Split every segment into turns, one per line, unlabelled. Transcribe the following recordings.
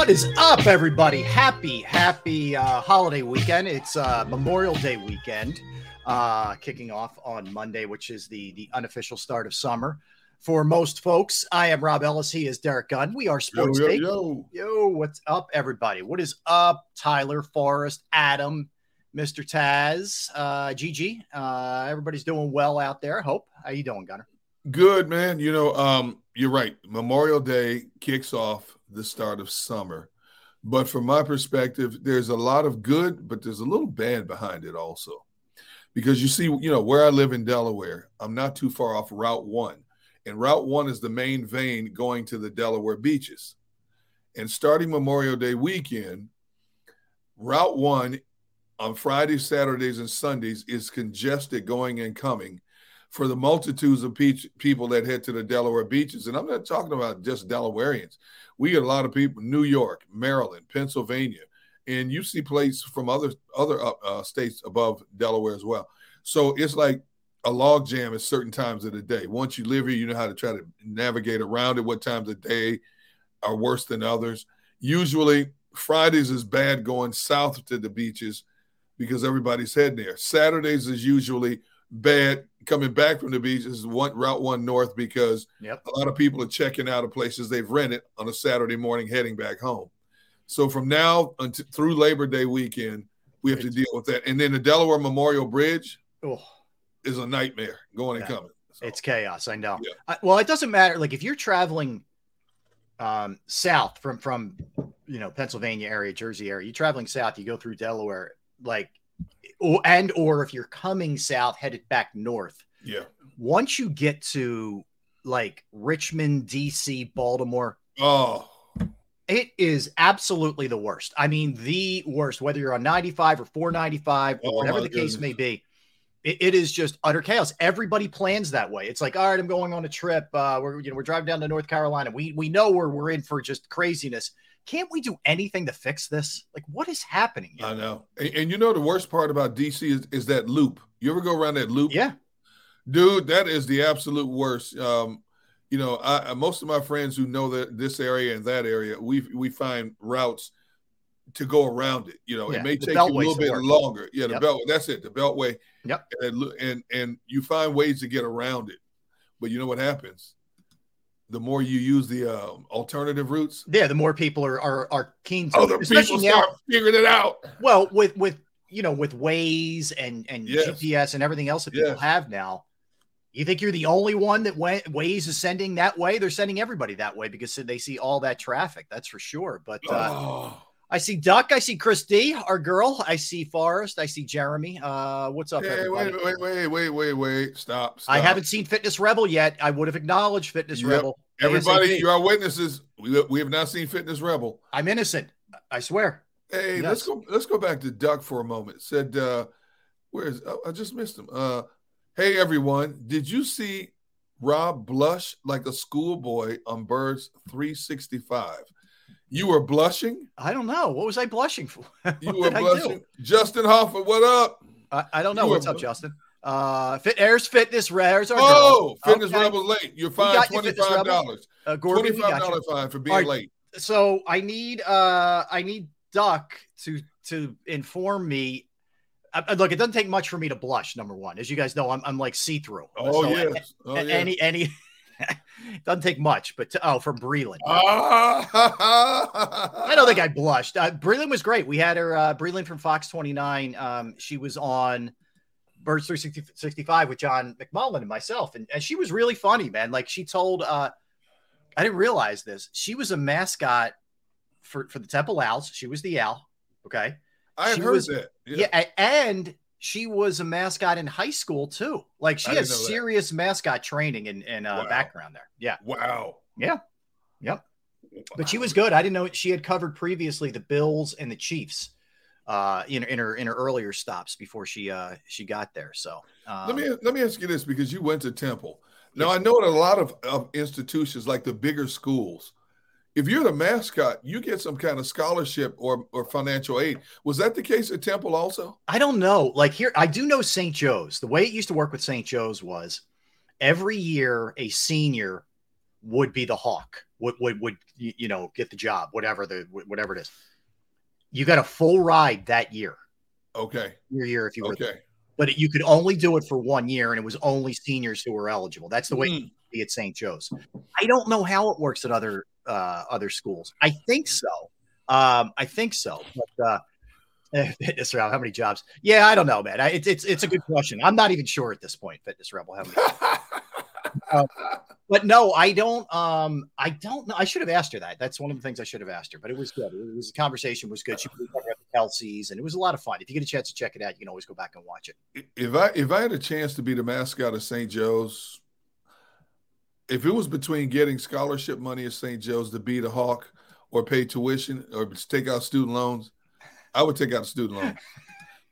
What is up, everybody? Happy, happy uh, holiday weekend. It's uh, Memorial Day weekend, uh, kicking off on Monday, which is the the unofficial start of summer for most folks. I am Rob Ellis. He is Derrick Gunn. We are Sports
yo,
Take.
yo.
Yo, what's up, everybody? What is up, Tyler, Forrest, Adam, Mr. Taz, uh, Gigi? Uh, everybody's doing well out there. I hope. How you doing, Gunner?
Good man. You know, um, you're right. Memorial Day kicks off the start of summer. But from my perspective, there's a lot of good, but there's a little bad behind it also. Because you see, you know, where I live in Delaware, I'm not too far off Route 1. And Route 1 is the main vein going to the Delaware beaches. And starting Memorial Day weekend, Route 1 on Fridays, Saturdays, and Sundays is congested going and coming for the multitudes of pe- people that head to the Delaware beaches. And I'm not talking about just Delawareans. We get a lot of people, New York, Maryland, Pennsylvania, and you see places from other other uh, uh, states above Delaware as well. So it's like a log jam at certain times of the day. Once you live here, you know how to try to navigate around it. What times of day are worse than others? Usually, Fridays is bad going south to the beaches because everybody's heading there. Saturdays is usually bad coming back from the beach is one route one north because
Yep.
a lot of people are checking out of places they've rented on a Saturday morning heading back home. So from now until through Labor Day weekend, we have to deal with that. And then the Delaware Memorial Bridge
Oh,
is a nightmare going and coming. So,
It's chaos. I know.
Yeah.
I, well, it doesn't matter. Like if you're traveling um, south from from you know Pennsylvania area, Jersey area, you're traveling south. You go through Delaware, like, or, and or if you're coming south, headed back north.
yeah.
Once you get to like Richmond, D.C., Baltimore,
Oh,
it is absolutely the worst. I mean, the worst. Whether you're on 95 or 495 or
Oh,
whatever the case may be, it, it is just utter chaos. Everybody plans that way. It's like, all right, I'm going on a trip. Uh, we're you know we're driving down to North Carolina. We we know we're we're in for just craziness. Can't we do anything to fix this? Like, what is happening? here?
I know. And, and you know the worst part about DC is, is that loop. You ever go around that loop?
Yeah,
dude that is the absolute worst um you know I, most of my friends who know that this area and that area we we find routes to go around it you know
Yeah,
it may take you a little bit
worst.
longer yeah the
Yep.
belt that's it the beltway
Yep.
and, and and you find ways to get around it but you know what happens the more you use the um, alternative routes
yeah. The more people are are, are keen to,
other
especially
people
now.
start figuring it out
Well, with with you know with Waze and and
Yes.
GPS and everything else that people
Yes.
have now, you think you're the only one that went, Waze is sending that way? They're sending everybody that way because they see all that traffic. That's for sure. But uh,
oh.
I see Duck, I see Chris D, our girl. I see Forrest, I see Jeremy. Uh, what's up,
hey,
everybody?
wait, wait, wait, wait, wait, wait. Stop, stop.
I haven't seen Fitness Rebel yet. I would have acknowledged Fitness
Yep.
Rebel.
Everybody,
ASAP.
you are witnesses. We, we have not seen Fitness Rebel.
I'm innocent. I swear.
Hey, let's go. Let's go back to Duck for a moment. Said, uh, "Where's? Oh, I just missed him." Uh, hey, everyone, did you see Rob blush like a schoolboy on Birds 365? You were blushing.
I don't know. What was I blushing for?
You were
did I do?
blushing. Justin Hoffa, what up?
I, I don't know.
You
What's up, Justin? Uh, Fit Airs Fitness Rares.
Oh,
girl.
Fitness
Okay.
Rebel's late. You're
We
fined
got you,
twenty
Fitness
dollars.
Uh,
Twenty
we
five dollar fine for being
right.
late.
So I need uh I need Duck to to inform me I, look, it doesn't take much for me to blush. Number one, as you guys know, I'm, I'm like see through.
Oh, so yes. oh
yes. Any any doesn't take much, but to, oh, from Breland.
Ah.
I don't think I blushed. Uh, Breland was great. We had her, uh, Breland from Fox 29. Um, she was on Birds 365 with John McMullen and myself, and, and she was really funny, man. Like she told, uh, I didn't realize this. She was a mascot for for the Temple Owls. She was the owl. Okay.
I
she
heard
was,
that.
Yeah. yeah. and she was a mascot in high school too. Like she has serious that. mascot training and, and uh, wow. background there. Yeah.
Wow.
Yeah. Yep. But she was good. I didn't know she had covered previously the Bills and the Chiefs uh, in, in her in her earlier stops before she uh, she got there. So
um, let me let me ask you this because you went to Temple. Now I know that a lot of, of institutions like the bigger schools, if you're the mascot, you get some kind of scholarship or, or financial aid. Was that the case at Temple also?
I don't know. Like here, I do know St. Joe's. The way it used to work with St. Joe's was every year a senior would be the hawk, would would, would you know get the job, whatever the whatever it is. You got a full ride that year.
Okay.
Your year, if you were.
Okay.
But you could only do it for one year, and it was only seniors who were eligible. That's the way mm. be at St. Joe's. I don't know how it works at other uh, other schools. I think so. Um, I think so. But uh, Fitness Rebel, how many jobs? Yeah, I don't know, man. I, it's it's it's a good question. I'm not even sure at this point. Fitness Rebel, how many? uh, but no, I don't. Um, I don't know. I should have asked her that. That's one of the things I should have asked her. But it was good. It was the conversation was good. She was talking about the Kelce's, and it was a lot of fun. If you get a chance to check it out, you can always go back and watch it.
If I if I had a chance to be the mascot of St. Joe's, if it was between getting scholarship money at St. Joe's to be the Hawk or pay tuition or take out student loans, I would take out student loans.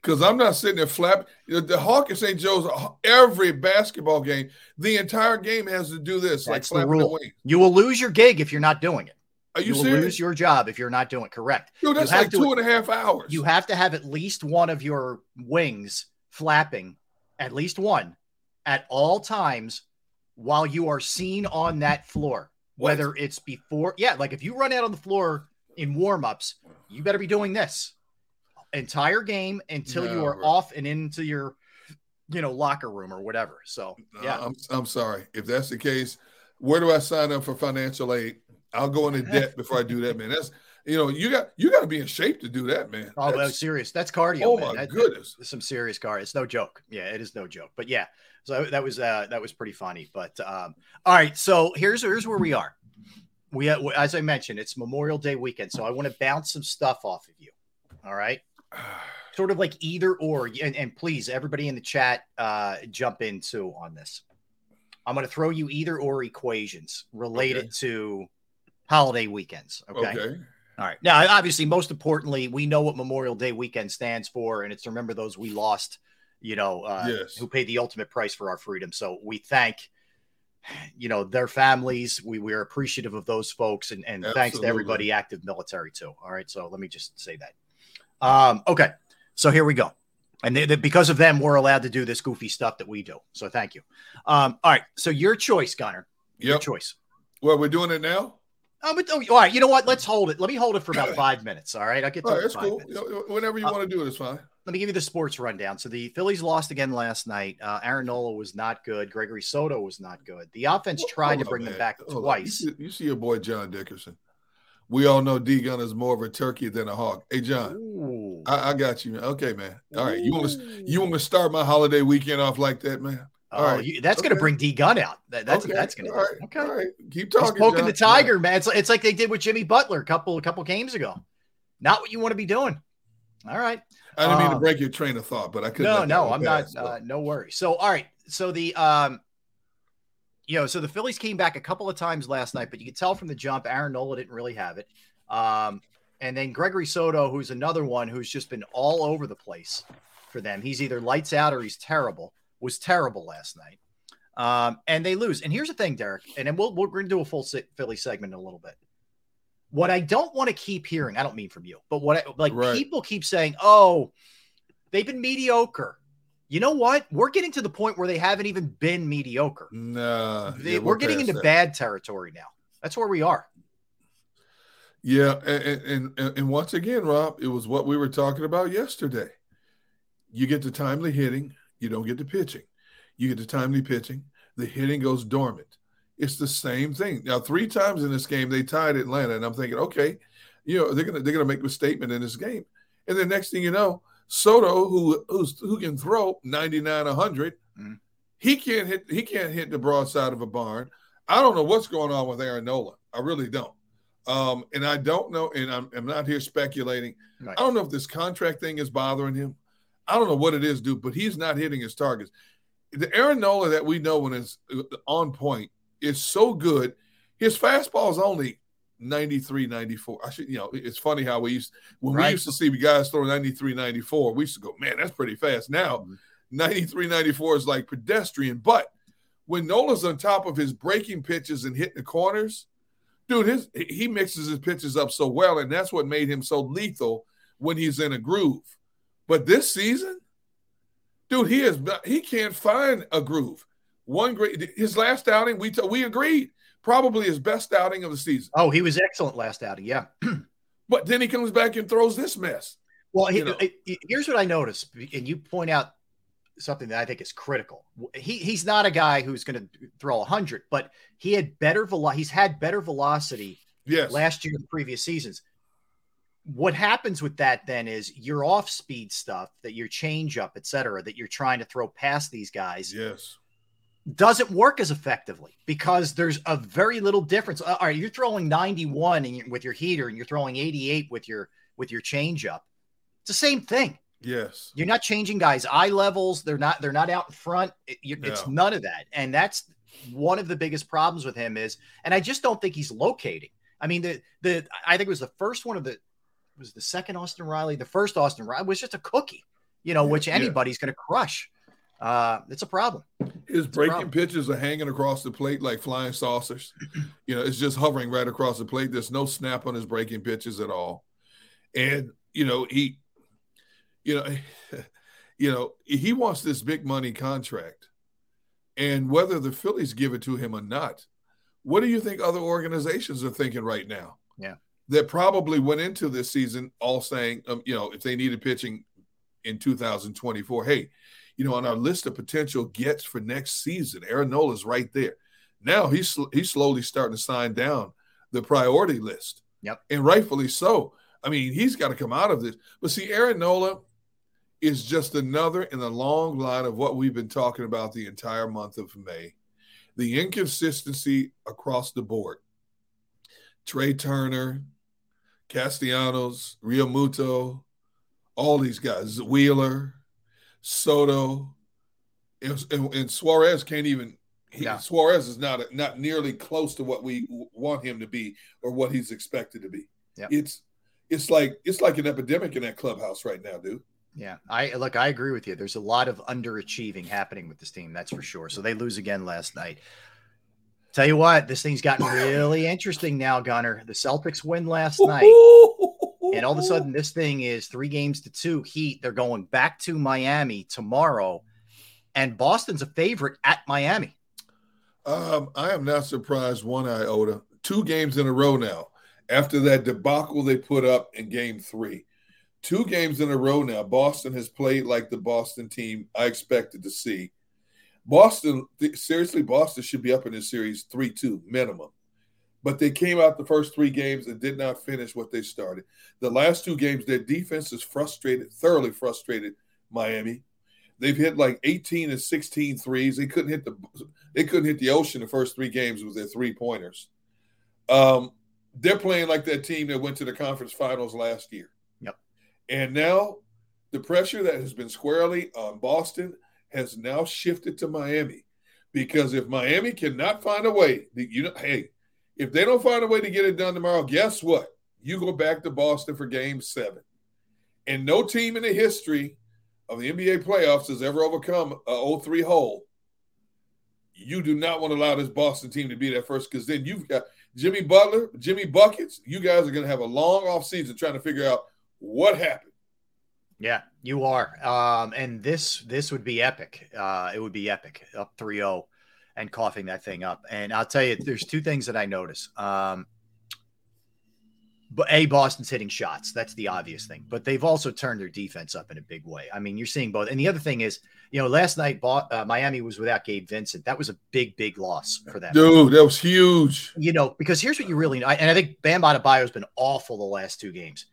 Because I'm not sitting there flapping. The Hawk at St. Joe's, every basketball game, the entire game has to do this.
That's like the rule. The you will lose your gig if you're not doing it.
Are you,
you will lose your job if you're not doing it. Correct.
Yo, that's like to, two and a half hours.
You have to have at least one of your wings flapping, at least one, at all times while you are seen on that floor, whether what? it's before, yeah, like if you run out on the floor in warmups, you better be doing this entire game until no, you are off and into your, you know, locker room or whatever. So, yeah,
I'm, I'm sorry if that's the case. Where do I sign up for financial aid? I'll go into debt before I do that, man. That's you know, you got you got to be in shape to do that, man.
Oh, that's, serious. That's cardio.
Oh
man.
my
that,
goodness,
that, some serious cardio. It's no joke. Yeah, it is no joke. But yeah, so that was uh, that was pretty funny. But um, all right, so here's here's where we are. We as I mentioned, it's Memorial Day weekend, so I want to bounce some stuff off of you. All right, sort of like either or. And, and please, everybody in the chat, uh, jump in too on this. I'm going to throw you either or equations related okay. to holiday weekends. Okay?
okay.
All right. Now, obviously, most importantly, we know what Memorial Day weekend stands for, and it's to remember those we lost, you know, uh,
yes.
who paid the ultimate price for our freedom. So we thank, you know, their families. We, we are appreciative of those folks, and, and thanks to everybody active military, too. All right. So let me just say that. Um, okay. So here we go. And they, they, because of them, we're allowed to do this goofy stuff that we do. So thank you. Um, all right. So your choice, Gunner. Your yep. choice.
Well, we're doing it now.
Oh, but, oh, all right. You know what? Let's hold it. Let me hold it for about five minutes. All right. I'll get to
all
right,
that's cool. Whenever you uh, want to do it, it's fine.
Let me give you the sports rundown. So the Phillies lost again last night. Uh, Aaron Nola was not good. Gregory Soto was not good. The offense tried to bring them back hold twice.
You see, you see, your boy John Dickerson. We all know D Gun is more of a turkey than a hawk. Hey John, I, I, got you, man. Okay, man. All right, you want to you want to start my holiday weekend off like that, man?
Oh, right. you, that's okay. going to bring D Gun out. That, that's okay. that's going to.
Right. Okay. All right. Keep talking.
He's poking John. the tiger, man. It's, it's like they did with Jimmy Butler a couple a couple games ago. Not what you want to be doing. All right.
I didn't mean to um, break your train of thought, but I couldn't.
No, no, I'm not. Uh, no worries. So, all right. So the um, you know, so the Phillies came back a couple of times last night, but you could tell from the jump, Aaron Nola didn't really have it. Um, and then Gregory Soto, who's another one who's just been all over the place for them. He's either lights out or he's terrible. Was terrible last night. Um, and they lose. And here's the thing, Derrick, and then we'll, we're going to do a full Philly segment in a little bit. What I don't want to keep hearing, I don't mean from you, but what I, like right. people keep saying, oh, they've been mediocre. You know what? We're getting to the point where they haven't even been mediocre.
No,
they, yeah, we're, we're getting into that. bad territory now. That's where we are.
Yeah, and, and and once again, Rob, it was what we were talking about yesterday. you get the timely hitting, you don't get the pitching. You get the timely pitching, the hitting goes dormant. It's the same thing. Now, three times in this game, they tied Atlanta, and I'm thinking, okay, you know, they're gonna they're gonna make a statement in this game. And then next thing you know, Soto, who who's who can throw 99, 100, mm-hmm. he can't hit he can't hit the broadside of a barn. I don't know what's going on with Aaron Nola. I really don't. Um, and I don't know, and I'm, I'm not here speculating. Right. I don't know if this contract thing is bothering him. I don't know what it is, dude, but he's not hitting his targets. The Aaron Nola that we know when is uh, on point is so good. His fastball is only 93, 94. I should, you know, it's funny how we used when right. we used to see guys throw 93, 94, we used to go, man, that's pretty fast. Now, mm-hmm. 93, 94 is like pedestrian. But when Nola's on top of his breaking pitches and hitting the corners, dude, his he mixes his pitches up so well, and that's what made him so lethal when he's in a groove. But this season, dude, he is he can't find a groove. One great his last outing, we t- we agreed probably his best outing of the season.
Oh, he was excellent last outing, yeah.
but then he comes back and throws this mess.
Well, he, here's what I noticed, and you point out something that I think is critical. He he's not a guy who's going to throw 100, but he had better velo- he's had better velocity
yes.
last year and previous seasons. What happens with that then is your off speed stuff that your change up, et cetera, that you're trying to throw past these guys.
Yes
doesn't work as effectively because there's a very little difference. Uh, all right, you're throwing 91 with your heater and you're throwing 88 with your with your changeup. It's the same thing.
Yes.
You're not changing guys' eye levels. They're not they're not out in front. It, it's no. none of that. And that's one of the biggest problems with him is and I just don't think he's locating. I mean the the I think it was the first one of the was the second Austin Riley, the first Austin Riley was just a cookie, you know, which anybody's going to crush. Uh, it's a problem.
His breaking pitches are hanging across the plate like flying saucers. you know, it's just hovering right across the plate. There's no snap on his breaking pitches at all. And, you know, he, you know, you know, he wants this big money contract. And whether the Phillies give it to him or not, what do you think other organizations are thinking right now?
Yeah.
That probably went into this season all saying, um, you know, if they needed pitching in 2024, hey, you know, on our list of potential gets for next season. Aaron Nola's right there. Now he's he's slowly starting to sign down the priority list.
Yep.
And rightfully so. I mean, he's got to come out of this. But see, Aaron Nola is just another in the long line of what we've been talking about the entire month of May. The inconsistency across the board. Trey Turner, Castellanos, Realmuto, all these guys, Wheeler, Soto, and, and Suarez can't even. He, Suarez is not not nearly close to what we want him to be or what he's expected to be.
Yeah.
It's it's like it's like an epidemic in that clubhouse right now, dude.
Yeah, I look. I agree with you. There's a lot of underachieving happening with this team. That's for sure. So they lose again last night. Tell you what, this thing's gotten really interesting now, Gunner. The Celtics win last night. And all of a sudden, this thing is three games to two Heat. They're going back to Miami tomorrow, and Boston's a favorite at Miami.
Um, I am not surprised one iota. Two games in a row now. After that debacle they put up in game three, two games in a row now. Boston has played like the Boston team I expected to see. Boston, seriously, Boston should be up in this series 3 2 minimum but they came out the first three games and did not finish what they started. The last two games, their defense is frustrated, thoroughly frustrated Miami. They've hit like 18 and 16 threes. They couldn't hit the they couldn't hit the ocean the first three games with their three pointers. Um, they're playing like that team that went to the conference finals last year.
Yep.
And now the pressure that has been squarely on Boston has now shifted to Miami. Because if Miami cannot find a way, you know, hey, if they don't find a way to get it done tomorrow, guess what? You go back to Boston for game seven. And no team in the history of the NBA playoffs has ever overcome a 0-3 hole. You do not want to allow this Boston team to be there first because then you've got Jimmy Butler, Jimmy Buckets. You guys are going to have a long off season trying to figure out what happened.
Yeah, you are. Um, and this this would be epic. Uh, it would be epic. Up 3-0 and coughing that thing up. And I'll tell you, there's two things that I notice. Um, but a Boston's hitting shots. That's the obvious thing. But they've also turned their defense up in a big way. I mean, you're seeing both. And the other thing is, you know, last night uh, Miami was without Gabe Vincent. That was a big, big loss for them.
Dude, that was huge.
You know, because here's what you really know. And I think Bam Adebayo has been awful the last two games.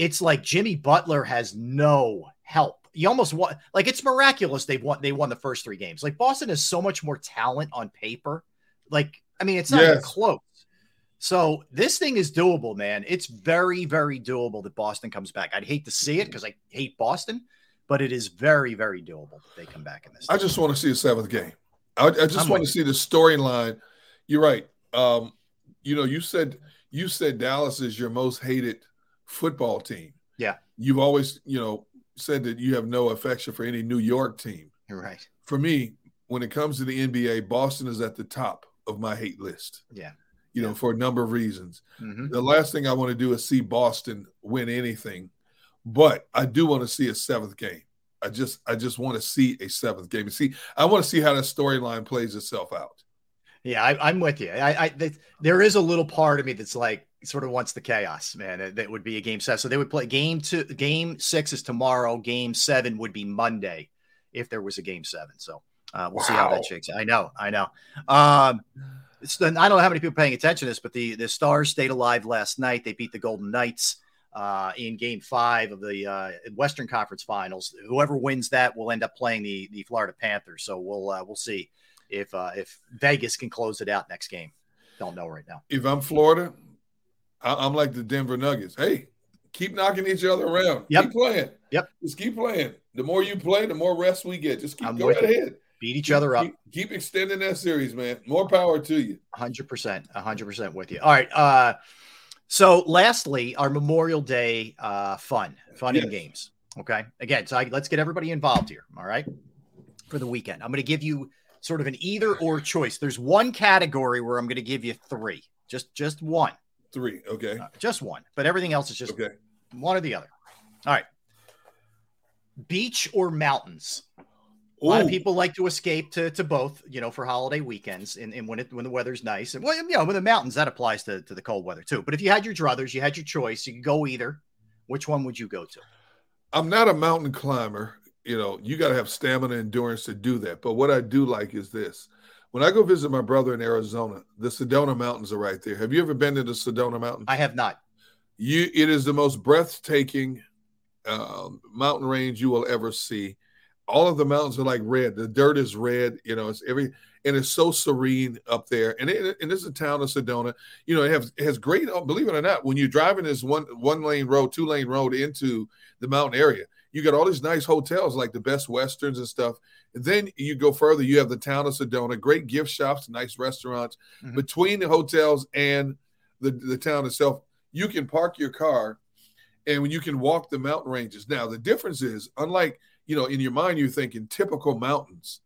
It's like Jimmy Butler has no help. You almost want like it's miraculous they've won they won the first three games. Like Boston has so much more talent on paper. Like, I mean, it's not yes. even close. So this thing is doable, man. It's very, very doable that Boston comes back. I'd hate to see it because I hate Boston, but it is very, very doable that they come back in this.
I just want to see a seventh game. I, I just I'm want to see the storyline. You're right. Um, you know, you said you said Dallas is your most hated football team.
Yeah.
You've always, you know, said that you have no affection for any New York team.
You're right.
For me, when it comes to the NBA, Boston is at the top of my hate list.
Yeah
you know, for a number of reasons. Mm-hmm. The last thing I want to do is see Boston win anything, but I do want to see a seventh game. I just I just want to see a seventh game and see. I want to see how that storyline plays itself out.
Yeah, I, am with you. I, I there is a little part of me that's like sort of wants the chaos, man. That would be a game set. So they would play game two. Game six is tomorrow. Game seven would be Monday, if there was a game seven. So uh, we'll wow. see how that shakes. I know, I know. Um, I don't know how many people paying attention to this, but the the Stars stayed alive last night. They beat the Golden Knights uh, in Game Five of the uh, Western Conference Finals. Whoever wins that will end up playing the the Florida Panthers. So we'll uh, we'll see if uh, if Vegas can close it out next game. Don't know right now.
If I'm Florida, I'm like the Denver Nuggets. Hey, keep knocking each other around.
Yep.
Keep playing.
Yep.
Just keep playing. The more you play, the more rest we get. Just keep I'm going ahead
beat each other up.
Keep, keep, extending that series, man. More power to you.
100%. 100% with you. All right. Uh, so, lastly, our Memorial Day uh, fun, fun yes. and games. Okay. Again, so I, let's get everybody involved here. All right. For the weekend, I'm going to give you sort of an either or choice. There's one category where I'm going to give you three, just just one.
Three. Okay. Uh,
just one, but everything else is just okay. one or the other. All right. Beach or mountains? A lot of people like to escape to, to both, you know, for holiday weekends and, and when it when the weather's nice. And well, you know, with the mountains, that applies to, to the cold weather too. But if you had your druthers, you had your choice, you could go either. Which one would you go to?
I'm not a mountain climber. You know, you got to have stamina and endurance to do that. But what I do like is this. When I go visit my brother in Arizona, the Sedona Mountains are right there. Have you ever been to the Sedona Mountains?
I have not.
You, it is the most breathtaking uh, mountain range you will ever see all of the mountains are like red. The dirt is red. You know, it's every and it's so serene up there. And it, and this is a town of Sedona. You know, it has it has great. Believe it or not, when you're driving this one one lane road, two lane road into the mountain area, you got all these nice hotels like the Best Westerns and stuff. And then you go further, you have the town of Sedona, great gift shops, nice restaurants. Mm-hmm. Between the hotels and the the town itself, you can park your car, and when you can walk the mountain ranges. Now the difference is, unlike you know, in your mind, you're thinking typical mountains.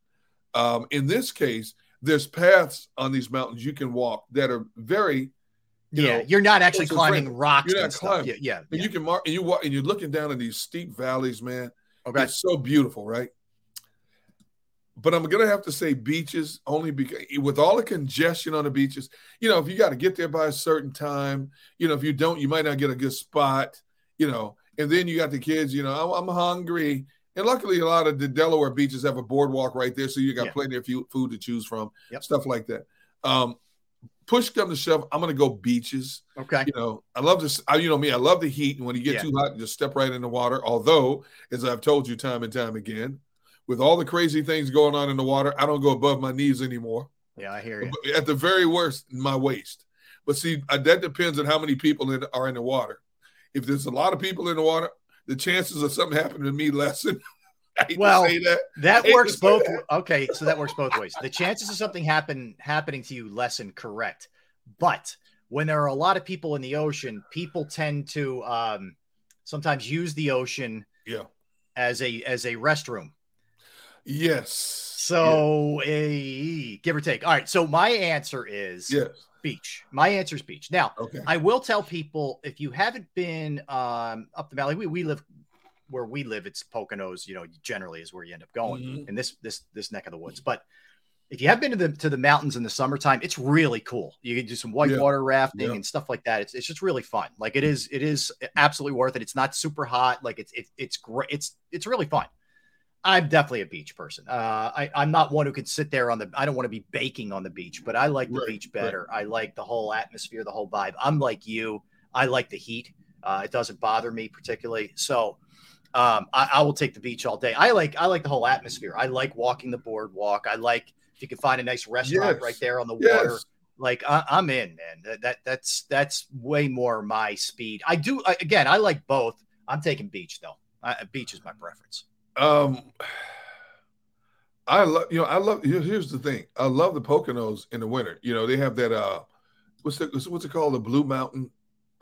Um, in this case, there's paths on these mountains you can walk that are very,
you yeah, know, you're not actually climbing rocks. You're not climbing. Yeah, yeah,
you can mark, and you walk, and you're looking down in these steep valleys, man. Okay, it's so beautiful, right? But I'm gonna have to say beaches only because with all the congestion on the beaches, you know, if you got to get there by a certain time, you know, if you don't, you might not get a good spot, you know. And then you got the kids, you know, I'm, I'm hungry, and luckily, a lot of the Delaware beaches have a boardwalk right there, so you got yeah. plenty of food to choose from, yep. stuff like that. Um, push come to shove, I'm going to go beaches.
Okay.
You know, I love this. I, you know me, I love the heat, and when you get yeah. too hot, just step right in the water. Although, as I've told you time and time again, with all the crazy things going on in the water, I don't go above my knees anymore.
Yeah, I hear you.
At the very worst, my waist. But see, that depends on how many people in, are in the water. If there's a lot of people in the water, the chances of something happening to me lessen.
well, that, that works both. That. Okay, so that works both ways. The chances of something happen happening to you lessen, correct? But when there are a lot of people in the ocean, people tend to um, sometimes use the ocean,
yeah,
as a as a restroom.
Yes.
So yeah. a give or take. All right. So my answer is
yes.
beach. My answer is beach. Now,
okay.
I will tell people if you haven't been um, up the valley, we, we live where we live, it's Poconos, you know, generally is where you end up going mm-hmm. in this this this neck of the woods. But if you have been to the to the mountains in the summertime, it's really cool. You can do some whitewater yeah. rafting yeah. and stuff like that. It's, it's just really fun. Like it is, it is absolutely worth it. It's not super hot. Like it's it, it's great. It's it's really fun. I'm definitely a beach person. Uh, I, I'm not one who could sit there on the. I don't want to be baking on the beach, but I like the right, beach better. Right. I like the whole atmosphere, the whole vibe. I'm like you. I like the heat. Uh, it doesn't bother me particularly. So um, I, I, will take the beach all day. I like I like the whole atmosphere. I like walking the boardwalk. I like if you can find a nice restaurant yes. right there on the yes. water. Like I, am in, man. That, that, that's that's way more my speed. I do I, again. I like both. I'm taking beach though. I, beach is my preference.
Um, I love you know I love here's the thing I love the Poconos in the winter. You know they have that uh what's the what's it called the Blue Mountain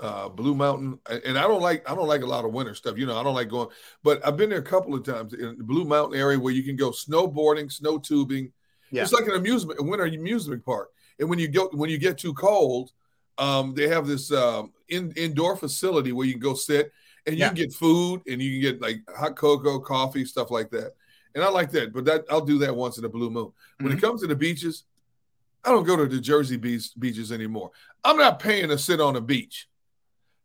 uh Blue Mountain and I don't like I don't like a lot of winter stuff. You know I don't like going, but I've been there a couple of times in the Blue Mountain area where you can go snowboarding, snow tubing. Yeah. It's like an amusement a winter amusement park. And when you get when you get too cold, um, they have this um, in, indoor facility where you can go sit and you yeah. can get food and you can get like hot cocoa, coffee, stuff like that. And I like that, but that I'll do that once in a blue moon. When mm-hmm. it comes to the beaches, I don't go to the Jersey beach, beaches anymore. I'm not paying to sit on a beach.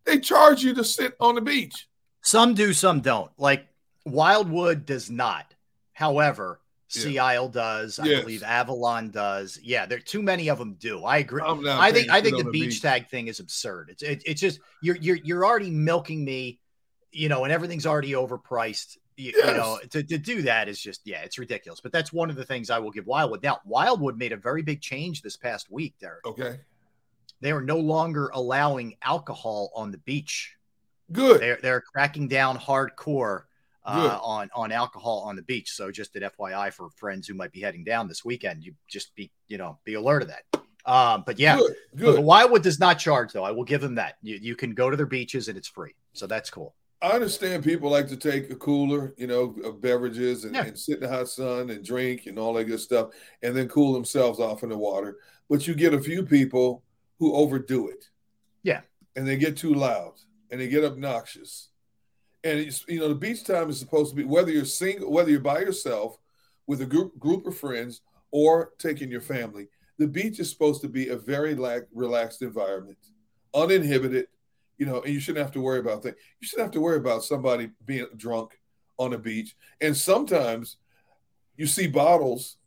They charge you to sit on the beach.
Some do, some don't. Like Wildwood does not. However, Sea yeah. Isle does. I yes. believe Avalon does. Yeah, there too many of them do. I agree. I think I think the beach, beach, tag thing is absurd. It's it, it's just you're you're you're already milking me you know, and everything's already overpriced. You, yes. you, know, to, to do that is just, yeah, it's ridiculous. But that's one of the things I will give Wildwood. Now, Wildwood made a very big change this past week, Derrick.
Okay.
They are no longer allowing alcohol on the beach.
Good.
They're, they're cracking down hardcore uh, on, on alcohol on the beach. So just an FYI for friends who might be heading down this weekend, you just be, you know, be alert of that. Um, but yeah, good, good. Wildwood does not charge though. I will give them that. You, you can go to their beaches and it's free. So that's cool.
I understand people like to take a cooler, you know, of beverages and, yeah. and, sit in the hot sun and drink and all that good stuff, and then cool themselves off in the water. But you get a few people who overdo it.
Yeah.
And they get too loud and they get obnoxious. And it's, you know, the beach time is supposed to be whether you're single, whether you're by yourself with a group group of friends or taking your family. The beach is supposed to be a very relaxed environment, uninhibited you know, and you shouldn't have to worry about that. You shouldn't have to worry about somebody being drunk on the beach. And sometimes you see bottles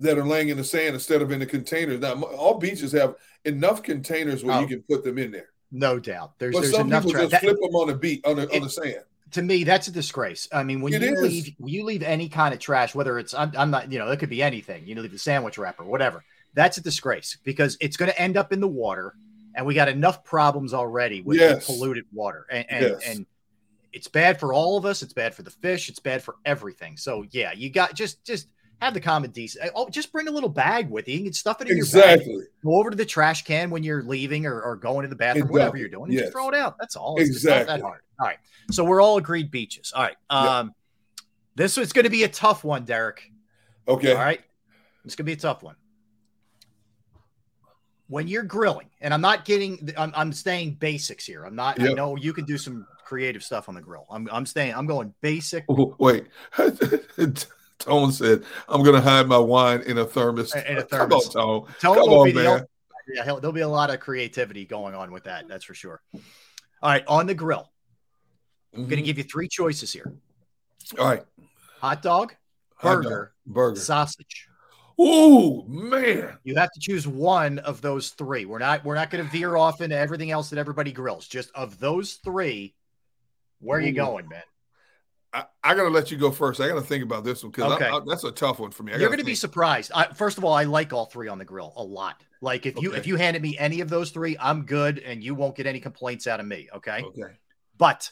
that are laying in the sand instead of in the containers. Now, all beaches have enough containers where oh, you can put them in there.
No doubt.
There's, but there's some enough people tra- just flip them on the beach on the, it, on the sand.
To me, that's a disgrace. I mean, when it you is. leave, you leave any kind of trash, whether it's I'm, I'm not, you know, it could be anything. You know, leave the sandwich wrapper, whatever. That's a disgrace because it's going to end up in the water and we got enough problems already with yes. polluted water and and, yes. and it's bad for all of us it's bad for the fish it's bad for everything so yeah you got just just have the common decency. oh just bring a little bag with you you can stuff it in exactly. your bag go over to the trash can when you're leaving or, or going to the bathroom exactly. whatever you're doing yes. just throw it out that's all it's exactly. not that hard all right so we're all agreed beaches all right um yep. this is going to be a tough one derrick
okay
all right it's going to be a tough one when you're grilling, and I'm not getting, I'm, I'm staying basics here. I'm not, yep. I know you can do some creative stuff on the grill. I'm, I'm staying, I'm going basic.
wait, Tone said, I'm going to hide my wine in a thermos.
In a thermos. Come on, Tone. Tone Come will on, be man. The, yeah, there'll be a lot of creativity going on with that. That's for sure. All right. On the grill, I'm mm-hmm. going to give you three choices here.
All right.
Hot dog, burger, Hot dog, burger, sausage.
Oh man!
You have to choose one of those three. We're not we're not going to veer off into everything else that everybody grills. Just of those three, where are you going, man?
I, I got to let you go first. I got to think about this one because okay. that's a tough one for me.
You're going to be surprised. I, first of all, I like all three on the grill a lot. Like if you if you handed me any of those three, I'm good, and you won't get any complaints out of me. Okay.
Okay.
But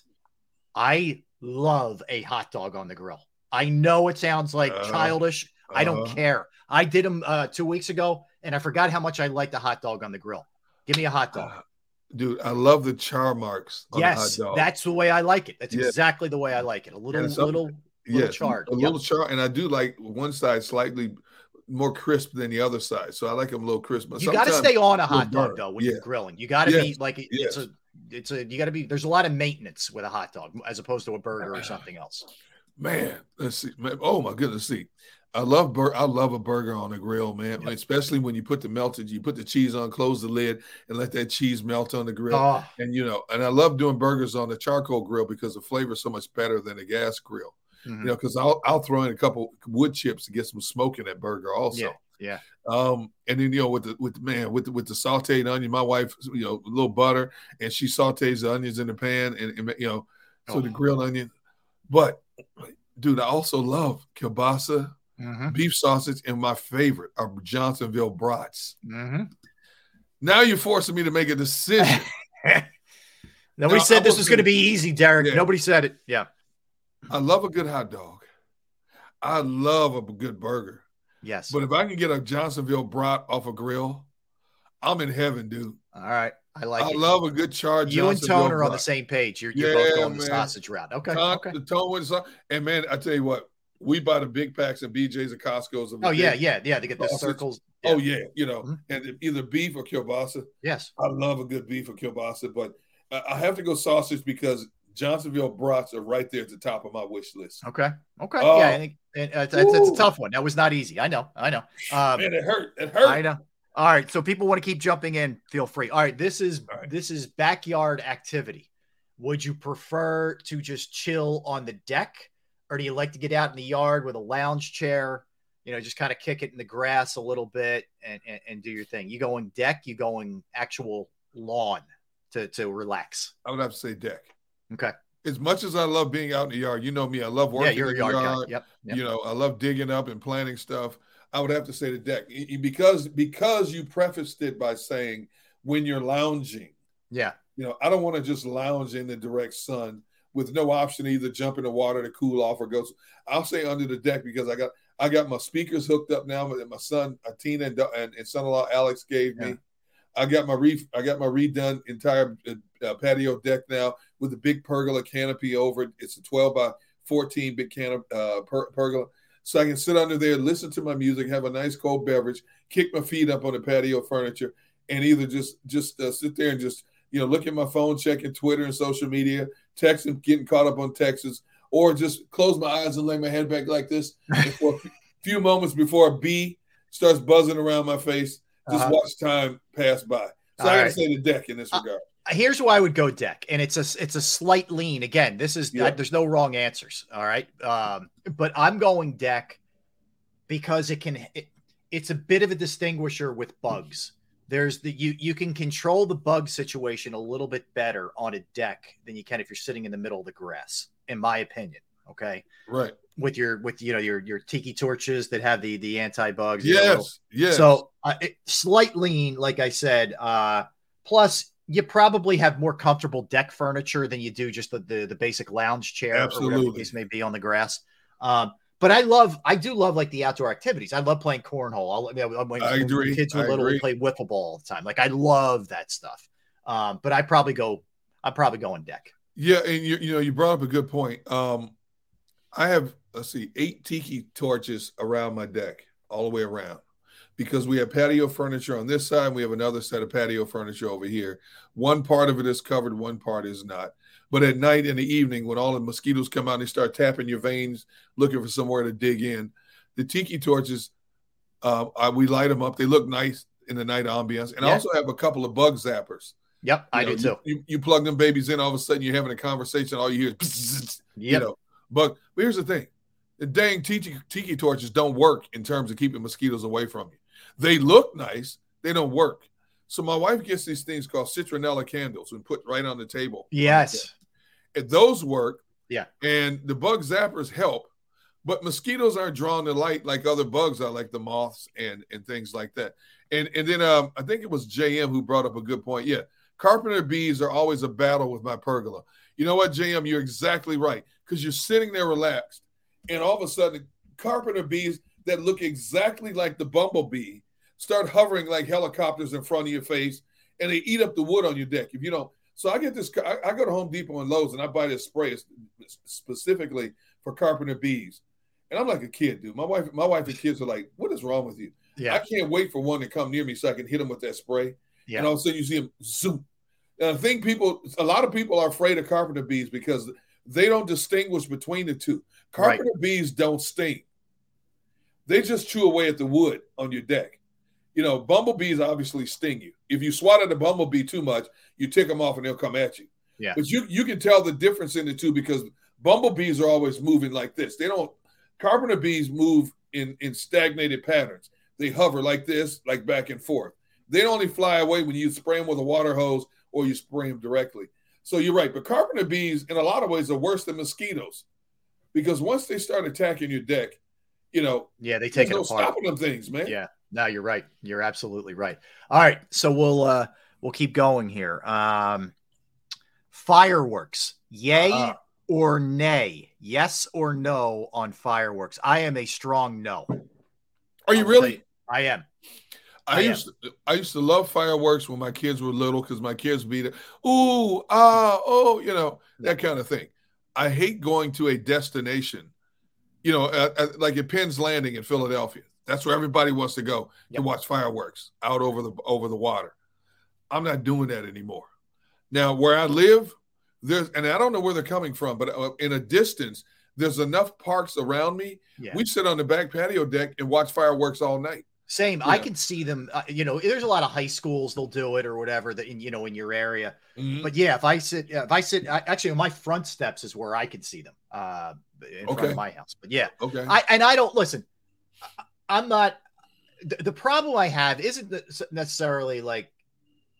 I love a hot dog on the grill. I know it sounds like uh, childish. I don't uh-huh. care. I did them uh, two weeks ago, and I forgot how much I like the hot dog on the grill. Give me a hot dog.
Dude, I love the char marks.
yes, that's the way I like it. That's yeah. exactly the way I like it. A little, little, yeah, little char.
A yep. little char, and I do like one side slightly more crisp than the other side. So I like them a little crisp.
But you got to stay on a hot dog though when yeah. you're grilling. You got to yes. be like it, yes. it's a it's a you got to be. There's a lot of maintenance with a hot dog as opposed to a burger or something else.
Man, let's see. Man, oh my goodness, see. I love bur- I love a burger on a grill, man. Yep. Especially when you put the melted, you put the cheese on, close the lid, and let that cheese melt on the grill. Oh. And you know, and I love doing burgers on the charcoal grill because the flavor is so much better than a gas grill. Mm-hmm. You know, because I'll I'll throw in a couple wood chips to get some smoke in that burger also.
Yeah. Yeah.
Um, and then you know with the with the man with the, with the sauteed onion, my wife, you know, a little butter, and she sautés the onions in the pan, and, and you know, so oh. the grilled onion. But dude, I also love kielbasa, mm-hmm. beef sausage, and my favorite are Johnsonville brats. Mm-hmm. Now you're forcing me to make a decision.
Nobody now, said this was going to be easy, Derrick. Yeah. Nobody said it. Yeah.
I love a good hot dog. I love a good burger.
Yes.
But if I can get a Johnsonville brat off a grill, I'm in heaven, dude.
All right. I like
I
it.
love a good charge.
You and Tone are on the same page. You're, you're yeah, both going man. the sausage route. Okay. Con- okay.
The Tone the And man, I tell you what, we buy the big packs of BJ's and Costco's.
oh, yeah, yeah, yeah. They get the circles.
Yeah. Oh, yeah. You know, mm-hmm. and either beef or kielbasa.
Yes.
I love a good beef or kielbasa, but I have to go sausage because Johnsonville brats are right there at the top of my wish list.
Okay. Okay. Uh, yeah, I think it's, it's, it's, a tough one. That was not easy. I know. I know.
Um, Man, it hurt. It hurt.
I know. All right. So people want to keep jumping in. Feel free. All right. This is right. this is backyard activity. Would you prefer to just chill on the deck, or do you like to get out in the yard with a lounge chair? You know, just kind of kick it in the grass a little bit and, and, and do your thing. You going deck? You going actual lawn to to relax?
I would have to say deck.
Okay.
As much as I love being out in the yard, you know me, I love working yeah, you're in the yard. yard.
Yep, yep.
You know, I love digging up and planting stuff. I would have to say the deck because because you prefaced it by saying when you're lounging.
Yeah.
You know, I don't want to just lounge in the direct sun with no option to either jump in the water to cool off or go. I'll say under the deck because I got I got my speakers hooked up now that my son Tina and, and, and son-in-law Alex gave me. I got my re I got my redone entire uh, patio deck now with a big pergola canopy over it. It's a 12 by 14 big can uh, per- pergola, so I can sit under there, listen to my music, have a nice cold beverage, kick my feet up on the patio furniture, and either just just uh, sit there and just you know look at my phone, checking Twitter and social media, texting, getting caught up on Texas, or just close my eyes and lay my head back like this for a few moments before a bee starts buzzing around my face just uh-huh. watch time pass by. So All I gotta right. say the deck in this uh, regard.
Here's why I would go deck, and it's a it's a slight lean. Again, this is yeah. there's no wrong answers. All right, um, but I'm going deck because it can. It, it's a bit of a distinguisher with bugs. There's the you you can control the bug situation a little bit better on a deck than you can if you're sitting in the middle of the grass, in my opinion. Okay,
right
with your with you know your your tiki torches that have the the anti bugs.
Yes, yes.
So uh, it, slight lean, like I said. Uh, plus, you probably have more comfortable deck furniture than you do just the the, the basic lounge chair
Absolutely.
or whatever the case may be on the grass. Um, but I love, I do love like the outdoor activities. I love playing cornhole. I'll, I, mean, I agree. Kids were I little, agree. we play wiffle ball all the time. Like I love that stuff. Um, but I probably go, I'm probably going deck.
Yeah, and you you know you brought up a good point. Um, I have let's see, eight tiki torches around my deck, all the way around, because we have patio furniture on this side. we have another set of patio furniture over here. One part of it is covered, one part is not. But at night in the evening, when all the mosquitoes come out and they start tapping your veins, looking for somewhere to dig in, the tiki torches, uh, I, we light them up. They look nice in the night ambiance. And yeah. I also have a couple of bug zappers.
Yep, you I
know,
do too.
You, you, plug them babies in, all of a sudden you're having a conversation. All you hear is, yep. you know. But, but here's the thing the dang tiki, tiki torches don't work in terms of keeping mosquitoes away from you. They look nice, they don't work. So my wife gets these things called citronella candles and put right on the table.
Yes.
And those work.
Yeah.
And the bug zappers help, but mosquitoes aren't drawn to light like other bugs are, like the moths and and things like that. And and then um, I think it was JM who brought up a good point. Yeah, carpenter bees are always a battle with my pergola. You know what, JM? You're exactly right because you're sitting there relaxed and all of a sudden, carpenter bees that look exactly like the bumblebee start hovering like helicopters in front of your face, and they eat up the wood on your deck. If you don't, so I get this. I, I go to Home Depot and Lowe's, and I buy this spray specifically for carpenter bees. And I'm like a kid, dude. My wife, my wife and kids are like, "What is wrong with you?" Yeah. I can't wait for one to come near me so I can hit them with that spray. Yeah. And all of a sudden, you see them zoom. And I think people, a lot of people are afraid of carpenter bees because they don't distinguish between the two. Carpenter right. bees don't sting. they just chew away at the wood on your deck. You know, bumblebees obviously sting you. If you swat at a bumblebee too much, you tick them off and they'll come at you.
Yeah.
But you you can tell the difference in the two because bumblebees are always moving like this. They don't carpenter bees move in in stagnated patterns. They hover like this, like back and forth. They only fly away when you spray them with a water hose or you spray them directly. So you're right. But carpenter bees, in a lot of ways, are worse than mosquitoes because once they start attacking your deck, you know,
Yeah, they take it
no
apart.
stopping them things, man.
Yeah. No, you're right. You're absolutely right. All right. So we'll uh we'll keep going here. Um fireworks. Yay
Uh-uh.
or nay? Yes or no on fireworks? I am a strong no.
Are you really?
I am.
I
I am.
used to, I used to love fireworks when my kids were little because my kids beat it. Ooh, ah, oh, you know that kind of thing. I hate going to a destination, you know, at, at- like at Penn's Landing in Philadelphia. That's where everybody wants to go
Yep.
to watch fireworks out over the over the water. I'm not doing that anymore. Now, where I live, there's and I don't know where they're coming from, but uh, in a distance, there's enough parks around me.
Yeah.
We sit on the back patio deck and watch fireworks all night.
Same. I can see them. Uh, you know, there's a lot of high schools they'll do it or whatever that in you know in your area.
Mhm.
But yeah, if I sit, if I sit, I, actually, my front steps is where I can see them uh, in front of my house. But yeah,
Okay.
I and I don't listen. I- I'm not. The, the problem I have isn't necessarily like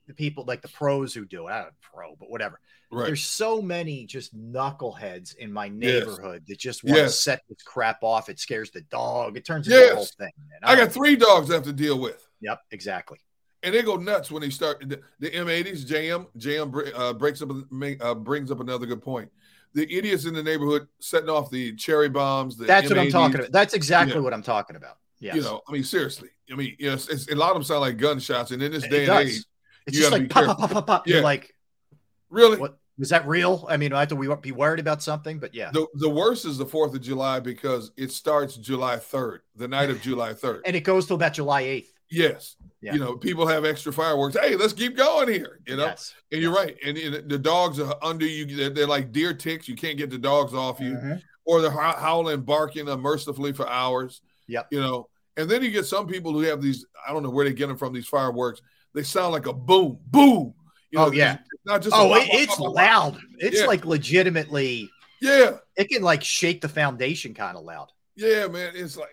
the people like the pros who do it. I don't know, pro, but whatever.
right.
There's so many just knuckleheads in my neighborhood that just want
Yes.
to set this crap off. It scares the dog. It turns into a whole thing. Man.
I got three dogs I have to deal with,
Yep, exactly.
and they go nuts when they start the, the M80s. JM JM br- uh, breaks up uh, brings up another good point. The idiots in the neighborhood setting off the cherry bombs. The
That's what I'm talking about. That's exactly
Yeah.
what I'm talking about. Yes.
You know, I mean, seriously. I mean, know, it's, a lot of them sound like gunshots, and in this day and age,
it's
you
just like
be
pop, pop, pop, pop.
Yeah.
You're like,
really,
what was that real? I mean, I have to be worried about something, but yeah.
the the worst is the Fourth of July because it starts July third, the night of July third.
And it goes till about July 8th.
Yes,
Yeah.
you know, people have extra fireworks. Hey, let's keep going here. You know,
Yes.
And you're right. And, and the dogs are under you. They're, they're like deer ticks. You can't get the dogs off you,
Mhm.
or they're howling, barking unmercifully for hours.
Yep.
You know, and then you get some people who have these. I don't know where they get them from. These fireworks. They sound like a boom, boom. You oh, know,
Oh, yeah.
it's not just.
Oh, it, it's
pop.
loud. It's
Yeah.
like legitimately,
Yeah,
it can like shake the foundation kind of loud.
yeah, man. It's like,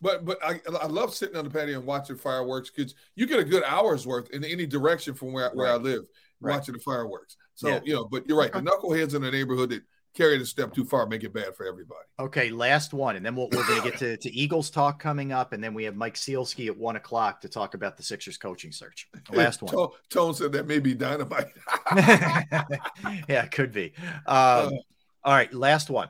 but but I I love sitting on the patio and watching fireworks because you get a good hour's worth in any direction from where where I live
Right.
watching the fireworks. So
Yeah.
you know, but you're right. The knuckleheads in the neighborhood that carry it a step too far make it bad for everybody.
Okay, last one. And then we'll, we're going to get to, to Eagles talk coming up. And then we have Mike Sielski at one o'clock to talk about the Sixers coaching search. Last one.
Tone, Tone said that may be dynamite.
yeah, it could be. Um, all right, last one.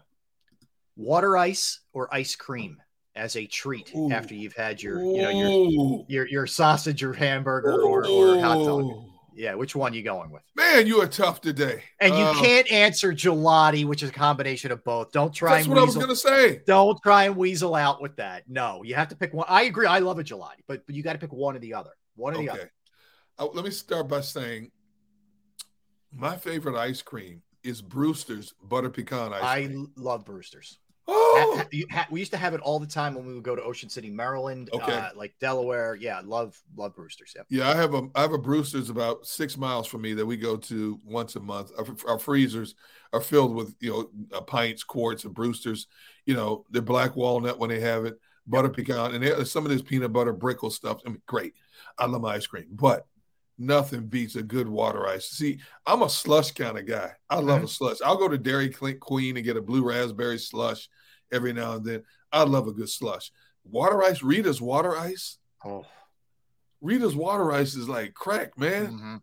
Water ice or ice cream as a treat
Ooh.
after you've had your, you know, your your your sausage or hamburger or, or hot dog. Yeah, which one you going with?
Man, you are tough today.
And you
Uh,
can't answer gelati, which is a combination of both. Don't try
That's
and
what I was gonna say.
Don't try and weasel out with that. No, you have to pick one. I agree. I love a gelati, but but you got to pick one or the other. One or the
Okay.
other.
Uh, let me start by saying my favorite ice cream is Bruster's butter pecan ice
I
cream.
love Bruster's.
Oh,
we used to have it all the time when we would go to Ocean City, Maryland,
Okay.
uh, like Delaware. Yeah, love love Bruster's. Yep.
Yeah, I have a I have a Bruster's about six miles from me that we go to once a month. Our, our freezers are filled with you know uh, pints, quarts of Bruster's. You know, they're black walnut when they have it, butter pecan, and some of this peanut butter brickle stuff. I mean, great. I love my ice cream, but nothing beats a good water ice. See, I'm a slush kind of guy. I love a slush. I'll go to Dairy Queen and get a blue raspberry slush every now and then. I love a good slush. Water ice, Rita's water ice.
Oh,
Rita's water ice is like crack, man.
mhm.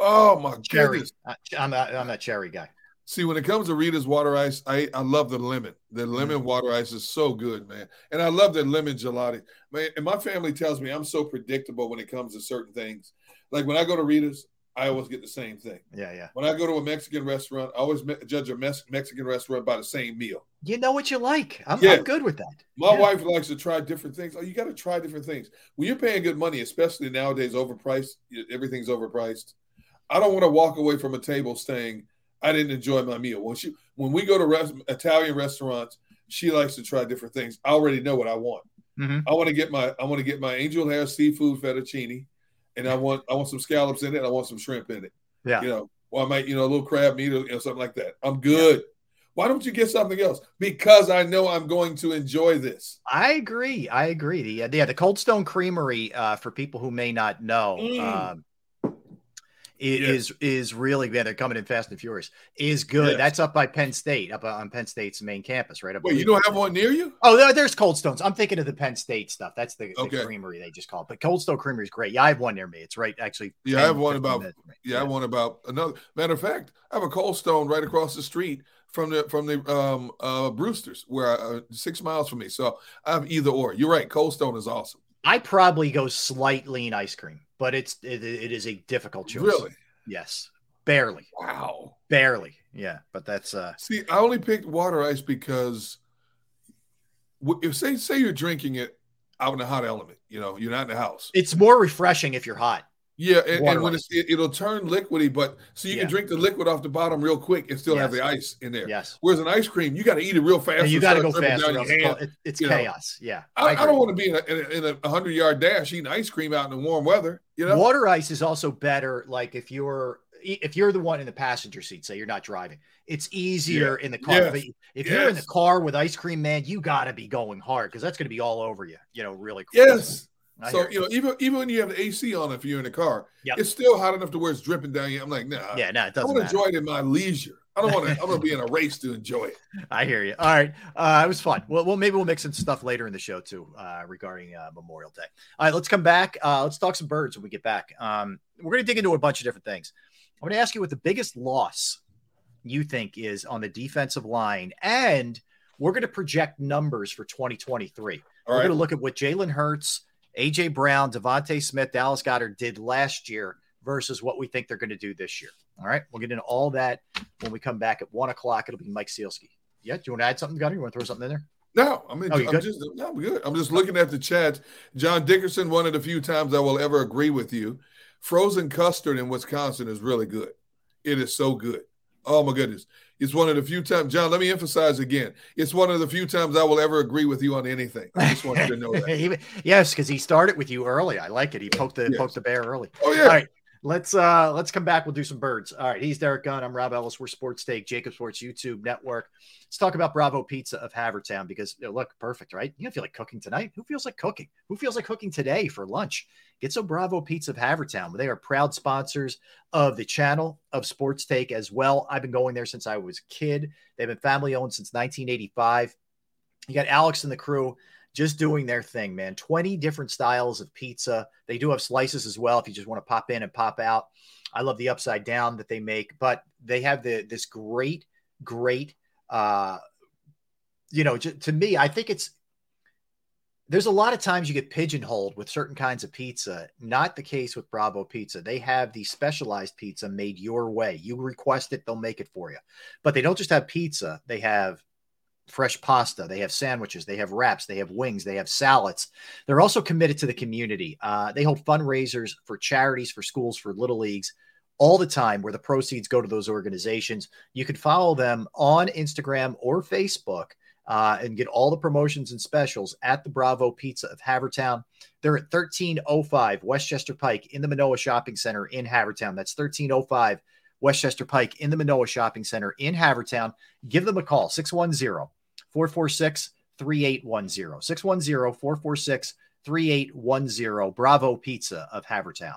Oh my
cherry.
goodness.
I'm a, I'm a cherry guy.
See, when it comes to Rita's water ice, I, I love the lemon. The
Mm-hmm.
lemon water ice is so good, man. And I love the lemon gelati. Man, and my family tells me I'm so predictable when it comes to certain things. Like when I go to Rita's, I always get the same thing.
Yeah, yeah.
When I go to a Mexican restaurant, I always me- judge a Mex- Mexican restaurant by the same meal.
You know what you like. I'm,
Yeah.
I'm good with that.
My
Yeah.
wife likes to try different things. Oh, you got to try different things. When you're paying good money, especially nowadays, overpriced, everything's overpriced. I don't want to walk away from a table saying I didn't enjoy my meal. When she, when we go to res- Italian restaurants, she likes to try different things. I already know what I want. Mm-hmm. I want to get my I want to get my angel hair seafood fettuccine, and I want I want some scallops in it. I want some shrimp in it.
Yeah,
you know, or I might you know a little crab meat or you know, something like that. I'm good. Yeah. Why don't you get something else? Because I know I'm going to enjoy this.
I agree. I agree. The yeah, the Cold Stone Creamery uh, for people who may not know. Mm. Um, is yes. is really yeah, they're coming in fast and furious. Is good. Yes. That's up by Penn State, up on Penn State's main campus, right?
Wait, you don't have one near you?
Oh, there, there's Cold Stones. I'm thinking of the Penn State stuff. That's the, okay. the creamery they just call it. But Cold Stone Creamery is great. Yeah, I have one near me. It's right actually.
Yeah, 10, I have one about. Yeah, yeah, I have one about another. Matter of fact, I have a Cold Stone right across the street from the from the um uh Brusters, where I, uh, six miles from me. So I have either or. You're right. Cold Stone is awesome.
I probably go slight lean ice cream, but it's it, it is a difficult choice.
Really?
Yes. Barely.
Wow.
Barely. Yeah. But that's uh
see, I only picked water ice because if say say you're drinking it out in a hot element, you know, you're not in the house.
It's more refreshing if you're hot.
Yeah, and, and when it's, it, will turn liquidy, but so you yeah. can drink the liquid off the bottom real quick and still yes. have the ice in there.
Yes.
Whereas an ice cream, you got to eat it real fast.
And you got to go fast. It, it's chaos. Know. Yeah.
I, I, I don't want to be in a, in a, hundred yard dash eating ice cream out in the warm weather. You know,
water ice is also better. Like if you're if you're the one in the passenger seat, say you're not driving, it's easier yeah. in the car. Yes. If yes. you're in the car with ice cream, man, you got to be going hard because that's going to be all over you. You know, really.
Quick. Yes. I so you know, even even when you have the AC on, if you're in the car, yep. it's still hot enough to where it's dripping down you. I'm like, nah,
yeah, no, nah, it doesn't.
I want to enjoy it in my leisure. I don't want to. I'm gonna be in a race to enjoy it.
I hear you. All right, uh, it was fun. Well, well, maybe we'll make some stuff later in the show too uh, regarding uh, Memorial Day. All right, let's come back. Uh, let's talk some birds when we get back. Um, we're gonna dig into a bunch of different things. I'm gonna ask you what the biggest loss you think is on the defensive line, and we're gonna project numbers for 2023. All we're right. gonna look at what Jalen Hurts AJ Brown, DeVonta Smith, Dallas Goedert did last year versus what we think they're going to do this year. All right. We'll get into all that when we come back at one o'clock. It'll be Mike Sielski. Yeah. Do you want to add something, Gunner? You want to throw something in there?
No, I mean, oh, I'm just no, I'm good. I'm just looking at the chat. John Dickerson, one of the few times I will ever agree with you. Frozen custard in Wisconsin is really good. It is so good. Oh my goodness. It's one of the few times, John, let me emphasize again. It's one of the few times I will ever agree with you on anything. I just want you to know that.
yes, because he started with you early. I like it. He poked the yes. poked the bear early.
Oh, yeah.
All right. Let's uh let's come back. We'll do some birds. All right. He's Derrick Gunn. I'm Rob Ellis. We're Sports Take, JAKIB Sports YouTube Network. Let's talk about Bravo Pizza of Havertown because you know, look, perfect, right? You don't feel like cooking tonight. Who feels like cooking? Who feels like cooking today for lunch? Get some Bravo Pizza of Havertown. They are proud sponsors of the channel of Sports Take as well. I've been going there since I was a kid. They've been family owned since 1985. You got Alex and the crew just doing their thing, man. 20 different styles of pizza. They do have slices as well if you just want to pop in and pop out. I love the upside down that they make, but they have the this great, great uh you know, to me, I think it's there's a lot of times you get pigeonholed with certain kinds of pizza. Not the case with Bravo Pizza. They have the specialized pizza made your way. You request it, they'll make it for you. But they don't just have pizza, they have fresh pasta, they have sandwiches, they have wraps, they have wings, they have salads. They're also committed to the community. Uh, they hold fundraisers for charities, for schools, for little leagues all the time where the proceeds go to those organizations. You can follow them on Instagram or Facebook uh, and get all the promotions and specials at the Bravo Pizza of Havertown. They're at 1305 Westchester Pike in the Manoa Shopping Center in Havertown. That's 1305 Westchester Pike in the Manoa Shopping Center in Havertown. Give them a call 610 446 3810. 610 446 3810. Bravo Pizza of Havertown.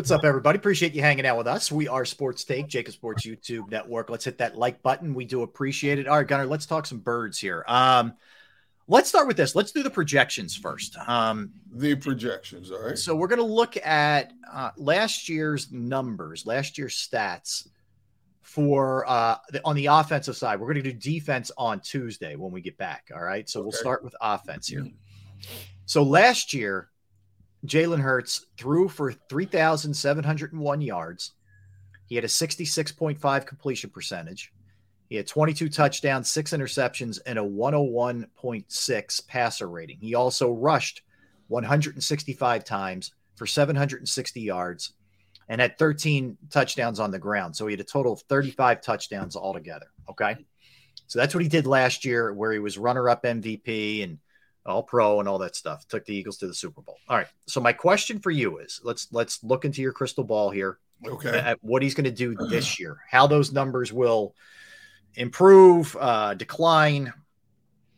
What's up, everybody? Appreciate you hanging out with us. We are Sports Take, JAKIB Sports YouTube Network. Let's hit that like button. We do appreciate it. All right, Gunner, let's talk some birds here. Um, let's start with this. Let's do the projections first. Um,
The projections, all right.
so we're going to look at uh, last year's numbers, last year's stats for uh, the, on the offensive side. We're going to do defense on Tuesday when we get back. All right. So we'll start with offense here. So last year, Jalen Hurts threw for 3,701 yards. He had a 66.5 completion percentage. He had 22 touchdowns, six interceptions, and a 101.6 passer rating. He also rushed 165 times for 760 yards and had 13 touchdowns on the ground. So he had a total of 35 touchdowns altogether. Okay. So that's what he did last year, where he was runner up MVP and all pro and all that stuff. Took the Eagles to the Super Bowl. All right. So my question for you is let's let's look into your crystal ball here
Okay.
at what he's going to do this year, how those numbers will improve, uh, decline,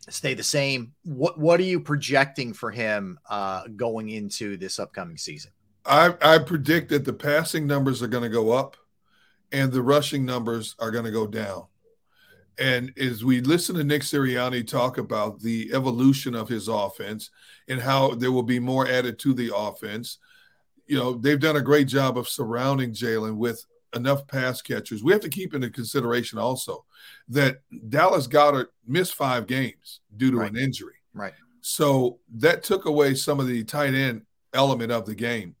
stay the same. What what are you projecting for him uh, going into this upcoming season?
I, I predict that the passing numbers are going to go up and the rushing numbers are going to go down. And as we listen to Nick Sirianni talk about the evolution of his offense and how there will be more added to the offense, you know, they've done a great job of surrounding Jalen with enough pass catchers. We have to keep into consideration also that Dallas Goedert missed five games due to
Right.
an injury.
Right.
So that took away some of the tight end element of the game.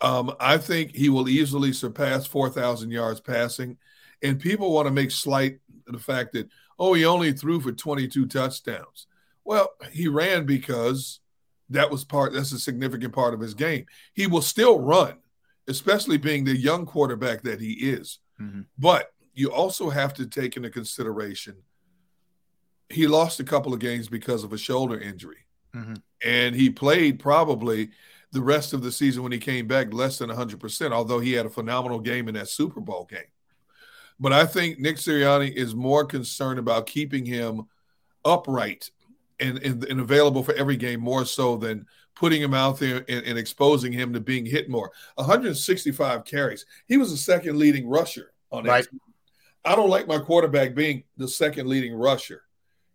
Um, I think he will easily surpass 4,000 yards passing. And people want to make slight the fact that, oh, he only threw for 22 touchdowns. Well, he ran because that was part, that's a significant part of his game. He will still run, especially being the young quarterback that he is.
Mhm.
But you also have to take into consideration he lost a couple of games because of a shoulder injury.
Mhm.
And he played probably the rest of the season when he came back less than 100%, although he had a phenomenal game in that Super Bowl game. But I think Nick Sirianni is more concerned about keeping him upright and, and, and available for every game more so than putting him out there and, and exposing him to being hit more. 165 carries. He was the second leading rusher on that.
Right.
I don't like my quarterback being the second leading rusher.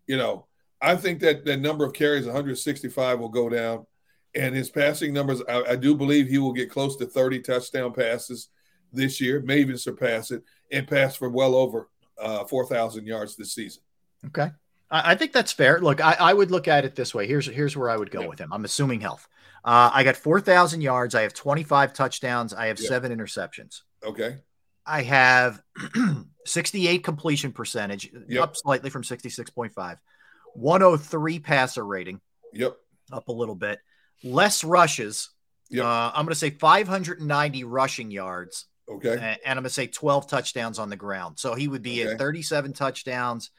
You know, I think that that number of carries, 165, will go down. And his passing numbers, I, I do believe he will get close to 30 touchdown passes this year, may even surpass it, and pass for well over uh, 4,000 yards this season.
Okay. I, I think that's fair. Look, I, I would look at it this way. Here's here's where I would go with him. I'm assuming health. Uh, I got 4,000 yards. I have 25 touchdowns. I have
Yeah.
seven interceptions.
Okay.
I have 68 completion percentage,
Yep.
up slightly from 66.5. 103 passer rating,
Yep.
up a little bit. Less rushes.
Yep.
Uh, I'm going to say 590 rushing yards,
Okay.
and, I'm going to say 12 touchdowns on the ground. So he would be
Okay.
at 37 touchdowns,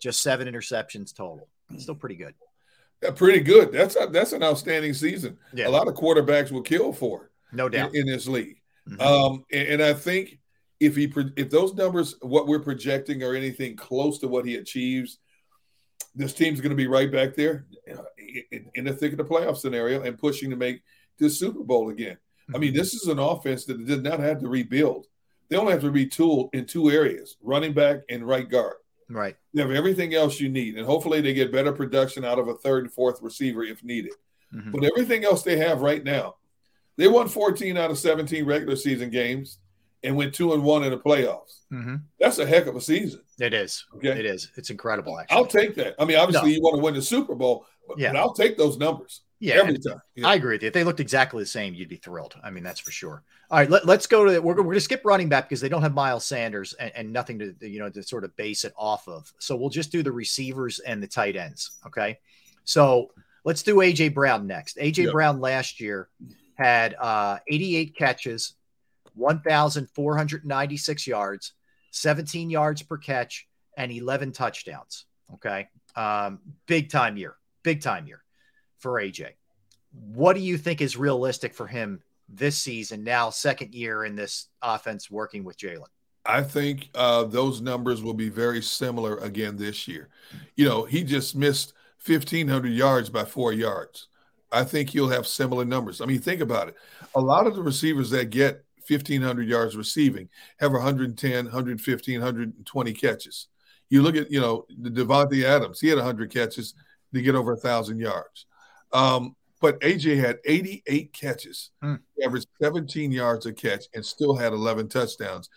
just seven interceptions total. Still pretty good.
Yeah, pretty good. That's a, that's an outstanding season.
Yeah.
A lot of quarterbacks will kill for it.
No doubt.
in, in this league.
Mhm.
Um, and, and I think if he if those numbers, what we're projecting, are anything close to what he achieves, this team's going to be right back there uh, in, in the thick of the playoff scenario and pushing to make this Super Bowl again. I
Mm-hmm.
mean, this is an offense that did not have to rebuild. They only have to retool in two areas: running back and right guard.
Right.
They have everything else you need, and hopefully they get better production out of a third and fourth receiver if needed.
Mhm.
But everything else they have right now, they won 14 out of 17 regular season games and went two and one in the playoffs.
Mhm.
That's a heck of a season.
It is.
Okay.
It is. It's incredible, actually.
I'll take that. I mean, obviously
No.
you want to win the Super Bowl, but,
Yeah.
but I'll take those numbers
Yeah,
every time. Yeah.
I agree with you. If they looked exactly the same, you'd be thrilled. I mean, that's for sure. All right, let, us go to we're, we're going to skip running back because they don't have Miles Sanders and, and nothing to you know to sort of base it off of. So we'll just do the receivers and the tight ends. Okay, so let's do AJ Brown next. AJ
Yep.
Brown last year had uh, 88 catches, 1,496 yards, 17 yards per catch, and 11 touchdowns. Okay, um, big time year, big time year for AJ what do you think is realistic for him this season now second year in this offense working with jalen
I think uh, those numbers will be very similar again this year. You know, he just missed 1,500 yards by four yards. I think he'll have similar numbers. I mean, think about it. A lot of the receivers that get 1,500 yards receiving have 110, 115, 120 catches. You look at, you know, the Davante Adams, he had 100 catches to get over 1,000 yards. Um, but AJ had 88 catches,
Hmm.
Averaged 17 yards a catch, and still had 11 touchdowns.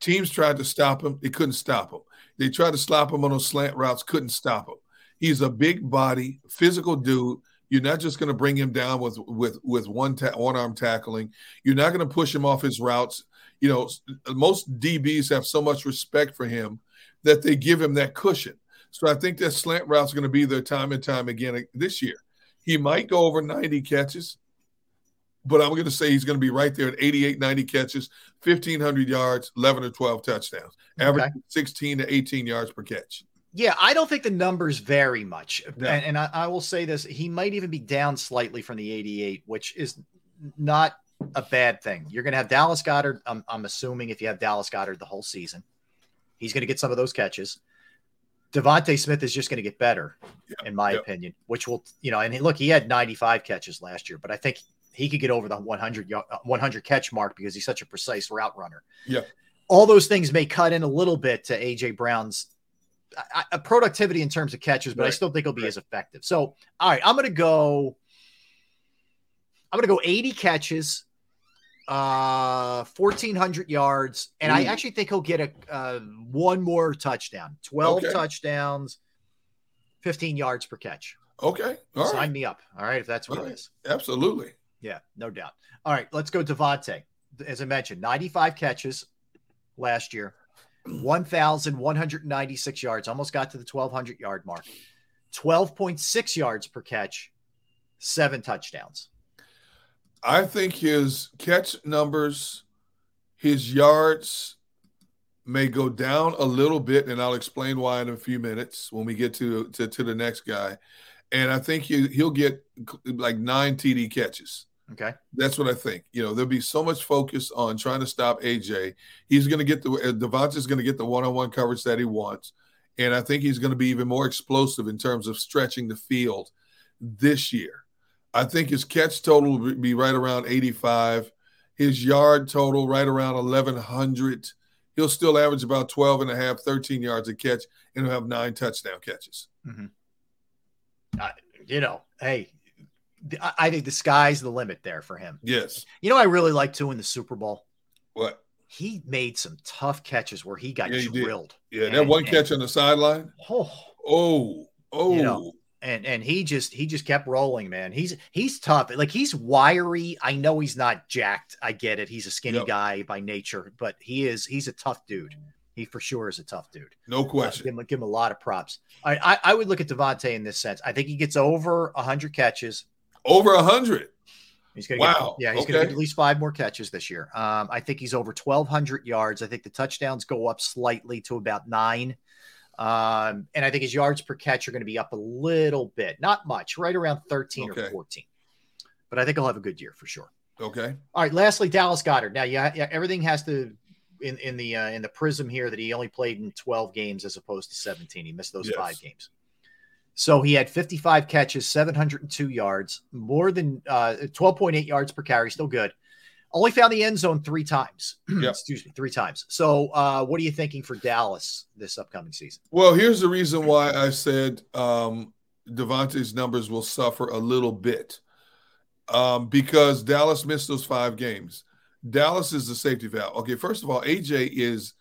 Teams tried to stop him. They couldn't stop him. They tried to stop him on those slant routes, couldn't stop him. He's a big body, physical dude. You're not just going to bring him down with with with one ta- one arm tackling. You're not going to push him off his routes. You know, most DBs have so much respect for him that they give him that cushion. So I think that slant route's going to be there time and time again this year. He might go over 90 catches, but I'm going to say he's going to be right there at 88, 90 catches, 1,500 yards, 11 or 12 touchdowns, average
Okay.
16 to 18 yards per catch.
yeah i don't think the numbers vary much
No.
and, and I, I will say this he might even be down slightly from the 88 which is not a bad thing you're going to have dallas goedert I'm, I'm assuming if you have dallas goedert the whole season he's going to get some of those catches DeVonta Smith is just going to get better, in my
yeah.
opinion. Which will, you know, and he, look, he had 95 catches last year, but I think he could get over the 100 uh, 100 catch mark because he's such a precise route runner.
Yeah.
All those things may cut in a little bit to AJ Brown's uh, productivity in terms of catches, but I still think he'll be
Right.
as effective. So, all right, I'm going to go. I'm going to go 80 catches, uh, 1,400 yards, and I actually think he'll get a uh, one more touchdown, 12
Okay.
touchdowns, 15 yards per catch.
Okay. All
Sign
right.
me up. All right, if that's what
All
it
right.
is.
Absolutely.
Yeah, no doubt. All right, let's go DeVonta. As I mentioned, 95 catches last year, 1,196 yards, almost got to the 1,200 yard mark, 12.6 yards per catch, seven touchdowns.
I think his catch numbers, his yards may go down a little bit, and I'll explain why in a few minutes when we get to to, to the next guy. And I think he, he'll get like nine TD catches.
Okay.
That's what I think. You know, there'll be so much focus on trying to stop AJ. He's going to get the uh, DeVonta's going to get the one-on-one coverage that he wants, and I think he's going to be even more explosive in terms of stretching the field this year. I think his catch total will be right around 85. His yard total right around 1100. He'll still average about 12 and a half, 13 yards a catch, and he'll have nine touchdown catches.
Uh, you know, hey, I I think the sky's the limit there for him.
Yes.
You know, I really like too in the Super Bowl.
What?
he made some tough catches where he got
Yeah, he did.
drilled.
Yeah, that one
and-
catch on the sideline.
Oh,
Oh, oh,
You know, and and he just he just kept rolling, man. He's he's tough. Like he's wiry. I know he's not jacked. I get it. He's a skinny
Yep.
guy by nature, but he is he's a tough dude. He for sure is a tough dude.
no
Uh,
question.
give, him, give him a lot of props. I, I I would look at DeVonta in this sense. I think he gets over hundred catches.
Over a hundred.
He's gonna
Wow,
get yeah, he's gonna get at least five more catches this year. Um, I think he's over twelve hundred yards. I think the touchdowns go up slightly to about nine. Um, and I think his yards per catch are going to be up a little bit, not much, right around 13 or 14. But I think he'll have a good year for sure.
Okay.
All right, lastly, Dallas Goedert. Now, yeah, yeah everything has to in in the uh, in the prism here that he only played in 12 games as opposed to 17. He missed those
Yes.
five games. So he had 55 catches, 702 yards, more than uh, 12.8 yards per carry, still good. Only found the end zone three times.
Yep.
Excuse me, three times. So, uh, what are you thinking for Dallas this upcoming season?
Well, here's the reason why I said um, DeVonta's numbers will suffer a little bit um, because Dallas missed those five games. Dallas is the safety valve. Okay, first of all, AJ is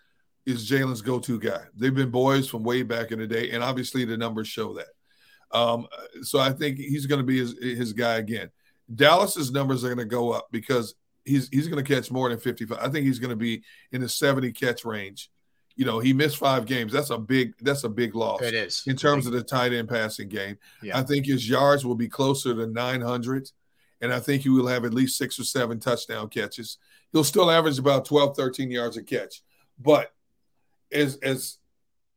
is Jalen's go-to guy. They've been boys from way back in the day, and obviously the numbers show that. Um, so I think he's going to be his, his guy again. Dallas's numbers are going to go up because he's he's going to catch more than 55. I think he's going to be in the 70 catch range. You know, he missed five games. That's a big that's a big loss
It is
in terms of the tight end passing game.
Yeah.
I think his yards will be closer to 900, and I think he will have at least six or seven touchdown catches. He'll still average about 12, 13 yards a catch. But as as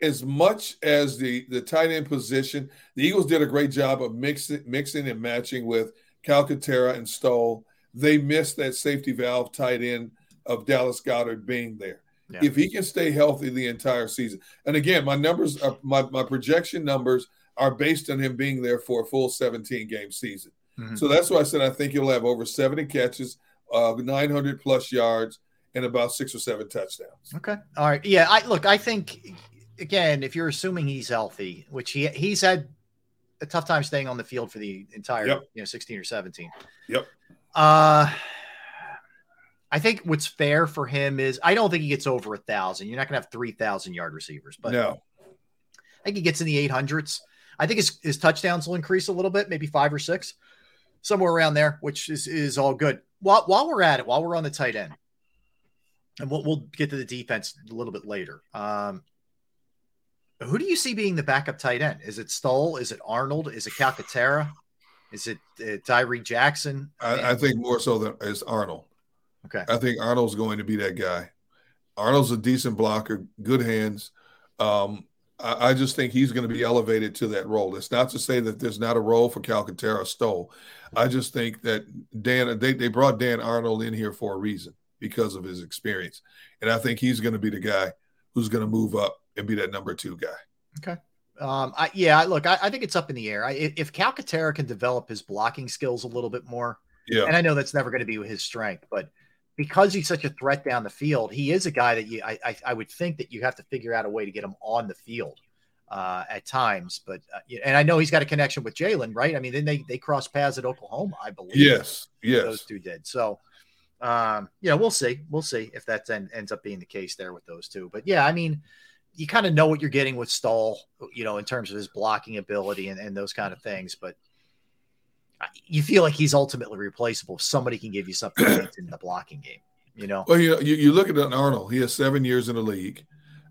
as much as the the tight end position, the Eagles did a great job of mixing mixing and matching with Calcaterra and Stoll. They missed that safety valve tight end of Dallas Goedert being there.
Yeah.
If he can stay healthy the entire season, and again, my numbers are my, my projection numbers are based on him being there for a full 17 game season.
Mhm.
So that's why I said I think he'll have over 70 catches, uh, 900 plus yards, and about six or seven touchdowns.
Okay. All right. Yeah. I look. I think again, if you're assuming he's healthy, which he he's had a tough time staying on the field for the entire
Yep.
you know 16 or 17.
Yep.
Uh, I think what's fair for him is I don't think he gets over a thousand. You're not gonna have three thousand yard receivers, but
no,
I think he gets in the 800s. I think his, his touchdowns will increase a little bit, maybe five or six, somewhere around there, which is, is all good. While, while we're at it, while we're on the tight end, and we'll, we'll get to the defense a little bit later. Um, who do you see being the backup tight end? Is it Stoll? Is it Arnold? Is it Calcaterra? Is it uh, Tyree Jackson?
I, I think more so than as Arnold.
Okay.
I think Arnold's going to be that guy. Arnold's a decent blocker, good hands. Um, I, I just think he's going to be elevated to that role. It's not to say that there's not a role for Calcaterra Stoll. I just think that Dan they, they brought Dan Arnold in here for a reason because of his experience. And I think he's going to be the guy who's going to move up and be that number two guy.
Okay. Um, I, yeah, look, I, I think it's up in the air. I, if if Calcaterra can develop his blocking skills a little bit more,
Yeah.
and I know that's never going to be his strength, but because he's such a threat down the field, he is a guy that you, I, I, would think that you have to figure out a way to get him on the field uh, at times. But uh, and I know he's got a connection with Jalen, right? I mean, then they they crossed paths at Oklahoma, I believe.
Yes. Yes.
those two did. So, um, yeah, we'll see. We'll see if that then ends up being the case there with those two. But yeah, I mean, you kind of know what you're getting with Stoll, you know, in terms of his blocking ability and, and those kind of things. But you feel like he's ultimately replaceable. if Somebody can give you something in the blocking game, you know.
Well, you know, you, you look at Arnold. He has seven years in the league.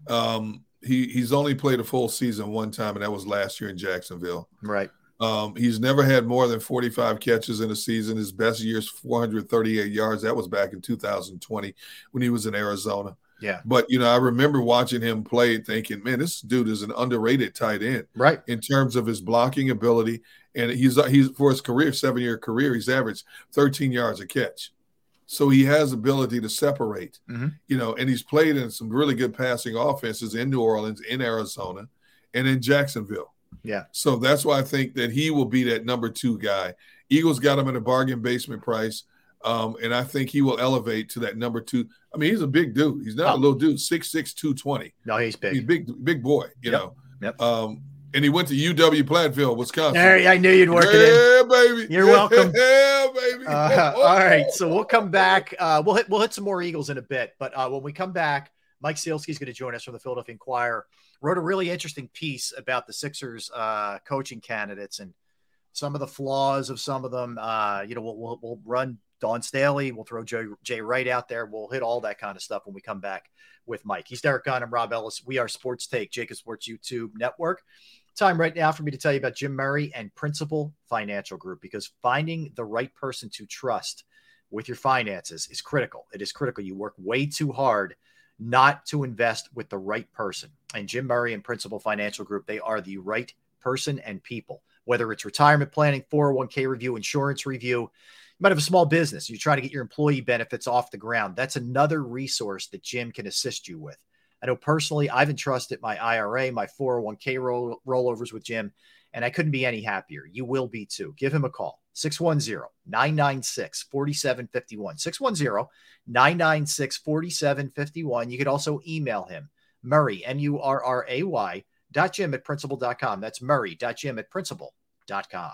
Um, he he's only played a full season one time, and that was last year in Jacksonville.
Right.
Um, he's never had more than 45 catches in a season. His best year is 438 yards. That was back in 2020 when he was in Arizona.
Yeah.
But you know, I remember watching him play, thinking, "Man, this dude is an underrated tight end,
right?
In terms of his blocking ability, and he's he's for his career, seven year career, he's averaged 13 yards a catch. So he has ability to separate,
Mhm.
you know, and he's played in some really good passing offenses in New Orleans, in Arizona, and in Jacksonville.
Yeah.
So that's why I think that he will be that number two guy. Eagles got him at a bargain basement price. Um, and I think he will elevate to that number two. I mean, he's a big dude. He's not a little dude, 6'6, 220.
No, he's big.
He's big, big boy, you
Yep.
know.
Yep.
Um, and he went to UW Platteville, Wisconsin.
There, I knew you'd work it
yeah,
in.
baby.
You're welcome.
Yeah, baby.
Uh, all right, so we'll come back. Uh, we'll hit we'll hit some more Eagles in a bit, but uh, when we come back, Mike Sielski is going to join us from the Philadelphia Inquirer. Wrote a really interesting piece about the Sixers uh, coaching candidates and some of the flaws of some of them. Uh, you know, we'll, we'll, we'll run Dawn Staley. We'll throw Jay, Jay Wright out there. We'll hit all that kind of stuff when we come back with Mike. He's Derrick Gunn. I'm Rob Ellis. We are Sports Take, JAKIB Sports YouTube Network. Time right now for me to tell you about Jim Murray and Principal Financial Group because finding the right person to trust with your finances is critical. It is critical. You work way too hard not to invest with the right person. And Jim Murray and Principal Financial Group, they are the right person and people whether it's retirement planning, 401k review, insurance review. You might have a small business. You're trying to get your employee benefits off the ground. That's another resource that Jim can assist you with. I know personally, I've entrusted my IRA, my 401k roll, rollovers with Jim, and I couldn't be any happier. You will be too. Give him a call 610 996 4751. 610 996 4751. You could also email him, Murray, M U R R A Y, dot Jim at principal.com. That's Murray, dot Jim at principal.com.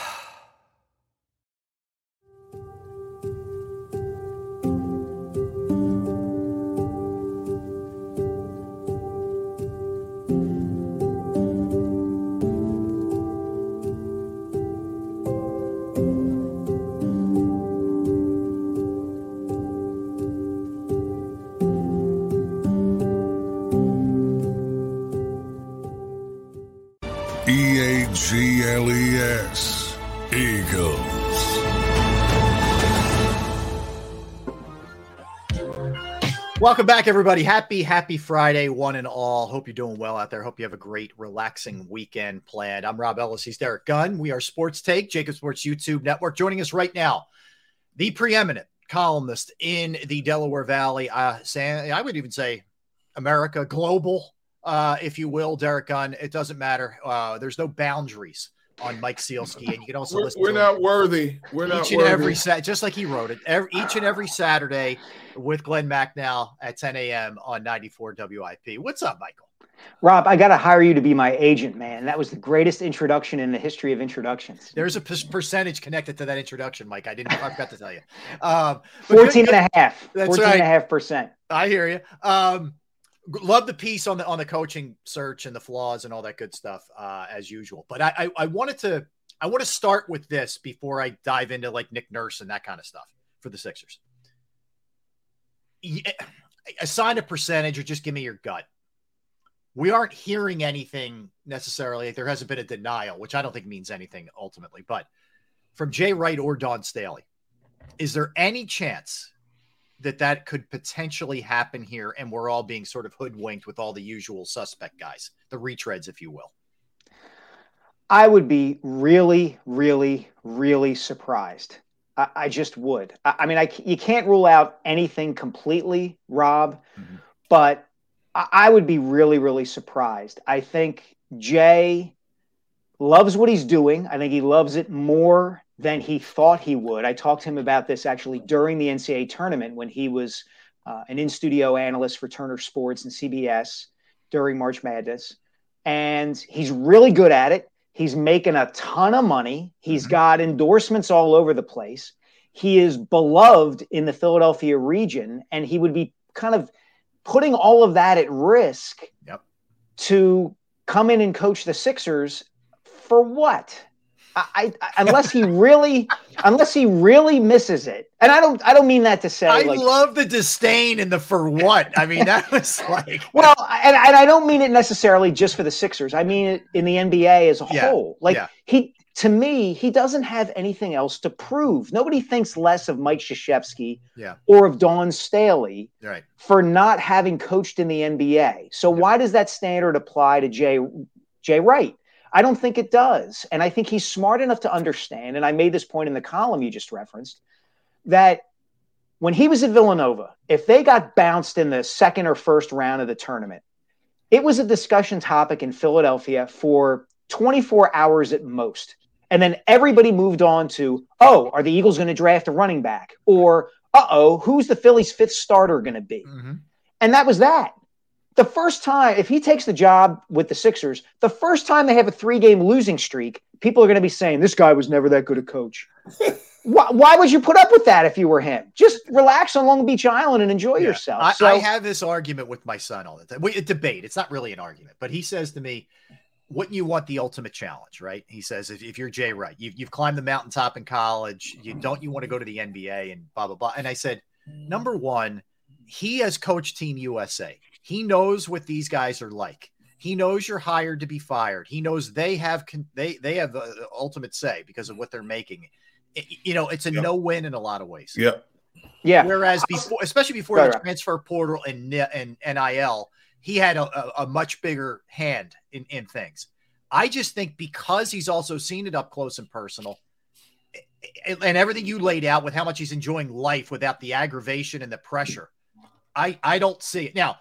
E A G L E S. Eagles.
Welcome back, everybody. Happy, happy Friday, one and all. Hope you're doing well out there. Hope you have a great, relaxing weekend planned. I'm Rob Ellis. He's Derrick Gunn. We are Sports Take, JAKIB Sports YouTube Network. Joining us right now, the preeminent columnist in the Delaware Valley. Uh, Sam, I would even say America, global, uh, if you will, Derrick Gunn. It doesn't matter. Uh, there's no boundaries on Mike Sielski, and you can also
We're,
listen.
we're
to
not
him
worthy. We're not
each and
worthy.
every Sat, just like he wrote it, every, each and every Saturday with Glenn Macnow at 10 a.m. on 94 WIP. What's up, Michael?
Rob, I got to hire you to be my agent, man. That was the greatest introduction in the history of introductions.
There's a p- percentage connected to that introduction, Mike. I didn't. I forgot to tell you. Um,
14
good-
and a half.
That's
14
right.
and a half percent.
I hear you. Um, g- love the piece on the on the coaching search and the flaws and all that good stuff uh, as usual. But I, I I wanted to I want to start with this before I dive into like Nick Nurse and that kind of stuff for the Sixers. Yeah, assign a percentage or just give me your gut. We aren't hearing anything necessarily. There hasn't been a denial, which I don't think means anything ultimately. But from Jay Wright or Dawn Staley, is there any chance that that could potentially happen here and we're all being sort of hoodwinked with all the usual suspect guys, the retreads, if you will?
I would be really, really, really surprised. I, I just would. I, I mean, I, you can't rule out anything completely, Rob, mm-hmm. but I, I would be really, really surprised. I think Jay loves what he's doing. I think he loves it more than he thought he would. I talked to him about this actually during the NCAA tournament when he was uh, an in studio analyst for Turner Sports and CBS during March Madness. And he's really good at it. He's making a ton of money. He's got endorsements all over the place. He is beloved in the Philadelphia region, and he would be kind of putting all of that at risk
Yep.
to come in and coach the Sixers for what? I, I unless he really unless he really misses it. And I don't I don't mean that to say
I
like
love the disdain and the for what. I mean, that was like
well, and, and I don't mean it necessarily just for the Sixers. I mean it in the NBA as a
Yeah,
whole. Like
yeah.
he, to me, he doesn't have anything else to prove. Nobody thinks less of Mike Krzyzewski
Yeah.
or of Dawn Staley
Right.
for not having coached in the NBA. So why does that standard apply to Jay Jay Wright? I don't think it does. And I think he's smart enough to understand, and I made this point in the column you just referenced, that when he was at Villanova, if they got bounced in the second or first round of the tournament, it was a discussion topic in Philadelphia for 24 hours at most. And then everybody moved on to, oh, are the Eagles going to draft a running back? Or, uh oh, who's the Phillies' fifth starter going to be? And that was that. The first time, if he takes the job with the Sixers, the first time they have a three game losing streak, people are going to be saying, this guy was never that good a coach. why, why would you put up with that if you were him? Just relax on Long Beach Island and enjoy yourself.
I,
so,
I have this argument with my son all the time. We a debate. It's not really an argument, but he says to me, "Wouldn't you want the ultimate challenge?" Right? He says, "If, if you're Jay Wright, you've, you've climbed the mountaintop in college. You don't you want to go to the NBA and blah blah blah." And I said, number one, he has coached Team USA. He knows what these guys are like. He knows you're hired to be fired. He knows they have con- they they have uh, the ultimate say because of what they're making. I- you know, it's a no win in a lot of ways.
Yep.
Yeah.
Whereas before, especially before
Right,
the transfer portal and and NIL, he had a, a, a much bigger hand in, in things. I just think because he's also seen it up close and personal, and and everything you laid out with how much he's enjoying life without the aggravation and the pressure. I I don't see it now.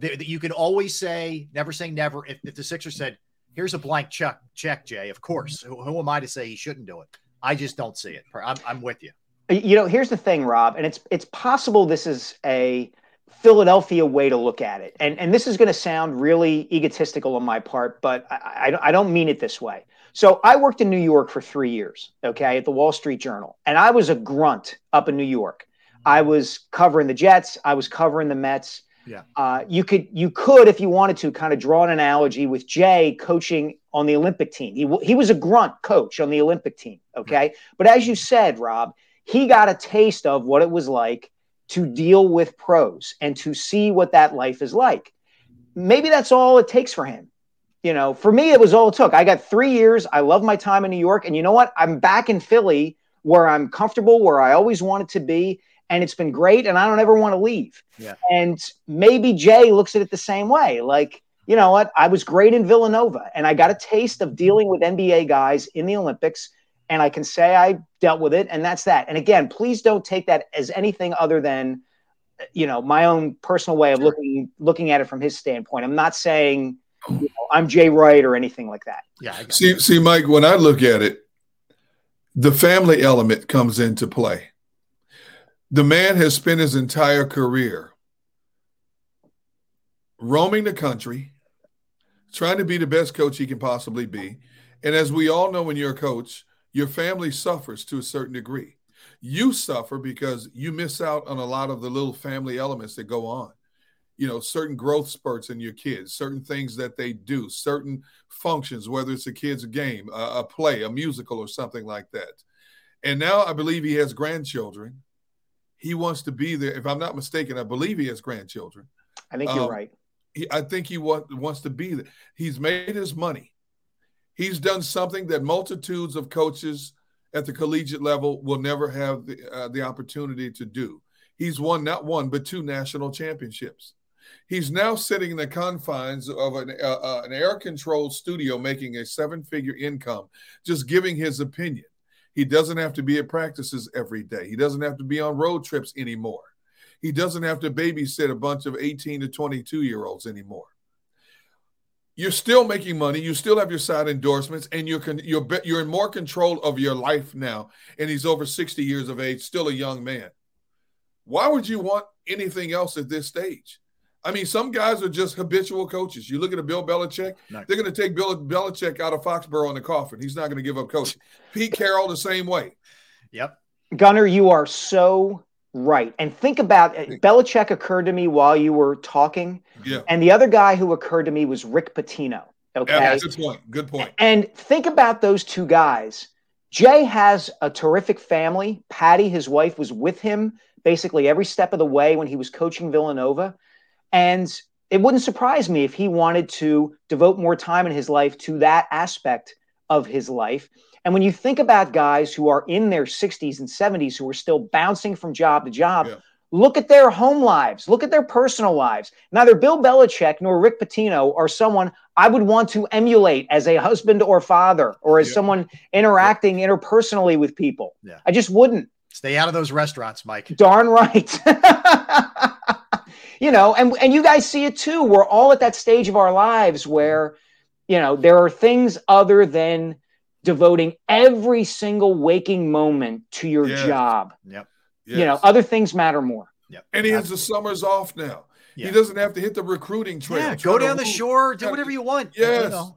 You can always say never say never. If, if the Sixers said, "Here's a blank check, check, Jay," of course. Who, who am I to say he shouldn't do it? I just don't see it. I'm, I'm with you.
you know, here's the thing, Rob, and it's it's possible this is a Philadelphia way to look at it, and and this is going to sound really egotistical on my part, but I, I I don't mean it this way. So I worked in New York for three years, okay, at the Wall Street Journal, and I was a grunt up in New York. I was covering the Jets, I was covering the Mets.
Yeah.
Uh, you could you could if you wanted to kind of draw an analogy with Jay coaching on the Olympic team. He he was a grunt coach on the Olympic team, okay? But as you said, Rob, he got a taste of what it was like to deal with pros and to see what that life is like. Maybe that's all it takes for him. You know, for me, it was all it took. I got three years. I love my time in New York. And you know what? I'm back in Philly where I'm comfortable, where I always wanted to be. And it's been great. And I don't ever want to leave.
Yeah.
And maybe Jay looks at it the same way. Like, you know what? I was great in Villanova and I got a taste of dealing with NBA guys in the Olympics. And I can say I dealt with it. And that's that. And again, please don't take that as anything other than, you know, my own personal way of looking looking at it from his standpoint. I'm not saying you know, I'm Jay Wright or anything like that.
Yeah. I
See, see, Mike, when I look at it, the family element comes into play. The man has spent his entire career roaming the country, trying to be the best coach he can possibly be. And as we all know, when you're a coach, your family suffers to a certain degree. You suffer because you miss out on a lot of the little family elements that go on. You know, certain growth spurts in your kids, certain things that they do, certain functions, whether it's a kid's game, a, a play, a musical, or something like that. And now I believe he has grandchildren. He wants to be there. If I'm not mistaken, I believe he has grandchildren.
I think you're
Um,
right.
he, I think he wa- wants to be there. He's made his money. He's done something that multitudes of coaches at the collegiate level will never have the, uh, the opportunity to do. He's won not one, but two national championships. He's now sitting in the confines of an, uh, uh, an air controlled studio making a seven figure income, just giving his opinion. He doesn't have to be at practices every day, he doesn't have to be on road trips anymore. He doesn't have to babysit a bunch of 18 to 22 year olds anymore. You're still making money. You still have your side endorsements, and you're con- you're be- you're in more control of your life now. And he's over 60 years of age, still a young man. Why would you want anything else at this stage? I mean, some guys are just habitual coaches. You look at a Bill Belichick; they're going to take Bill Belichick out of Foxborough in the coffin. He's not going to give up coaching. Pete Carroll the same way.
Yep.
Gunner, you are so right. And think about uh, it. Belichick occurred to me while you were talking.
Yeah.
And the other guy who occurred to me was Rick Pitino. Okay.
Yeah, good point. Good point.
And think about those two guys. Jay has a terrific family. Patty, his wife, was with him basically every step of the way when he was coaching Villanova. And it wouldn't surprise me if he wanted to devote more time in his life to that aspect of his life. And when you think about guys who are in their 60s and 70s who are still bouncing from job to job, look at their home lives, look at their personal lives. Neither Bill Belichick nor Rick Pitino are someone I would want to emulate as a husband or father or as someone interacting interpersonally with people.
Yeah.
I just wouldn't.
Stay out of those restaurants, Mike.
Darn right. you know, and and you guys see it too. We're all at that stage of our lives where, you know, there are things other than devoting every single waking moment to your
Yes.
job.
Yep.
You know, other things matter more.
Yep.
And he has the summers off now.
Yeah.
He doesn't have to hit the recruiting trail.
Yeah, go down the shore, do whatever you want.
Yes.
You know,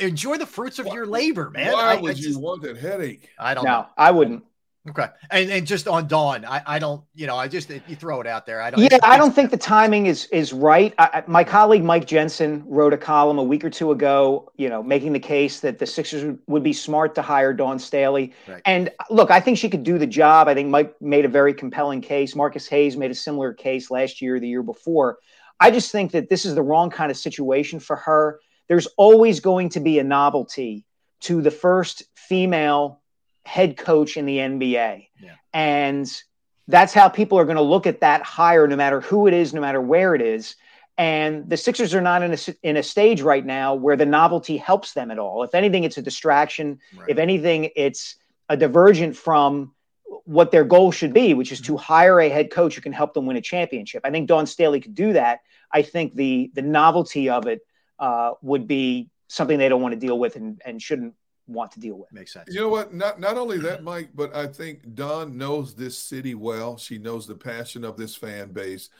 enjoy the fruits of your labor, man.
Why
I- I
would you want that headache?
I don't
No,
know.
I wouldn't.
Okay, and and just on Dawn, I, I don't, you know, I just you throw it out there. I don't.
Yeah, I don't think the timing is is right. I, my colleague Mike Jensen wrote a column a week or two ago, you know, making the case that the Sixers would- would be smart to hire Dawn Staley.
Right.
And uh, look, I think she could do the job. I think Mike made a very compelling case. Marcus Hayes made a similar case last year, the year before. I just think that this is the wrong kind of situation for her. There's always going to be a novelty to the first female head coach in the NBA. And that's how people are going to look at that hire, no matter who it is, no matter where it is. And the Sixers are not in a, in a stage right now where the novelty helps them at all. If anything, it's a distraction. If anything, it's a divergent from what their goal should be, which is to hire a head coach who can help them win a championship. I think Dawn Staley could do that. I think the the novelty of it uh, would be something they don't want to deal with and, and shouldn't want to deal with.
Makes sense.
You know what? Not not only that, Mike, but I think Dawn knows this city well. She knows the passion of this fan base.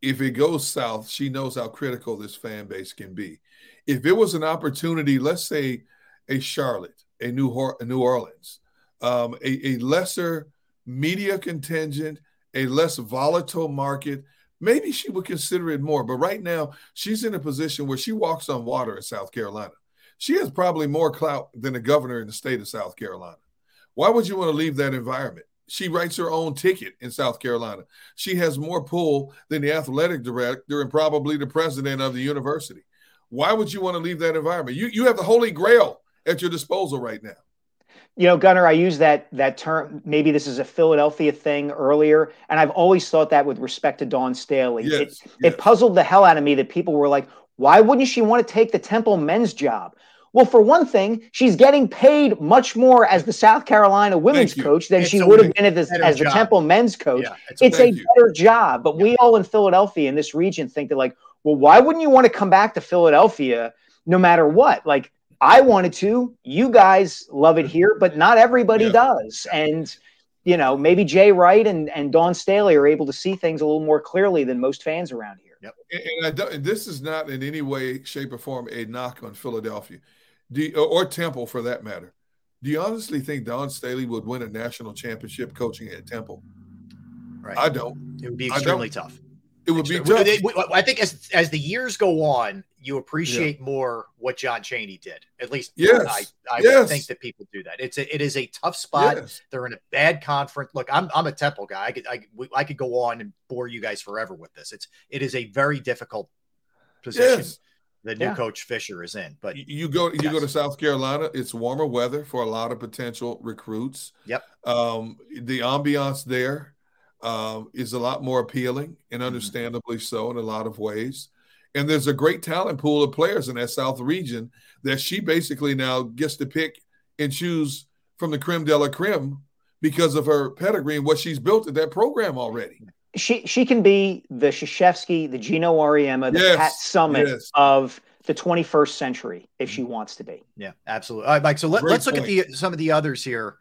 If it goes south, she knows how critical this fan base can be. If it was an opportunity, let's say a Charlotte, a New Hor- a New Orleans, um, a, a lesser media contingent, a less volatile market, maybe she would consider it more. But right now, she's in a position where she walks on water in South Carolina. She has probably more clout than the governor in the state of South Carolina. Why would you want to leave that environment? She writes her own ticket in South Carolina. She has more pull than the athletic director and probably the president of the university. Why would you want to leave that environment? You you have the holy grail at your disposal right now.
You know, Gunner, I use that that term. Maybe this is a Philadelphia thing earlier, and I've always thought that with respect to Dawn Staley.
Yes,
it, it puzzled the hell out of me that people were like, "Why wouldn't she want to take the Temple men's job?" Well, for one thing, she's getting paid much more as the South Carolina women's coach than
It's
she would have been as, as the. Temple men's coach.
Yeah,
it's
it's
a,
you.
better job. But we all in Philadelphia in this region think that, like, well, why wouldn't you want to come back to Philadelphia no matter what? Like, I wanted to. You guys love it here, but not everybody
Yeah.
does. And you know, maybe Jay Wright and, and Dawn Staley are able to see things a little more clearly than most fans around here.
Yep.
And, and I don't, this is not in any way, shape, or form a knock on Philadelphia, Do or Temple for that matter. Do you honestly think Dawn Staley would win a national championship coaching at Temple?
Right.
I don't.
It would be extremely tough.
It would be
Extremely-
tough.
I think as as the years go on, you appreciate more what John Chaney did. At least
Yes.
I, I
Yes.
think that people do that. It's a, it is a tough spot.
Yes.
They're in a bad conference. Look, I'm I'm a Temple guy. I could I, we- I could go on and bore you guys forever with this. It's it is a very difficult position
Yes.
that new
Yeah.
coach Fisher is in. But
You go you go to South Carolina, it's warmer weather for a lot of potential recruits.
Yep.
Um, the ambiance there um, is a lot more appealing and
Mm-hmm.
understandably so in a lot of ways. And there's a great talent pool of players in that South region that she basically now gets to pick and choose from the creme de la creme because of her pedigree and what she's built at that program already.
She she can be the Krzyzewski, the Geno Auriemma, the
Yes,
Pat Summitt
yes.
of the 21st century if she wants to be.
Yeah, absolutely. All right, Mike. So let, let's look
point.
at the some of the others here.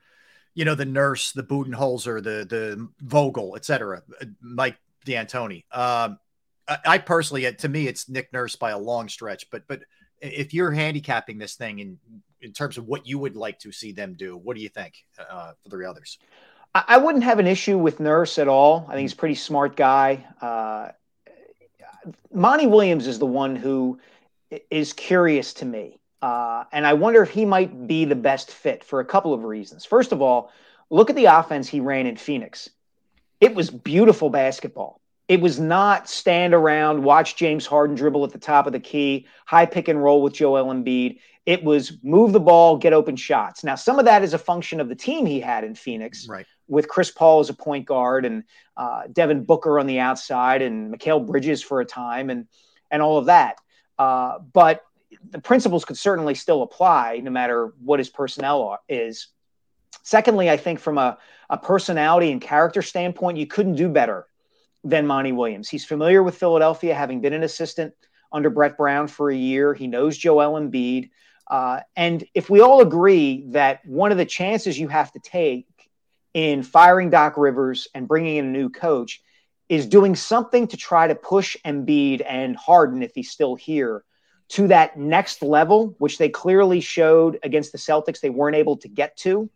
You know, the nurse, the Budenholzer, the the Vogel, et cetera. uh, Mike D'Antoni. Um, I, I personally, uh, to me, it's Nick Nurse by a long stretch. But but if you're handicapping this thing in in terms of what you would like to see them do, what do you think uh, for the others?
I, I wouldn't have an issue with Nurse at all. I think he's a pretty smart guy. Uh, Monty Williams is the one who is curious to me. Uh, and I wonder if he might be the best fit for a couple of reasons. First of all, look at the offense he ran in Phoenix. It was beautiful basketball. It was not stand around, watch James Harden dribble at the top of the key, high pick and roll with Joel Embiid. It was move the ball, get open shots. Now, some of that is a function of the team he had in Phoenix
Right.
with Chris Paul as a point guard and uh, Devin Booker on the outside and Mikal Bridges for a time and and all of that. Uh, but the principles could certainly still apply no matter what his personnel is. Secondly, I think from a, a personality and character standpoint, you couldn't do better than Monty Williams. He's familiar with Philadelphia, having been an assistant under Brett Brown for a year. He knows Joel Embiid. Uh, and if we all agree that one of the chances you have to take in firing Doc Rivers and bringing in a new coach is doing something to try to push Embiid and Harden, if he's still here, to that next level, which they clearly showed against the Celtics they weren't able to get to.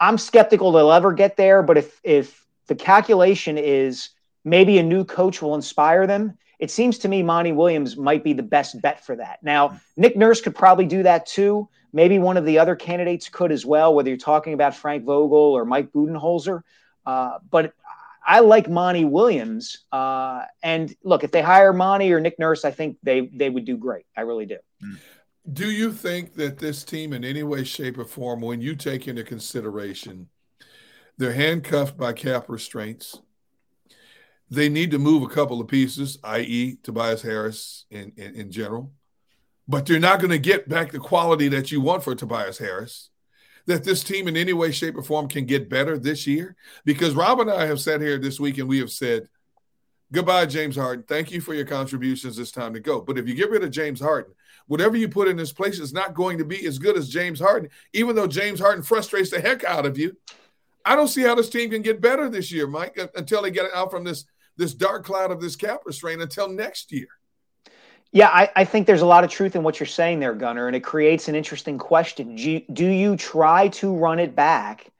I'm skeptical they'll ever get there, but if if the calculation is maybe a new coach will inspire them, it seems to me Monty Williams might be the best bet for that. Now, Nick Nurse could probably do that too. Maybe one of the other candidates could as well, whether you're talking about Frank Vogel or Mike Budenholzer. Uh, but I like Monty Williams. Uh, and look, if they hire Monty or Nick Nurse, I think they they would do great. I really do.
Do you think that this team, in any way, shape, or form, when you take into consideration they're handcuffed by cap restraints, they need to move a couple of pieces, i.e., Tobias Harris in, in, in general, but they're not going to get back the quality that you want for Tobias Harris? That this team, in any way, shape, or form, can get better this year? Because Rob and I have sat here this week and we have said, Goodbye, James Harden. Thank you for your contributions. It's time to go. But if you get rid of James Harden, whatever you put in his place is not going to be as good as James Harden, even though James Harden frustrates the heck out of you. I don't see how this team can get better this year, Mike, until they get out from this this dark cloud of this cap restraint until next year.
Yeah, I, I think there's a lot of truth in what you're saying there, Gunner, and it creates an interesting question. Do you, do you try to run it back,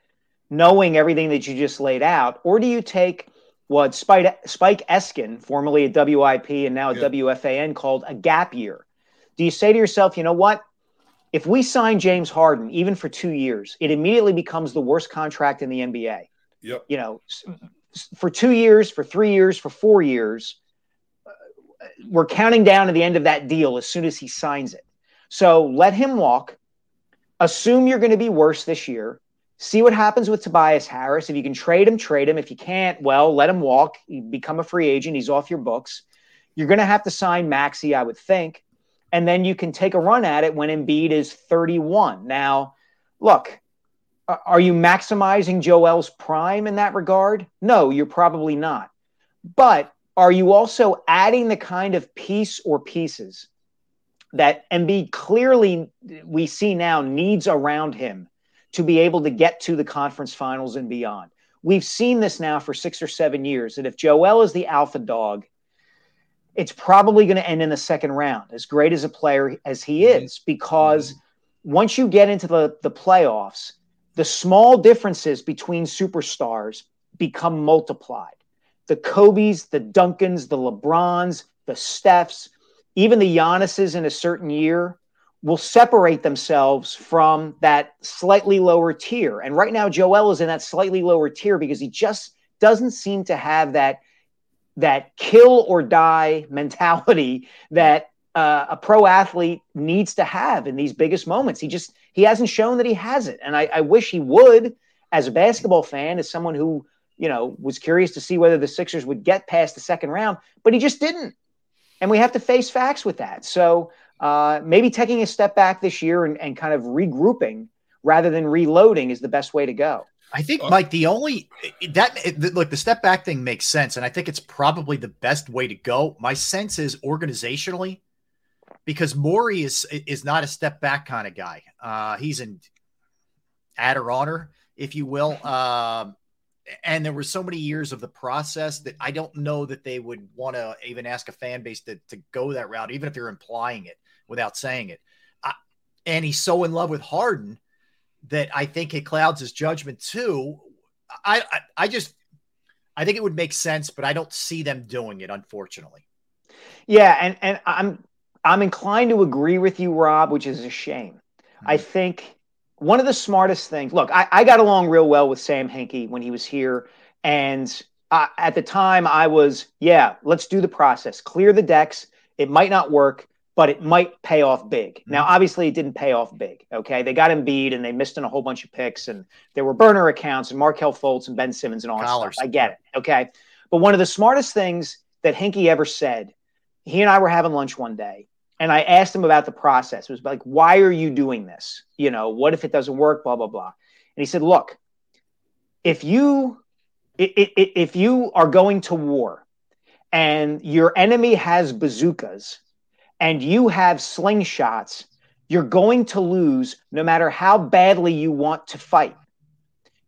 knowing everything that you just laid out, or do you take what Spike, Spike Eskin, formerly at WIP and now at WFAN, called a gap year? Do you say to yourself, you know what? If we sign James Harden, even for two years, it immediately becomes the worst contract in the NBA.
Yep.
You know, for two years, for three years, for four years, we're counting down to the end of that deal as soon as he signs it. So let him walk. Assume you're going to be worse this year. See what happens with Tobias Harris. If you can trade him, trade him. If you can't, well, let him walk. Become a free agent. He's off your books. You're going to have to sign Maxey, I would think. And then you can take a run at it when Embiid is 31. Now, look, are you maximizing Joel's prime in that regard? No, you're probably not. But are you also adding the kind of piece or pieces that Embiid clearly we see now needs around him to be able to get to the conference finals and beyond? We've seen this now for six or seven years that if Joel is the alpha dog, it's probably going to end in the second round, as great as a player as he mm-hmm. is, because once you get into the, the playoffs, the small differences between superstars become multiplied. The Kobe's, the Duncans, the LeBrons, the Stephs, even the Giannis's in a certain year will separate themselves from that slightly lower tier. And right now, Joel is in that slightly lower tier because he just doesn't seem to have that that kill or die mentality that uh, a pro athlete needs to have in these biggest moments. He just he hasn't shown that he has it, and I, I wish he would. As a basketball fan, as someone who you know was curious to see whether the Sixers would get past the second round, but he just didn't, and we have to face facts with that. So uh, maybe taking a step back this year and, and kind of regrouping rather than reloading is the best way to go.
I think, Mike, the only that look the step back thing makes sense, and I think it's probably the best way to go. My sense is organizationally, because Morey is is not a step back kind of guy. Uh, he's an add or honor, if you will. Um, and there were so many years of the process that I don't know that they would want to even ask a fan base to, to go that route, even if they're implying it without saying it. I, and he's so in love with Harden that I think it clouds his judgment too. I, I, I just I think it would make sense, but I don't see them doing it, unfortunately.
Yeah, and and I'm I'm inclined to agree with you, Rob, which is a shame. Mm-hmm. I think one of the smartest things. Look, I, I got along real well with Sam Hinkie when he was here, and uh, at the time I was, yeah, let's do the process, clear the decks. It might not work but it might pay off big. Mm-hmm. Now, obviously, it didn't pay off big. Okay, they got Embiid and they missed in a whole bunch of picks, and there were burner accounts and Markelle Fultz and Ben Simmons and all that stuff. I get it. Okay, but one of the smartest things that Hinkie ever said, he and I were having lunch one day, and I asked him about the process. It was like, why are you doing this? You know, what if it doesn't work? Blah blah blah. And he said, look, if you if you are going to war and your enemy has bazookas and you have slingshots, you're going to lose no matter how badly you want to fight.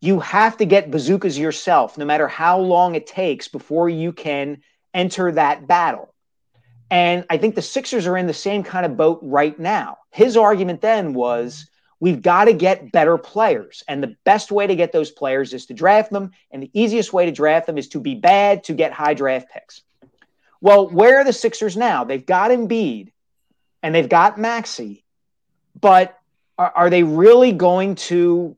You have to get bazookas yourself, no matter how long it takes before you can enter that battle. And I think the Sixers are in the same kind of boat right now. His argument then was we've got to get better players. And the best way to get those players is to draft them. And the easiest way to draft them is to be bad to get high draft picks. Well, where are the Sixers now? They've got Embiid and they've got Maxey, but are, are they really going to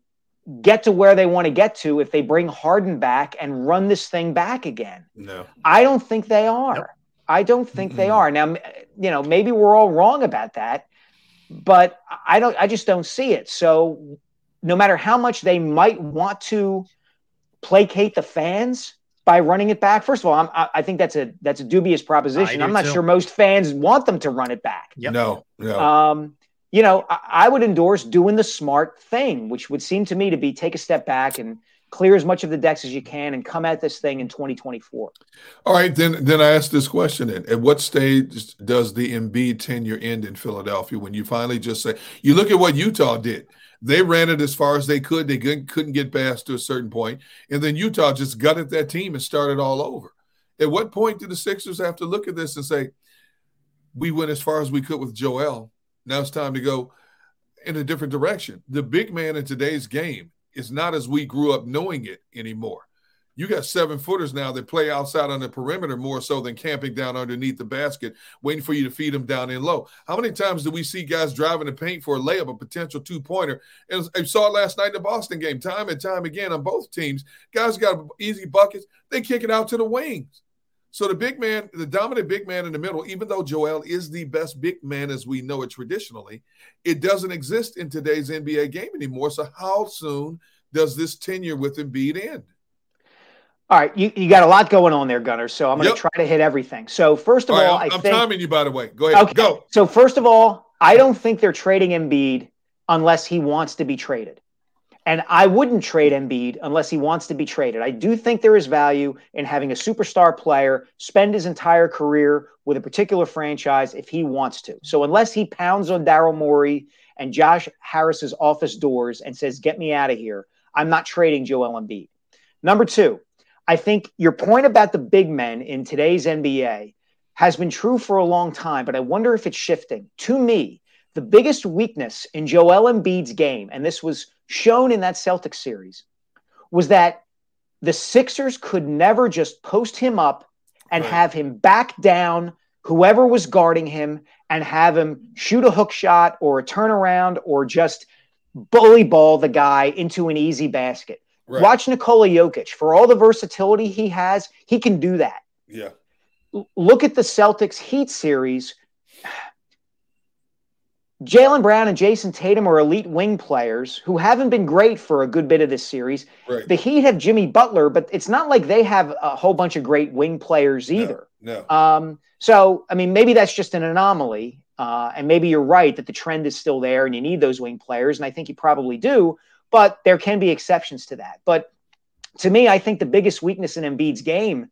get to where they want to get to if they bring Harden back and run this thing back again?
No.
I don't think they are. Nope. I don't think mm-hmm. they are. Now, you know, maybe we're all wrong about that, but I don't I just don't see it. So no matter how much they might want to placate the fans, by running it back. First of all, I'm, i think that's a that's a dubious proposition. I'm not too. sure most fans want them to run it back.
Yep. No, no.
Um, you know, I, I, would endorse doing the smart thing, which would seem to me to be take a step back and clear as much of the decks as you can and come at this thing in 2024.
All right, then then I ask this question: then. At what stage does the Embiid tenure end in Philadelphia? When you finally just say, you look at what Utah did they ran it as far as they could. They couldn't get past to a certain point, and then Utah just gutted that team and started all over. At what point do the Sixers have to look at this and say, "We went as far as we could with Joel. Now it's time to go in a different direction." The big man in today's game is not as we grew up knowing it anymore you got seven footers now that play outside on the perimeter more so than camping down underneath the basket, waiting for you to feed them down in low. How many times do we see guys driving the paint for a layup, a potential two pointer? And I saw it last night in the Boston game, time and time again on both teams. Guys got easy buckets, they kick it out to the wings. So the big man, the dominant big man in the middle, even though Joel is the best big man as we know it traditionally, it doesn't exist in today's NBA game anymore. So how soon does this tenure with Embiid end?
All right, you, you got a lot going on there, Gunner. So I'm going to yep. try to hit everything. So first of all, all
right,
I
I'm
think,
timing you by the way. Go ahead. Okay. Go.
So first of all, I don't think they're trading Embiid unless he wants to be traded, and I wouldn't trade Embiid unless he wants to be traded. I do think there is value in having a superstar player spend his entire career with a particular franchise if he wants to. So unless he pounds on Daryl Morey and Josh Harris's office doors and says, "Get me out of here," I'm not trading Joel Embiid. Number two. I think your point about the big men in today's NBA, has been true for a long time, but I wonder if it's shifting. To me, the biggest weakness in Joel Embiid's game, and this was shown in that Celtics series, was that the Sixers could never just post him up and have him back down whoever was guarding him and have him shoot a hook shot or a turnaround or just bully ball the guy into an easy basket.
Right.
Watch Nikola Jokic. For all the versatility he has, he can do that.
Yeah.
L- Look at the Celtics Heat series. Jaylen Brown and Jayson Tatum are elite wing players who haven't been great for a good bit of this series.
Right.
The Heat have Jimmy Butler, but it's not like they have a whole bunch of great wing players either.
No.
Um, so, I mean, maybe that's just an anomaly. Uh, and maybe you're right that the trend is still there and you need those wing players. And I think you probably do, but there can be exceptions to that. But to me, I think the biggest weakness in Embiid's game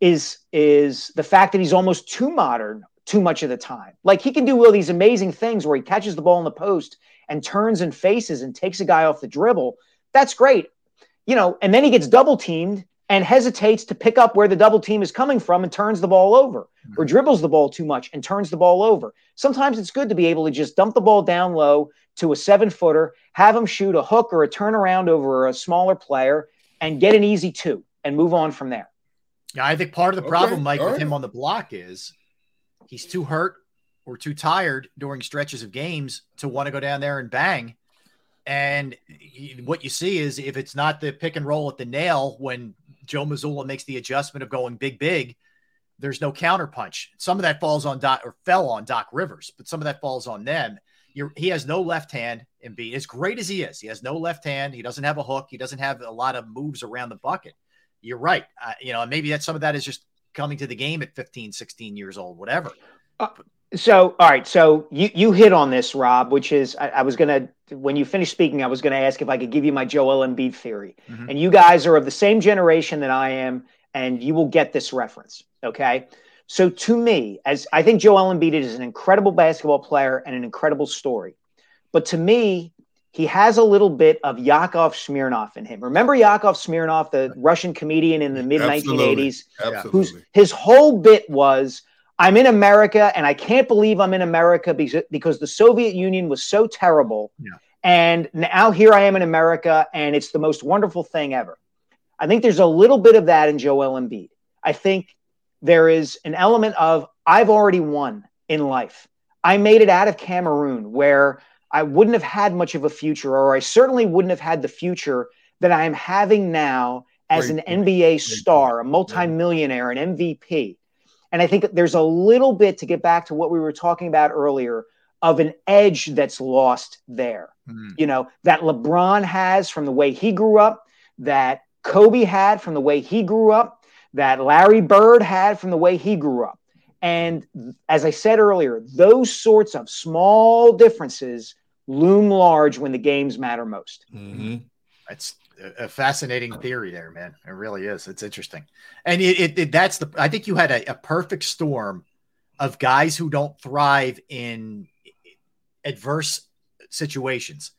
is is the fact that he's almost too modern too much of the time. Like he can do all these amazing things where he catches the ball in the post and turns and faces and takes a guy off the dribble. That's great. You know, and then he gets double teamed and hesitates to pick up where the double team is coming from and turns the ball over or mm-hmm. dribbles the ball too much and turns the ball over. Sometimes it's good to be able to just dump the ball down low to a seven footer, have him shoot a hook or a turnaround over a smaller player and get an easy two and move on from there.
Yeah, I think part of the
Okay,
problem, Mike,
all
with
right.
him on the block is he's too hurt or too tired during stretches of games to want to go down there and bang. And he- what you see is if it's not the pick and roll at the nail when Joe Mazzulla makes the adjustment of going big, big, there's no counterpunch. Some of that falls on Doc or fell on Doc Rivers, but some of that falls on them. You're, he has no left hand and be as great as he is. He has no left hand. He doesn't have a hook. He doesn't have a lot of moves around the bucket. You're right. Uh, you know, maybe that some of that is just coming to the game at 15, 16 years old, whatever.
So, all right. So you you hit on this, Rob, which is I, I was gonna when you finish speaking, I was gonna ask if I could give you my Joel Embiid theory.
Mhm.
And you guys are of the same generation that I am, and you will get this reference. Okay. So to me, as I think Joel Embiid is an incredible basketball player and an incredible story, but to me, he has a little bit of Yakov Smirnoff in him. Remember Yakov Smirnoff, the Russian comedian in the mid 1980s, whose his whole bit was I'm in America and I can't believe I'm in America because, because the Soviet Union was so terrible.
Yeah.
And now here I am in America and it's the most wonderful thing ever. I think there's a little bit of that in Joel Embiid. I think there is an element of I've already won in life. I made it out of Cameroon where I wouldn't have had much of a future, or I certainly wouldn't have had the future that I am having now as
Great
an NBA star, a multimillionaire, an MVP. And I think there's a little bit to get back to what we were talking about earlier of an edge that's lost there. You know, that LeBron has from the way he grew up, that Kobe had from the way he grew up, that Larry Bird had from the way he grew up. And as I said earlier, those sorts of small differences loom large when the games matter most. Mm-hmm.
It's a a fascinating theory there, man. It really is. It's interesting. And it, it, it- that's the, I think you had a, a perfect storm of guys who don't thrive in adverse situations.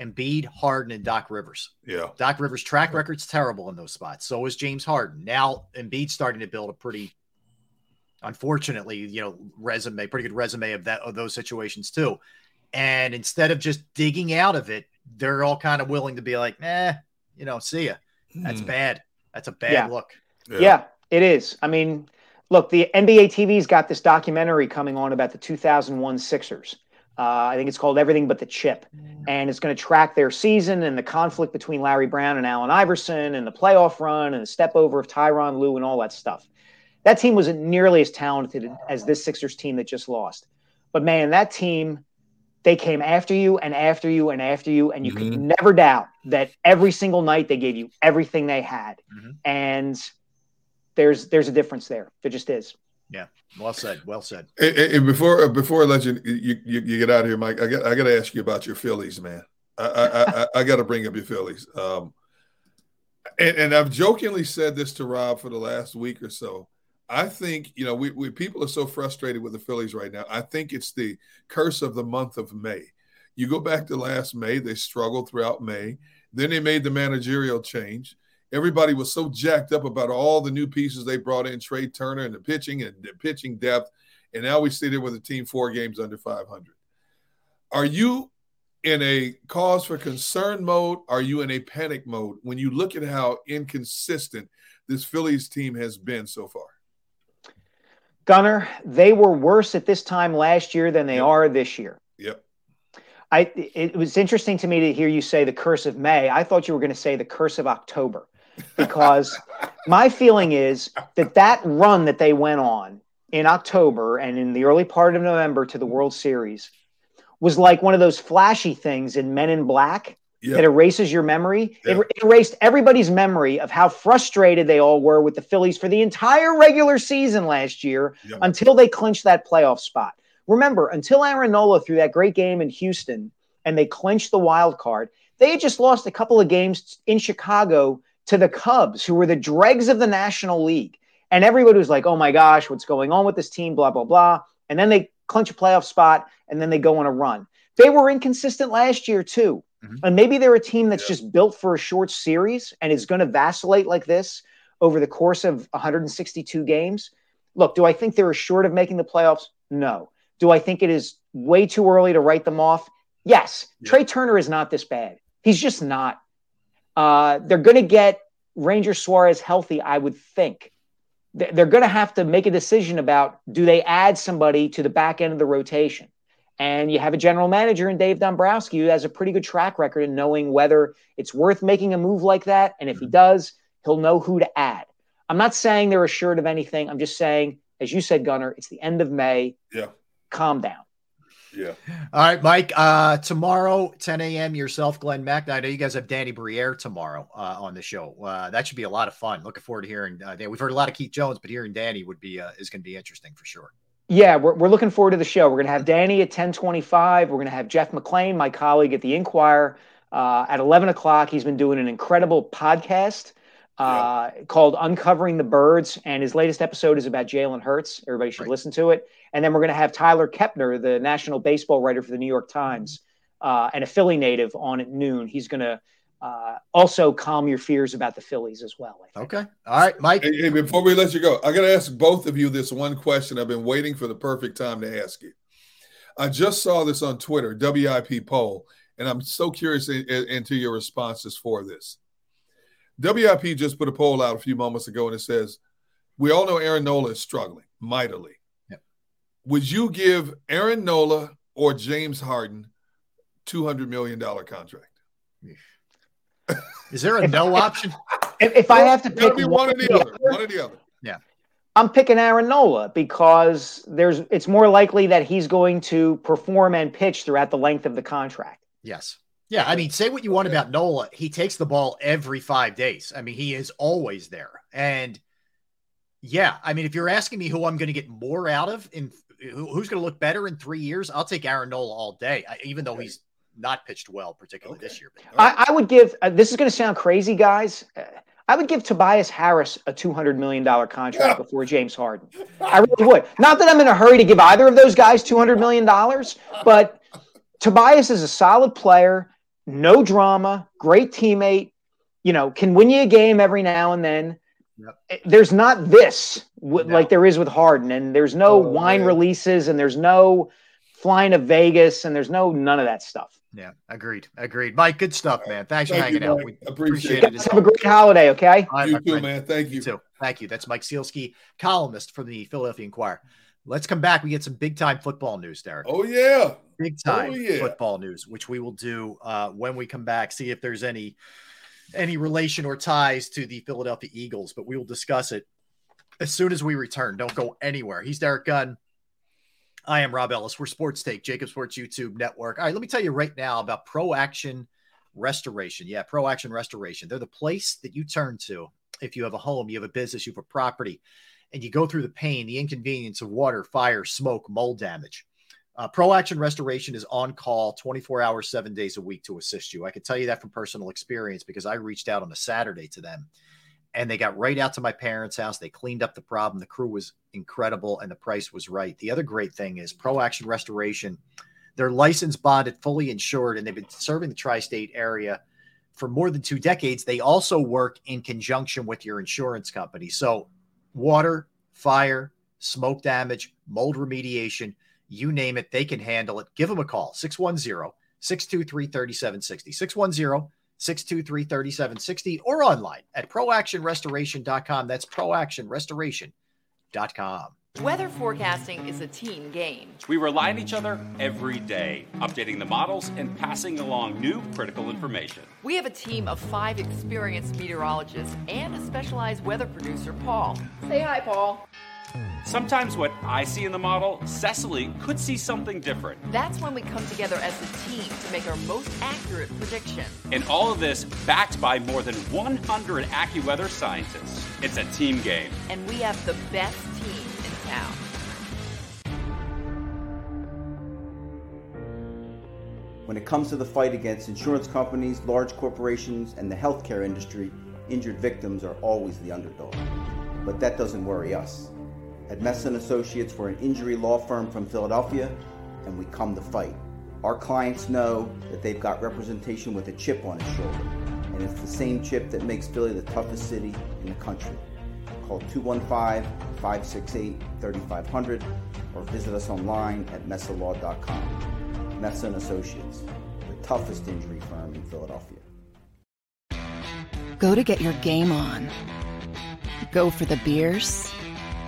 Embiid, Harden, and Doc Rivers.
Yeah.
Doc Rivers' track record's terrible in those spots. So is James Harden. Now Embiid's starting to build a pretty, unfortunately, you know, resume, pretty good resume of that of those situations too. And instead of just digging out of it, they're all kind of willing to be like, eh, you know, see ya. That's
Hmm.
bad. That's a bad
Yeah.
look.
Yeah. it is. I mean, look, the NBA TV's got this documentary coming on about the 2001 Sixers. Uh, I think it's called Everything But the Chip. And it's going to track their season and the conflict between Larry Brown and Allen Iverson and the playoff run and the step over of Tyronn Lue and all that stuff. That team wasn't nearly as talented as this Sixers team that just lost. But man, that team, they came after you and after you and after you. And you could never doubt that every single night they gave you everything they had. And there's there's a difference there. There just is.
Yeah. Well said. Well said.
And, and- and before uh, before I let you you, you you get out of here, Mike, I got I got to ask you about your Phillies, man. I I, I, I got to bring up your Phillies. Um, and, and I've jokingly said this to Rob for the last week or so. I think you know we, we people are so frustrated with the Phillies right now. I think it's the curse of the month of May. You go back to last May; they struggled throughout May. Then they made the managerial change, everybody was so jacked up about all the new pieces they brought in, Trea Turner and the pitching and the pitching depth. And now we sit here with a team four games under 500. Are you in a cause for concern mode? Are you in a panic mode when you look at how inconsistent this Phillies team has been so far?
Gunner, they were worse at this time last year than they
Yep.
are this year.
Yep.
I it was interesting to me to hear you say the curse of May. I thought you were going to say the curse of October because my feeling is that that run that they went on in October and in the early part of November to the World Series was like one of those flashy things in Men in Black
Yeah.
that erases your memory. It, it er, erased everybody's memory of how frustrated they all were with the Phillies for the entire regular season last year
Yeah.
until they clinched that playoff spot. Remember, until Aaron Nola threw that great game in Houston and they clinched the wild card, they had just lost a couple of games in Chicago to the Cubs, who were the dregs of the National League. And everybody was like, oh my gosh, what's going on with this team? Blah, blah, blah. And then they clinch a playoff spot and then they go on a run. They were inconsistent last year, too. And maybe they're a team that's just built for a short series and is going to vacillate like this over the course of 162 games. Look, do I think they're short of making the playoffs? No. Do I think it is way too early to write them off? Yes. Trea Turner is not this bad. He's just not. Uh, they're going to get Ranger Suarez healthy, I would think. They're going to have to make a decision about do they add somebody to the back end of the rotation? And you have a general manager in Dave Dombrowski who has a pretty good track record in knowing whether it's worth making a move like that. And if he does, he'll know who to add. I'm not saying they're assured of anything. I'm just saying, as you said, Gunner, it's the end of May.
Yeah.
Calm down.
Yeah.
All right, Mike. Uh, tomorrow, 10 a.m. Yourself, Glenn Mack. I know you guys have Danny Briere tomorrow uh, on the show. Uh, that should be a lot of fun. Looking forward to hearing. Uh, Dan- we've heard a lot of Keith Jones, but hearing Danny would be uh, is going to be interesting for sure.
Yeah, we're, we're looking forward to the show. We're going to have Danny at 1025. We're going to have Jeff McLane, my colleague at the Inquirer, uh, at 11 o'clock. He's been doing an incredible podcast uh, called Uncovering the Birds. And his latest episode is about Jalen Hurts. Everybody should listen to it. And then we're going to have Tyler Kepner, the national baseball writer for the New York Times, uh, and a Philly native on at noon. He's going to uh, also calm your fears about the Phillies as well.
Okay. All right, Mike.
Hey, hey, before we let you go, I got to ask both of you this one question. I've been waiting for the perfect time to ask you. I just saw this on Twitter, WIP poll, and I'm so curious in, in- into your responses for this. WIP just put a poll out a few moments ago, and it says, "We all know Aaron Nola is struggling mightily. Would you give Aaron Nola or James Harden two hundred million dollar contract?
Is there a no option?
If, if I have to pick
be one or the other. One or the other.
Yeah.
I'm picking Aaron Nola because there's it's more likely that he's going to perform and pitch throughout the length of the contract.
Yes. Yeah. I mean, say what you want about Nola. He takes the ball every five days. I mean, he is always there. And yeah, I mean, if you're asking me who I'm going to get more out of in who's going to look better in three years, I'll take Aaron Nola all day, even though he's not pitched well, particularly this year. But
I, I would give uh, this is going to sound crazy, guys. Uh, I would give Tobias Harris a two hundred million dollar contract before James Harden. I really would. Not that I'm in a hurry to give either of those guys two hundred million dollars, but Tobias is a solid player, no drama, great teammate. You know, can win you a game every now and then. Eh, There's not this w- like there is with Harden, and there's no wine releases, and there's no flying to Vegas, and there's no none of that stuff.
Yeah, agreed. Agreed. Mike, good stuff, man. Thanks for
Thank you,
hanging out. We
Appreciate
appreciate
it.
it.
Have a great holiday, okay?
All right,
You too,
friend.
man. Thank you.
too. Thank you. That's Mike Sielski, columnist for the Philadelphia Inquirer. Let's come back. We get some big time football news, Derrick.
Oh yeah.
Big time
Oh, yeah.
football news, which we will do uh, when we come back. See if there's any any relation or ties to the Philadelphia Eagles, but we will discuss it as soon as we return. Don't go anywhere. He's Derrick Gunn. I am Rob Ellis. We're Sports Take, JAKIB Sports YouTube Network. All right, let me tell you right now about Pro Action Restoration. Yeah, Pro Action Restoration. They're the place that you turn to if you have a home, you have a business, you have a property, and you go through the pain, the inconvenience of water, fire, smoke, mold damage. Uh, Pro Action Restoration is on call 24 hours, seven days a week to assist you. I can tell you that from personal experience because I reached out on a Saturday to them and they got right out to my parents' house. They cleaned up the problem. The crew was incredible and the price was right. The other great thing is Pro Action Restoration. They're licensed, bonded, fully insured, and they've been serving the tri state area for more than two decades, they also work in conjunction with your insurance company. So, water, fire, smoke damage, mold remediation, you name it, they can handle it. Give them a call 610 623 3760. 610 623 3760 or online at proactionrestoration.com. That's proactionrestoration.com.
Weather forecasting is a team game.
We rely on each other every day, updating the models and passing along new critical information.
We have a team of five experienced meteorologists and a specialized weather producer, Paul. Say hi, Paul.
Sometimes what I see in the model, Cecily could see something different.
That's when we come together as a team to make our most accurate prediction.
And all of this backed by more than 100 AccuWeather scientists. It's a team game.
And we have the best team in town.
When it comes to the fight against insurance companies, large corporations, and the healthcare industry, injured victims are always the underdog. But that doesn't worry us. At Messa Associates, we're an injury law firm from Philadelphia, and we come to fight. Our clients know that they've got representation with a chip on its shoulder, and it's the same chip that makes Philly the toughest city in the country. Call 215-568-3500 or visit us online at messalaw.com. Messa Associates, the toughest injury firm in Philadelphia.
Go to get your game on. Go for the beers.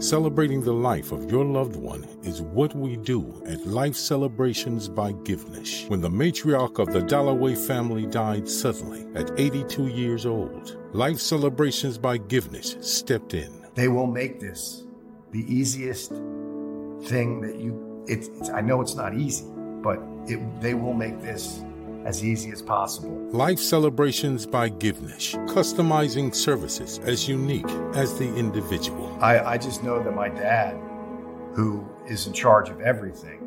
Celebrating the life of your loved one is what we do at Life Celebrations by Givnish. When the matriarch of the Dalloway family died suddenly at 82 years old, Life Celebrations by Givnish stepped in.
They will make this the easiest thing that you. It's, it's I know it's not easy, but it, they will make this as easy as possible.
Life Celebrations by Givnish, customizing services as unique as the individual.
I, I just know that my dad, who is in charge of everything,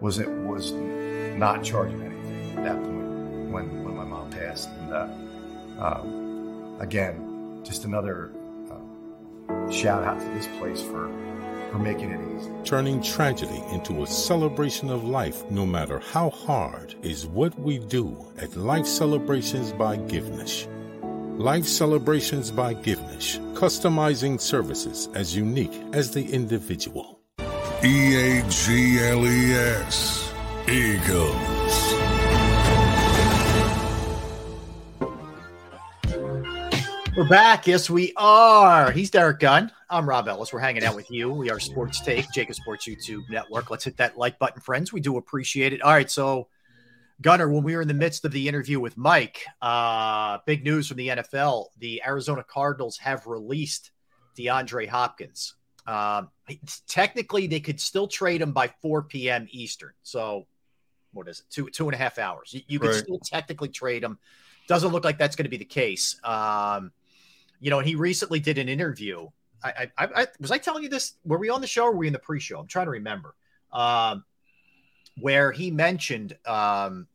was it was not in charge of anything at that point when when my mom passed. And uh, um, again, just another uh, shout out to this place for for making it easy.
Turning tragedy into a celebration of life, no matter how hard, is what we do at Life Celebrations by Givnish. Life Celebrations by Givnish, customizing services as unique as the individual.
E A G L E S. Eagles.
We're back. Yes, we are. He's Derrick Gunn. I'm Rob Ellis. We're hanging out with you. We are Sports Take, JAKIB Sports YouTube Network. Let's hit that like button, friends. We do appreciate it. All right. So, Gunner, when we were in the midst of the interview with Mike, uh, big news from the NFL the Arizona Cardinals have released DeAndre Hopkins. Um, technically, they could still trade him by 4 p.m. Eastern. So, what is it? Two, two and a half hours. You, you could
Right.
still technically trade him. Doesn't look like that's going to be the case. Um, you know, and he recently did an interview. I, I, I was I telling you this? Were we on the show or were we in the pre-show? I'm trying to remember. Um, where he mentioned, um,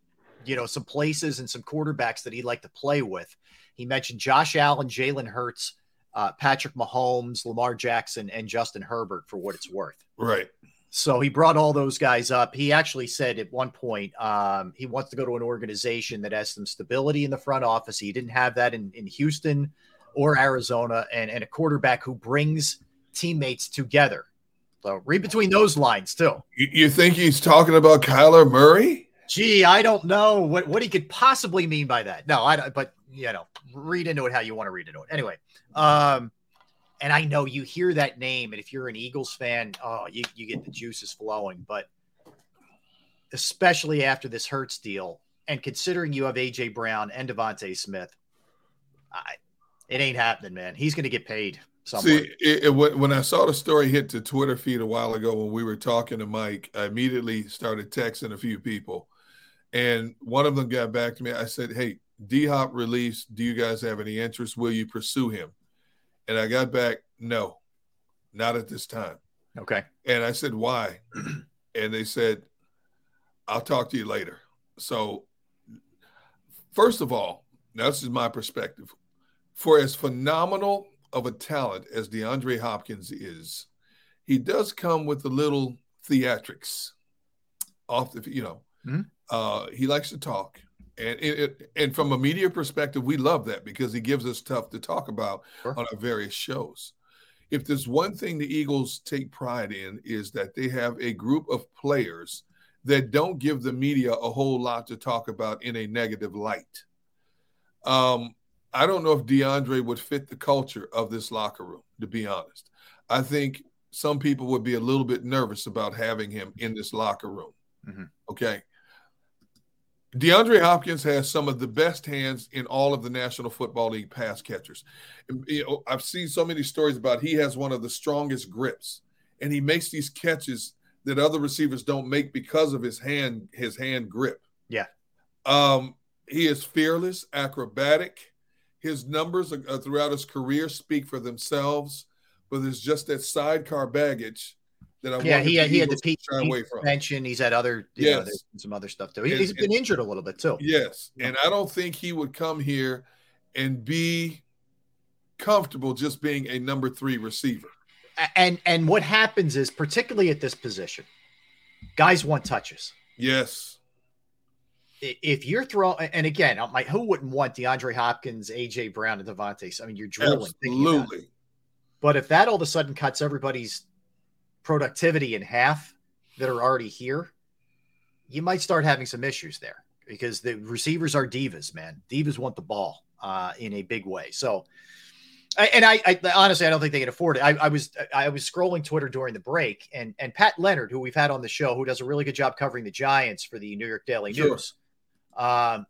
you know, some places and some quarterbacks that he'd like to play with. He mentioned Josh Allen, Jalen Hurts, uh, Patrick Mahomes, Lamar Jackson, and Justin Herbert for what it's worth.
Right.
So he brought all those guys up. He actually said at one point um, he wants to go to an organization that has some stability in the front office. He didn't have that in, in Houston or Arizona, and, and a quarterback who brings teammates together. So read between those lines too.
You, you think he's talking about Kyler Murray?
Gee, I don't know what, what he could possibly mean by that. No, I don't, but you know, read into it how you want to read into it. Anyway, um, and I know you hear that name, and if you're an Eagles fan, oh, you, you get the juices flowing. But especially after this Hurts deal, and considering you have AJ Brown and DeVonta Smith, I, it ain't happening, man. He's going to get paid somewhere.
See, it, it, when I saw the story hit the Twitter feed a while ago when we were talking to Mike, I immediately started texting a few people, And one of them got back to me. I said, Hey, D Hop released. Do you guys have any interest? Will you pursue him? And I got back, No, not at this time.
Okay.
And I said, Why? and they said, I'll talk to you later. So, first of all, now this is my perspective. For as phenomenal of a talent as DeAndre Hopkins is, he does come with a little theatrics off the, you know,
Mhm.
uh, he likes to talk. And it, it, and from a media perspective, we love that because he gives us stuff to talk about on our various shows. If there's one thing the Eagles take pride in is that they have a group of players that don't give the media a whole lot to talk about in a negative light. Um, I don't know if DeAndre would fit the culture of this locker room, to be honest. I think some people would be a little bit nervous about having him in this locker room.
Mhm.
Okay. DeAndre Hopkins has some of the best hands in all of the National Football League pass catchers. You know, I've seen so many stories about he has one of the strongest grips, and he makes these catches that other receivers don't make because of his hand his hand grip.
Yeah.
Um, he is fearless, acrobatic. His numbers uh, throughout his career speak for themselves, but there's just that sidecar baggage that I
Yeah, he had, he had the Pete,
shy away from.
mention. He's had other, you know,
Yes.
some other stuff too. He, has been injured a little bit too.
Yes. And I don't think he would come here and be comfortable just being a number three receiver.
And and what happens is, particularly at this position, guys want touches.
Yes.
If you're throwing, and again, I'm like, who wouldn't want DeAndre Hopkins, AJ Brown, and DeVonta? I mean, you're drilling. thinking about it.
Absolutely.
But if that all of a sudden cuts everybody's productivity in half that are already here, you might start having some issues there because the receivers are divas, man. Divas want the ball uh, in a big way. So, and I, I honestly, I don't think they can afford it. I, I was, I was scrolling Twitter during the break, and and Pat Leonard, who we've had on the show, who does a really good job covering the Giants for the New York Daily
Sure.
News, um,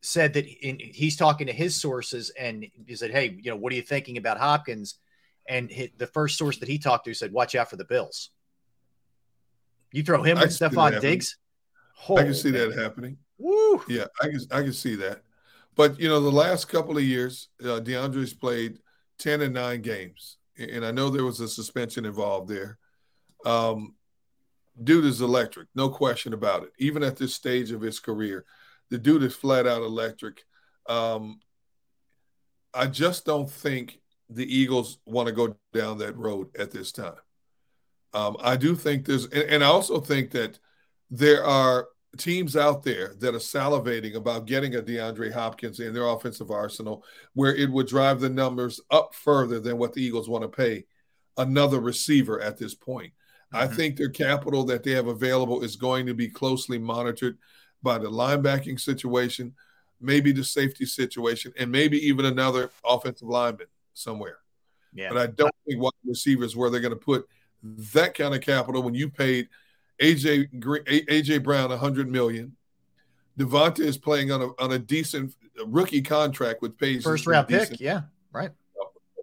said that in, he's talking to his sources, and he said, "Hey, you know, what are you thinking about Hopkins?" And hi the first source that he talked to said, "Watch out for the Bills." You throw him
I
with
can see that Stefon.
Diggs.
I can see
Oh,
that happening.
Woo!
Yeah, I can I can see that. But you know, the last couple of years, uh, DeAndre's played ten and nine games, and I know there was a suspension involved there. Um, dude is electric, no question about it. Even at this stage of his career, the dude is flat out electric. Um, I just don't think the Eagles want to go down that road at this time. Um, I do think there's, and, and I also think that there are teams out there that are salivating about getting a DeAndre Hopkins in their offensive arsenal, where it would drive the numbers up further than what the Eagles want to pay another receiver at this point. I think their capital that they have available is going to be closely monitored by the linebacking situation, maybe the safety situation, and maybe even another offensive lineman somewhere.
Yeah.
But I don't think wide receivers where they're going to put that kind of capital when you paid AJ Gre- AJ Brown 100 million. Devonta is playing on a on a decent rookie contract with pays
First round pick. Yeah. Right.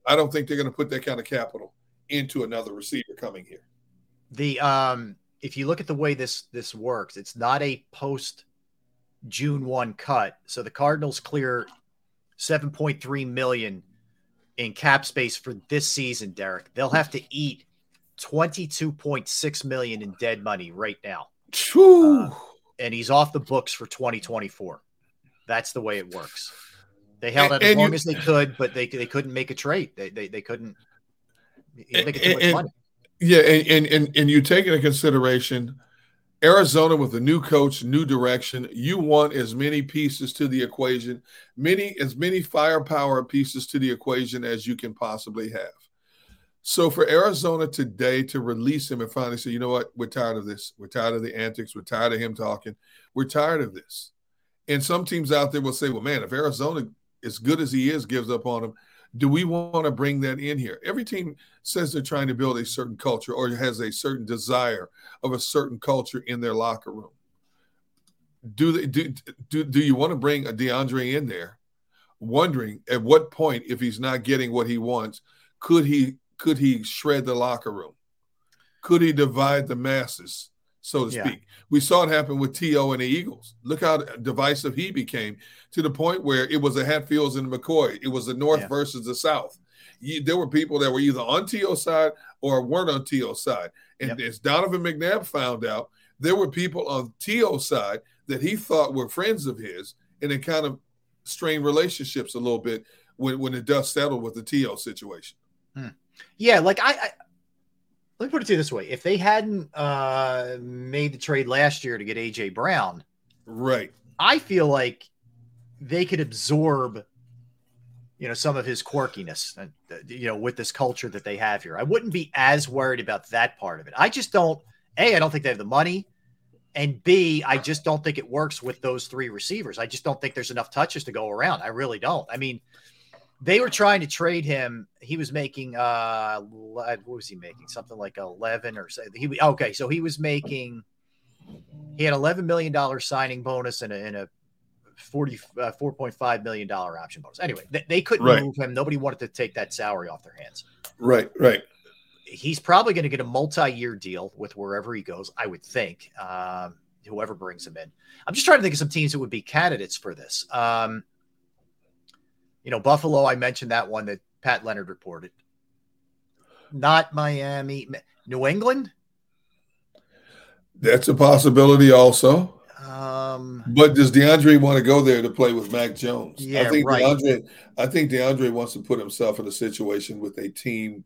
I don't think they're going to put that kind of capital into another receiver coming here.
The um, if you look at the way this this works, it's not a post June one cut. So the Cardinals clear seven point three million in cap space for this season. Derrick, they'll have to eat twenty two point six million in dead money right now, Uh, and he's off the books for twenty twenty four. That's the way it works. They held out as
and
long
you-
as they could, but they they couldn't make a trade. They they, they couldn't. They get too much
And-
money.
Yeah, and, and and you take into consideration Arizona with a new coach, new direction. You want as many pieces to the equation, many as many firepower pieces to the equation as you can possibly have. So for Arizona today to release him and finally say, you know what, we're tired of this. We're tired of the antics. We're tired of him talking. We're tired of this. And some teams out there will say, well, man, if Arizona, as good as he is, gives up on him, do we want to bring that in here? Every team says they're trying to build a certain culture or has a certain desire of a certain culture in their locker room. Do they do do, do you want to bring a DeAndre in there, wondering at what point, if he's not getting what he wants, could he could he shred the locker room? Could he divide the masses so to
Yeah.
speak. We saw it happen with T.O. and the Eagles. Look how divisive he became to the point where it was the Hatfields and McCoy. It was the North
Yeah.
versus the South. You, there were people that were either on T.O. side or weren't on T.O. side. And as Donovan McNabb found out, there were people on T.O. side that he thought were friends of his, and it kind of strained relationships a little bit when, when the dust settled with the T.O. situation.
Yeah, like I, I let me put it to you this way: if they hadn't uh, made the trade last year to get AJ Brown,
right?
I feel like they could absorb, you know, some of his quirkiness, uh, you know, with this culture that they have here. I wouldn't be as worried about that part of it. I just don't. A, I don't think they have the money, and B, I just don't think it works with those three receivers. I just don't think there's enough touches to go around. I really don't. I mean, they were trying to trade him. He was making uh what was he making? Something like 11 or so. He okay, so he was making he had 11 million dollar signing bonus and a, and a 40 uh, 4.5 million dollar option bonus. Anyway, they, they couldn't
Right.
move him. Nobody wanted to take that salary off their hands.
Right, right.
He's probably going to get a multi-year deal with wherever he goes, I would think. Um, whoever brings him in. I'm just trying to think of some teams that would be candidates for this. Um, you know, Buffalo, I mentioned that one that Pat Leonard reported. Not Miami, New England.
That's a possibility also.
Um,
But does DeAndre want to go there to play with Mac Jones?
Yeah,
I think
right.
DeAndre. I think DeAndre wants to put himself in a situation with a team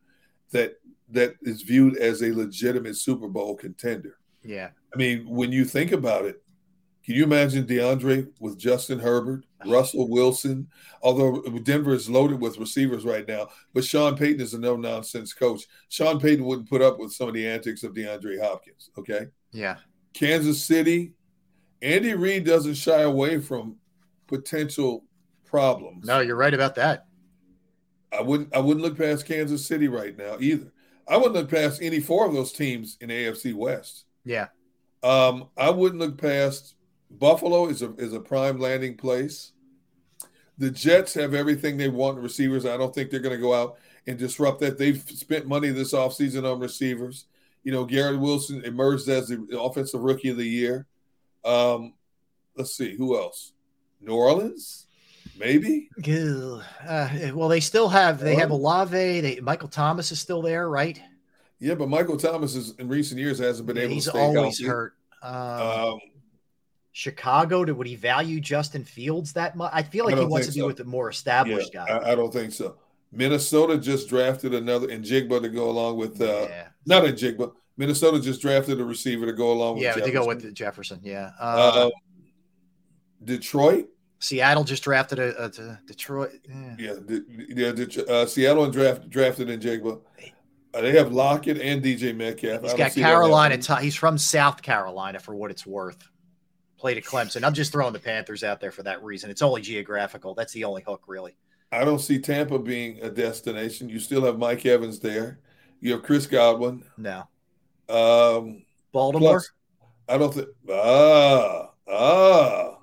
that that is viewed as a legitimate Super Bowl contender.
yeah,
I mean, when you think about it, can you imagine DeAndre with Justin Herbert, Russell Wilson? Although Denver is loaded with receivers right now, but Sean Payton is a no nonsense coach. Sean Payton wouldn't put up with some of the antics of DeAndre Hopkins. Okay.
yeah,
Kansas City, Andy Reid doesn't shy away from potential problems.
no, you're right about that.
I wouldn't I wouldn't look past Kansas City right now either. I wouldn't look past any four of those teams in AFC West.
Yeah,
Um, I wouldn't look past Buffalo is a is a prime landing place. The Jets have everything they want in receivers. I don't think they're going to go out and disrupt that. They've spent money this offseason on receivers. You know, Garrett Wilson emerged as the offensive rookie of the year. Um, let's see, who else? New Orleans, maybe.
Uh, well, they still have they have Olave. They Michael Thomas is still there, right?
Yeah, but Michael Thomas is in recent years hasn't been
Yeah,
able
he's
to stay
always
healthy.
hurt. Um,
Um,
Chicago, would he value Justin Fields that much? I feel
I
like he wants to
think
be with a more
yeah,
established guy.
I, I don't think so. Minnesota just drafted another Njigba to go along with uh not Njigba. Minnesota just drafted a receiver to go along with
yeah, to go
Jefferson.
with Jefferson. Yeah. Uh,
Uh, Detroit,
Seattle just drafted a, a, a Detroit. Yeah.
yeah, De- yeah. Det- uh, Seattle and draft drafted Njigba. Uh, they have Lockett and DJ Metcalf.
He's got Carolina. T- he's from South Carolina, for what it's worth. Played at Clemson. I'm just throwing the Panthers out there for that reason. It's only geographical. That's the only hook, really.
I don't see Tampa being a destination. You still have Mike Evans there. You have Chris Godwin.
No.
Um,
Baltimore.
plus, I don't think. Ah, ah.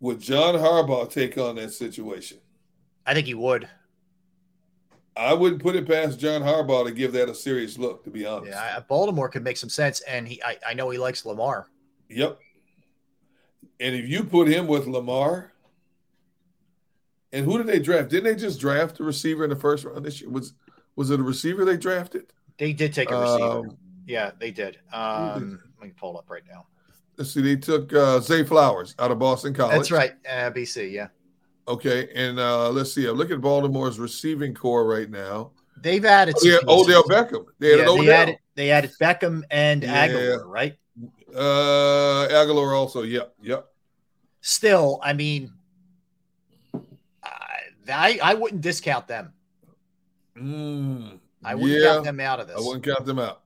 Would John Harbaugh take on that situation?
I think he would.
I wouldn't put it past John Harbaugh to give that a serious look. To be honest.
Yeah, Baltimore could make some sense, and he. I, I know he likes Lamar.
Yep. And if you put him with Lamar, and who did they draft? Didn't they just draft a receiver in the first round this year? Was was it a receiver they drafted?
They did take a receiver.
Um,
yeah, they did. Um, let me pull it up right now.
Let's see. They took uh, Zay Flowers out of Boston College.
That's right, uh, BC. Yeah,
Okay, and uh, let's see. Look at Baltimore's receiving corps right now.
they've added.
Oh, yeah. Odell Beckham. They added
Yeah,
Odell.
they added. They added Beckham and
Yeah.
Agholor, right?
Uh, Agholor also. Yep, yep.
Still, I mean, I I wouldn't discount them.
Mm,
I wouldn't
yeah,
count them out of this.
I wouldn't count them out.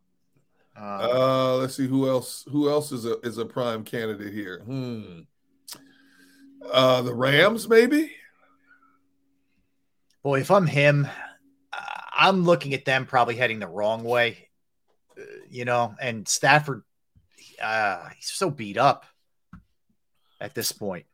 Um,
Uh, let's see who else. Who else is a is a prime candidate here? Hmm. Uh, the Rams, maybe.
Boy, if I'm him, uh, I'm looking at them probably heading the wrong way. Uh, you know, and Stafford, uh, he's so beat up at this point.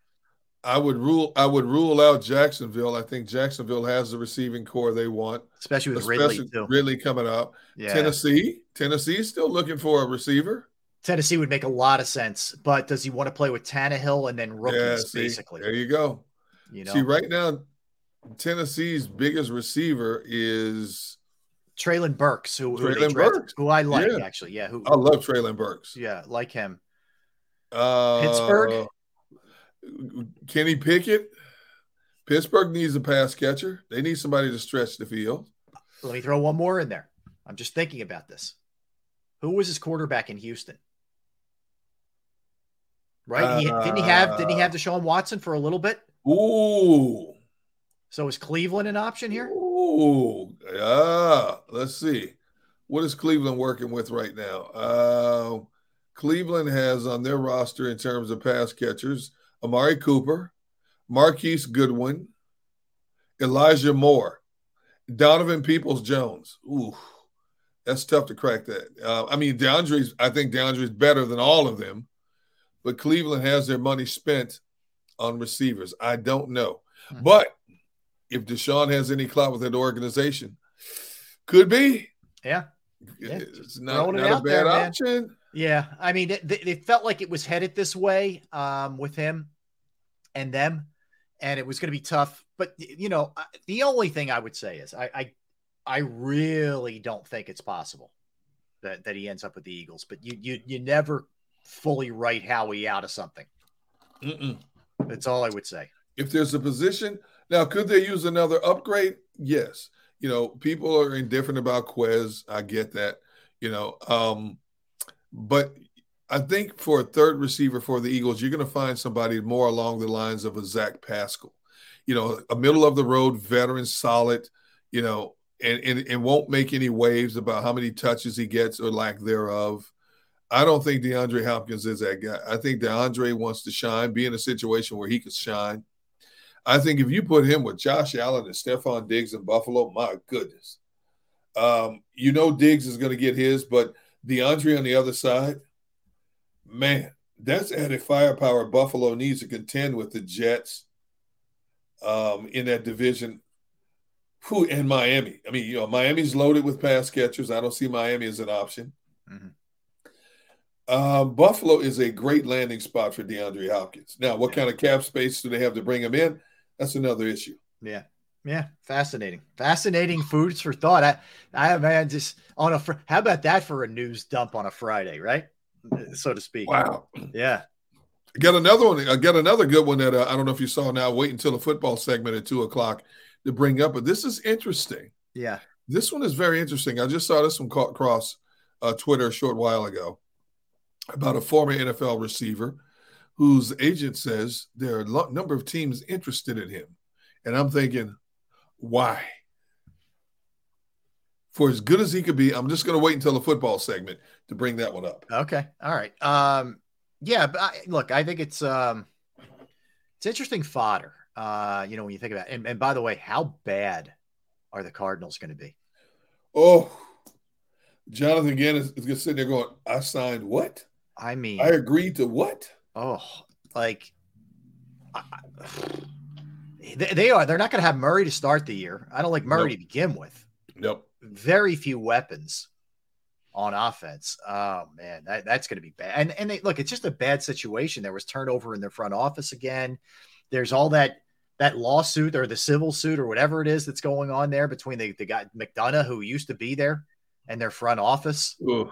I would rule. I would rule out Jacksonville. I think Jacksonville has the receiving corps they want,
Especially with Ridley, too.
Ridley coming up.
Yeah.
Tennessee. Tennessee is still looking for a receiver.
Tennessee would make a lot of sense, but does he want to play with Tannehill and then rookies,
Yeah, see,
basically?
There you go.
You know,
See, right now, Tennessee's biggest receiver is
Treylon Burks, who, who, Treylon
Burks.
who I like
Yeah.
actually. Yeah, who
I love Treylon Burks.
Yeah, like him.
Uh,
Pittsburgh?
Kenny Pickett. Pittsburgh needs a pass catcher. They need somebody to stretch the field.
Let me throw one more in there. I'm just thinking about this. Who was his quarterback in Houston? Right? He, didn't he have didn't he have Deshaun Watson for a little bit?
Ooh.
So is Cleveland an option here?
Ooh. Yeah. Let's see. What is Cleveland working with right now? Uh, Cleveland has on their roster in terms of pass catchers Amari Cooper, Marquise Goodwin, Elijah Moore, Donovan Peoples Jones. Ooh, that's tough to crack that. Uh, I mean, DeAndre's, I think DeAndre's better than all of them, but Cleveland has their money spent on receivers. I don't know. But if Deshaun has any clout with that organization, could be.
Yeah.
It's not,
it
not a
there,
bad
man.
option.
Yeah, I mean, it, it it felt like it was headed this way um, with him and them, and it was going to be tough. But you know, the only thing I would say is I, I I really don't think it's possible that that he ends up with the Eagles. But you you you never fully write Howie out of something.
Mm-mm.
That's all I would say.
If there's a position now, could they use another upgrade? Yes. You know, people are indifferent about Quez. I get that. You know, um, but I think for a third receiver for the Eagles, you're going to find somebody more along the lines of a Zach Pascal. You know, a middle of the road veteran, solid. You know, and, and and won't make any waves about how many touches he gets or lack thereof. I don't think DeAndre Hopkins is that guy. I think DeAndre wants to shine, be in a situation where he could shine. I think if you put him with Josh Allen and Stefon Diggs in Buffalo, my goodness. Um, you know Diggs is going to get his, but DeAndre on the other side, man, that's added firepower Buffalo needs to contend with the Jets um, in that division. Who and Miami? I mean, you know, Miami's loaded with pass catchers. I don't see Miami as an option. Um, Buffalo is a great landing spot for DeAndre Hopkins. Now, what kind of cap space do they have to bring him in? That's another issue.
Yeah. Yeah, fascinating, fascinating foods for thought. I, I man, just on a. Fr- How about that for a news dump on a Friday, right? So to speak.
Wow.
Yeah.
Got another one. I got another good one that uh, I don't know if you saw. Now, wait until the football segment at two o'clock to bring up. But this is interesting.
Yeah.
This one is very interesting. I just saw this one caught across uh, Twitter a short while ago about a former NFL receiver whose agent says there are a number of teams interested in him, and I'm thinking, why? For as good as he could be, I'm just going to wait until the football segment to bring that one up.
Okay. All right. Um, yeah, but I, look, I think it's um, it's interesting fodder. Uh, you know, when you think about it. And, and by the way, how bad are the Cardinals going to be?
Oh, Jonathan Gannon is, is just sitting there going, I signed what?
I mean,
I agreed to what?
Oh, like I- I- they, they are. They're not going to have Murray to start the year. I don't like Murray
Nope.
to begin with.
Nope.
Very few weapons on offense. Oh man, that, that's going to be bad. And and they, look, it's just a bad situation. There was turnover in their front office again. There's all that that lawsuit or the civil suit or whatever it is that's going on there between the, the guy McDonough who used to be there and their front office.
Ugh.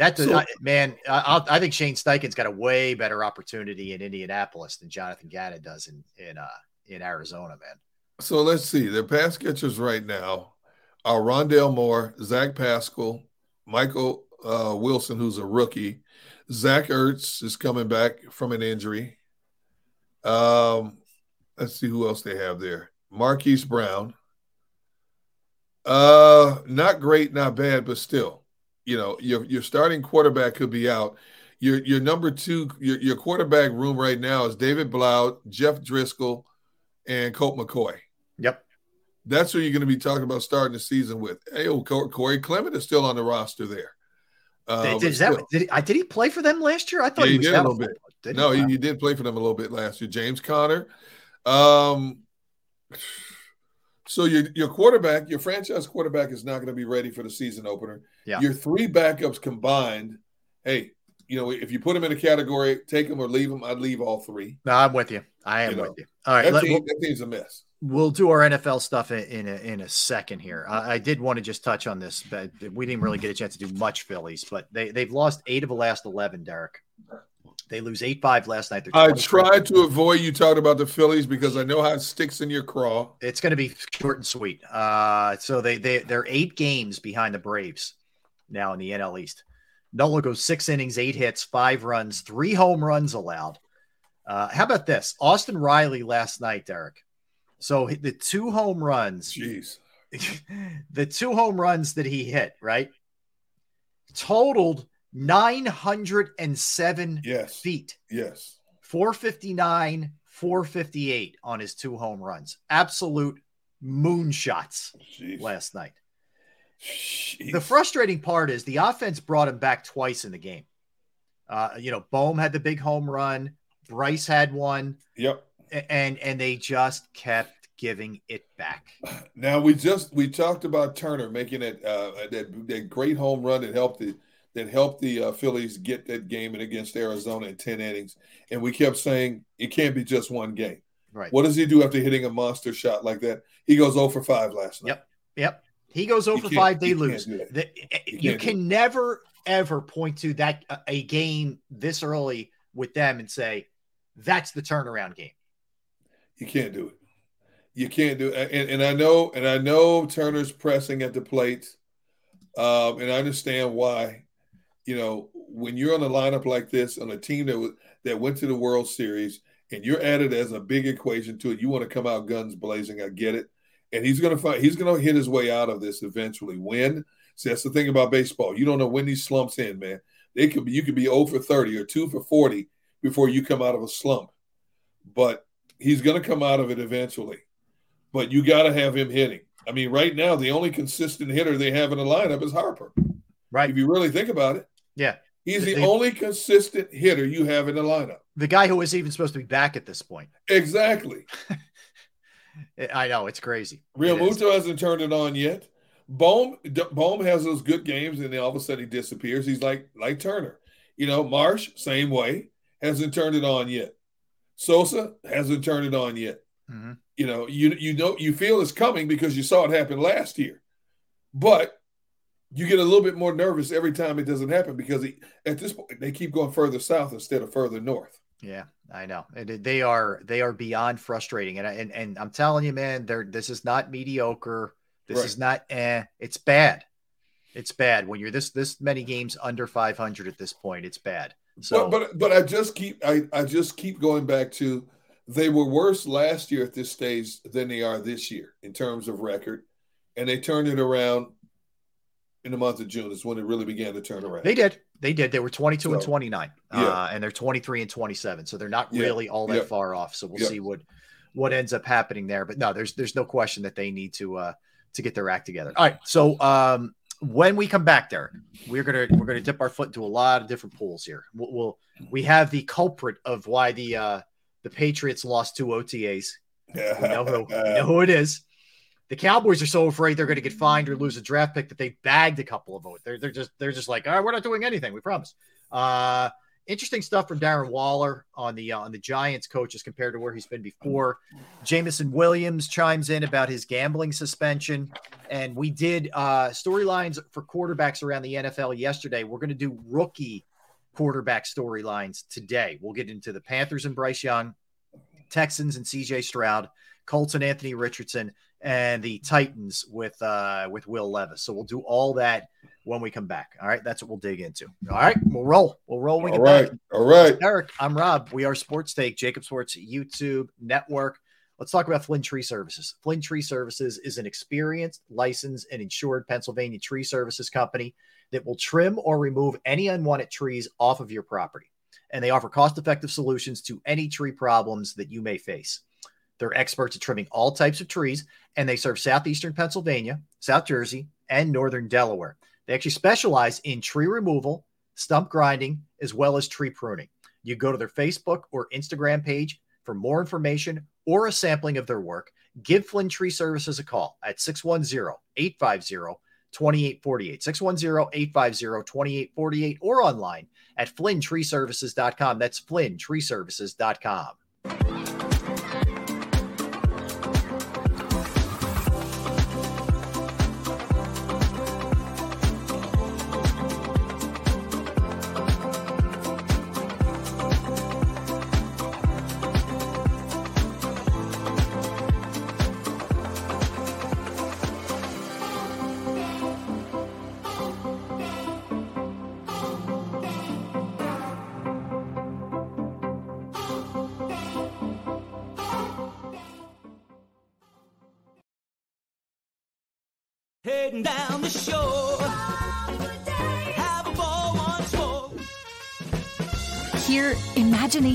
That does
So-
man. I, I think Shane Steichen's got a way better opportunity in Indianapolis than Jonathan Gannon does in in uh, in Arizona, man.
So let's see. Their pass catchers right now are Rondale Moore, Zach Pascal, Michael uh, Wilson, who's a rookie. Zach Ertz is coming back from an injury. Um, let's see who else they have there. Marquise Brown. Uh, not great, not bad, but still, you know, your your starting quarterback could be out. Your your number two, your, your quarterback room right now is David Blough, Jeff Driskel, and Colt McCoy.
Yep.
That's who you're going to be talking about starting the season with. Hey, oh, Corey Clement is still on the roster there. Uh,
Did, that,
still.
did, he, did he play for them last year? I thought
Yeah,
he
he
was
did a little bit.
Did
No,
he?
he, he did play for them a little bit last year. James Conner. Um, So your your quarterback, your franchise quarterback, is not going to be ready for the season opener.
Yeah.
Your three backups combined, hey, you know, if you put them in a category, take them or leave them. I'd leave all three.
No, I'm with you. I am
You know,
with you. All right,
that,
let-
team,
we'll,
that team's a mess.
we'll do our NFL stuff in, in a, in a second here. I, I did want to just touch on this, but we didn't really get a chance to do much Phillies, but they they've lost eight of the last eleven. Derrick, they lose eight five last night.
I tried to avoid you talking about the Phillies because I know how it sticks in your craw.
It's going to be short and sweet. Uh, so they they they're eight games behind the Braves now in the NL East. Nola goes six innings, eight hits, five runs, three home runs allowed. Uh, how about this? Austin Riley last night, Derrick. So the two home runs,
jeez,
the two home runs that he hit, right, totaled nine hundred and seven
yes.
feet.
Yes.
459, 458 on his two home runs. Absolute moonshots last night. The frustrating part is the offense brought him back twice in the game. Uh, you know, Bohm had the big home run, Bryce had one.
Yep.
And and they just kept giving it back.
Now we just we talked about Turner making it uh, that that great home run that helped the that helped the uh, Phillies get that game in against Arizona in ten innings, and we kept saying it can't be just one game.
Right.
What does he do after hitting a monster shot like that? He goes 0 for 5 last night.
Yep. Yep. He goes over
can't-
5, they lose. The-
You
you can never ever point to that a- a game this early with them and say that's the turnaround game.
You can't do it. You can't do it. And, and I know, and I know Turner's pressing at the plate. Um, and I understand why. You know, when you're on a lineup like this on a team that was, that went to the World Series and you're added as a big equation to it, you want to come out guns blazing. I get it. And he's gonna find he's gonna hit his way out of this eventually. When see that's the thing about baseball. You don't know when these slumps in, man. They could be you could be 0 for 30 or 2 for 40 before you come out of a slump. But he's gonna come out of it eventually. But you gotta have him hitting. I mean, right now the only consistent hitter they have in the lineup is Harper.
Right.
If you really think about it.
Yeah.
He's the
They-
only consistent hitter you have in the lineup.
The guy who was even supposed to be back at this point.
Exactly.
I know it's crazy.
Real
It.
Muto hasn't turned it on yet. Bohm Bohm has those good games, and then all of a sudden he disappears. He's like like Turner, you know. Marsh same way hasn't turned it on yet. Sosa hasn't turned it on yet.
Mhm.
You know, you you know you feel it's coming because you saw it happen last year, but you get a little bit more nervous every time it doesn't happen because he, at this point they keep going further south instead of further north.
Yeah, I know. And they are they are beyond frustrating. And I- and and I'm telling you, man, they're this is not mediocre. This
Right.
is not eh, it's bad. It's bad when you're this this many games under 500 at this point. It's bad. So
but but but I just keep I, I just keep going back to they were worse last year at this stage than they are this year in terms of record, and they turned it around in the month of June. Is when it really began to turn around.
they did. They did. They were 22 and 29.
yeah.
Uh, and they're 23 and 27. So they're not
Yeah,
really all that
yeah.
far off. So we'll see what what ends up happening there. But no, there's there's no question that they need to uh to get their act together. All right. So um when we come back, there, we're gonna we're gonna dip our foot into a lot of different pools here. We'll, we'll we have the culprit of why the uh the Patriots lost two OTAs. We know who we know who it is. The Cowboys are so afraid they're going to get fined or lose a draft pick that they bagged a couple of votes. They're, they're just they're just like, all right, we're not doing anything. We promise. Uh, interesting stuff from Darren Waller on the uh, on the Giants coaches compared to where he's been before. Jameson Williams chimes in about his gambling suspension, and we did uh, storylines for quarterbacks around the NFL yesterday. We're going to do rookie quarterback storylines today. We'll get into the Panthers and Bryce Young, Texans and CJ Stroud, Colts and Anthony Richardson, and the Titans with uh with Will Levis. So we'll do all that when we come back. All right, that's what we'll dig into. All right, we'll roll. We'll roll. we
All right,
back.
all right.
Eric, I'm Rob. We are Sports Take, JAKIB Sports YouTube network. Let's talk about Flynn Tree Services. Flynn Tree Services is an experienced, licensed, and insured Pennsylvania tree services company that will trim or remove any unwanted trees off of your property. And they offer cost effective solutions to any tree problems that you may face. They're experts at trimming all types of trees, and they serve southeastern Pennsylvania, South Jersey, and northern Delaware. They actually specialize in tree removal, stump grinding, as well as tree pruning. You go to their Facebook or Instagram page for more information or a sampling of their work. give Flynn Tree Services a call at 610 850 2848. 610 850 2848 or online at flynntreeservices.com. That's flynntreeservices.com.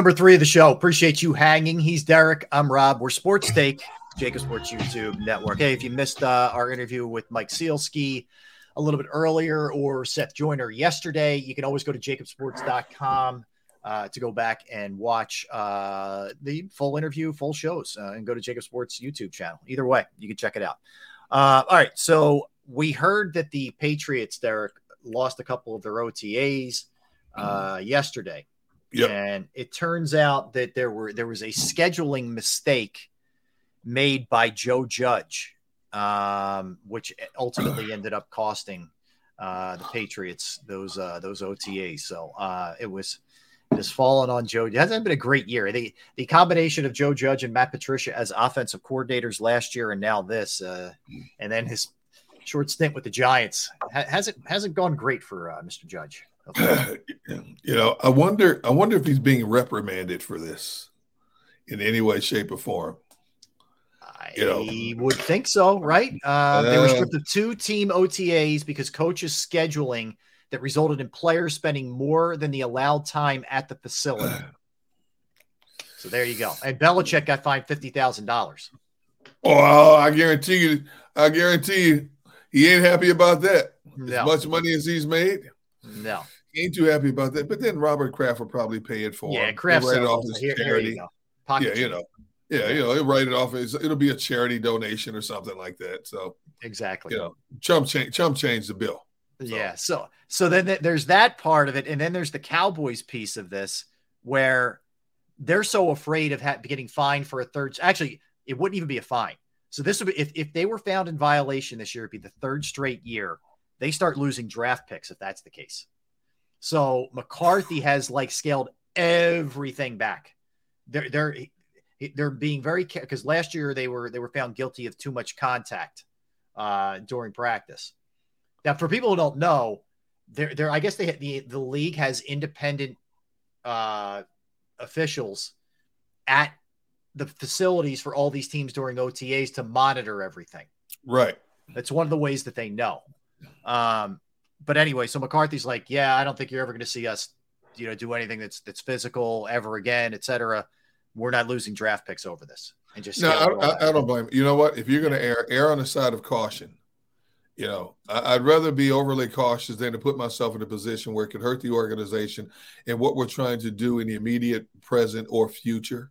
Number three of the show. Appreciate you hanging. He's Derrick. I'm Rob. We're Sports Take, JAKIB Sports YouTube Network. Hey, if you missed uh, our interview with Mike Sielski a little bit earlier or Seth Joyner yesterday, you can always go to jakibsports.com uh, to go back and watch uh, the full interview, full shows, uh, and go to JAKIB Sports YouTube channel. Either way, you can check it out. Uh, all right. So we heard that the Patriots, Derrick, lost a couple of their OTAs uh, yesterday.
Yep.
And it turns out that there were there was a scheduling mistake made by Joe Judge, um, which ultimately ended up costing uh, the Patriots those uh, those OTAs. So uh, it was it has fallen on Joe. It hasn't been a great year. The the combination of Joe Judge and Matt Patricia as offensive coordinators last year and now this, uh, and then his short stint with the Giants ha- hasn't hasn't gone great for uh, Mr. Judge.
you know, I wonder, I wonder if he's being reprimanded for this in any way, shape, or form. I You know,
would think so, right? Uh, they were
Uh,
stripped of two team OTAs because coaches scheduling that resulted in players spending more than the allowed time at the facility. So there you go. And Belichick got fined fifty thousand dollars.
Oh, I guarantee you, I guarantee you, he ain't happy about that.
No.
As much money as he's made,
No.
he ain't too happy about that. But then Robert Kraft will probably pay it for
Yeah,
him.
Kraft
write it off
"Oh,
as
here- here you
charity. yeah, you know, yeah, you know, he'll write it off as it'll be a charity donation or something like that. So
Exactly.
you know, Trump changed Trump changed the bill.
Yeah. So so then th- there's that part of it, and then there's the Cowboys piece of this where they're so afraid of ha- getting fined for a third. Actually, it wouldn't even be a fine. So this would be if if they were found in violation this year, it'd be the third straight year they start losing draft picks if that's the case. So McCarthy has like scaled everything back. They're they're they're being very because last year they were they were found guilty of too much contact uh, during practice. Now, for people who don't know, there there I guess they the the league has independent uh, officials at the facilities for all these teams during OTAs to monitor everything.
Right.
That's one of the ways that they know. Um, but anyway, so McCarthy's like, yeah, I don't think you're ever going to see us, you know, do anything that's that's physical ever again, et cetera. We're not losing draft picks over this. And just
no, I, I, I don't blame. You know what? If you're going to err, err on the side of caution. You know, I, I'd rather be overly cautious than to put myself in a position where it could hurt the organization and what we're trying to do in the immediate present or future.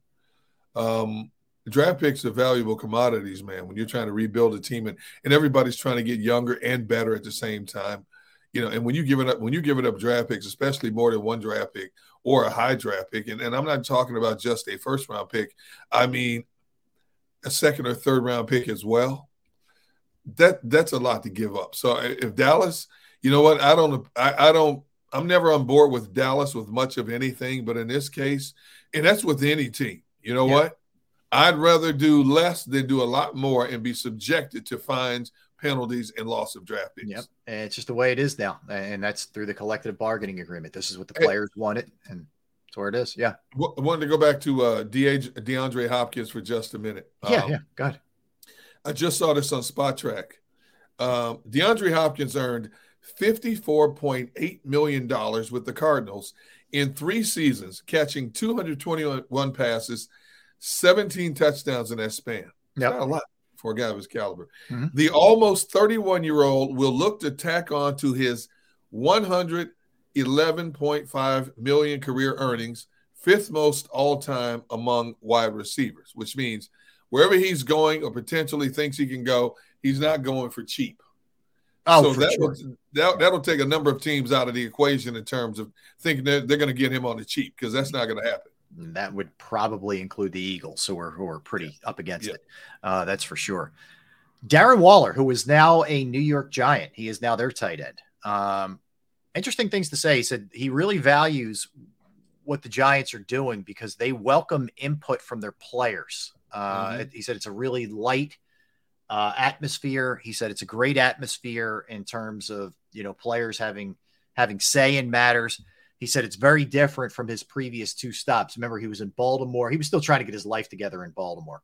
Um, draft picks are valuable commodities, man. When you're trying to rebuild a team and, and everybody's trying to get younger and better at the same time, you know. And when you give it up, when you give it up draft picks, especially more than one draft pick or a high draft pick, and, and I'm not talking about just a first round pick. I mean, a second or third round pick as well. That that's a lot to give up. So if Dallas, you know what, I don't, I, I don't, I'm never on board with Dallas with much of anything, but in this case, and that's with any team. You know
Yeah.
what? I'd rather do less than do a lot more and be subjected to fines, penalties, and loss of draft picks.
Yep. And it's just the way it is now. And that's through the collective bargaining agreement. This is what the
players
players wanted. And that's where it is. Yeah.
I wanted to go back to uh, DeAndre Hopkins for just a minute.
Yeah.
Um,
yeah. Go ahead.
I just saw this on Spotrac. Um, DeAndre Hopkins earned $54.8 million with the Cardinals in three seasons, catching 221 passes, 17 touchdowns in that span. Not a lot for a guy of his caliber.
Mhm.
The almost 31 year old will look to tack on to his 111.5 million career earnings, fifth most all time among wide receivers, which means wherever he's going or potentially thinks he can go, he's not going for cheap.
Oh,
so
for
that
sure.
will, that, that'll take a number of teams out of the equation in terms of thinking that they're going to get him on the cheap because that's not going to happen.
That would probably include the Eagles, who are who are pretty up against it. Uh, that's for sure. Darren Waller, who is now a New York Giant, he is now their tight end. Um, interesting things to say. He said he really values what the Giants are doing because they welcome input from their players. Uh,
Mhm.
He said it's a really light uh, atmosphere. He said it's a great atmosphere in terms of you know players having having say in matters. He said it's very different from his previous two stops. Remember, he was in Baltimore. He was still trying to get his life together in Baltimore.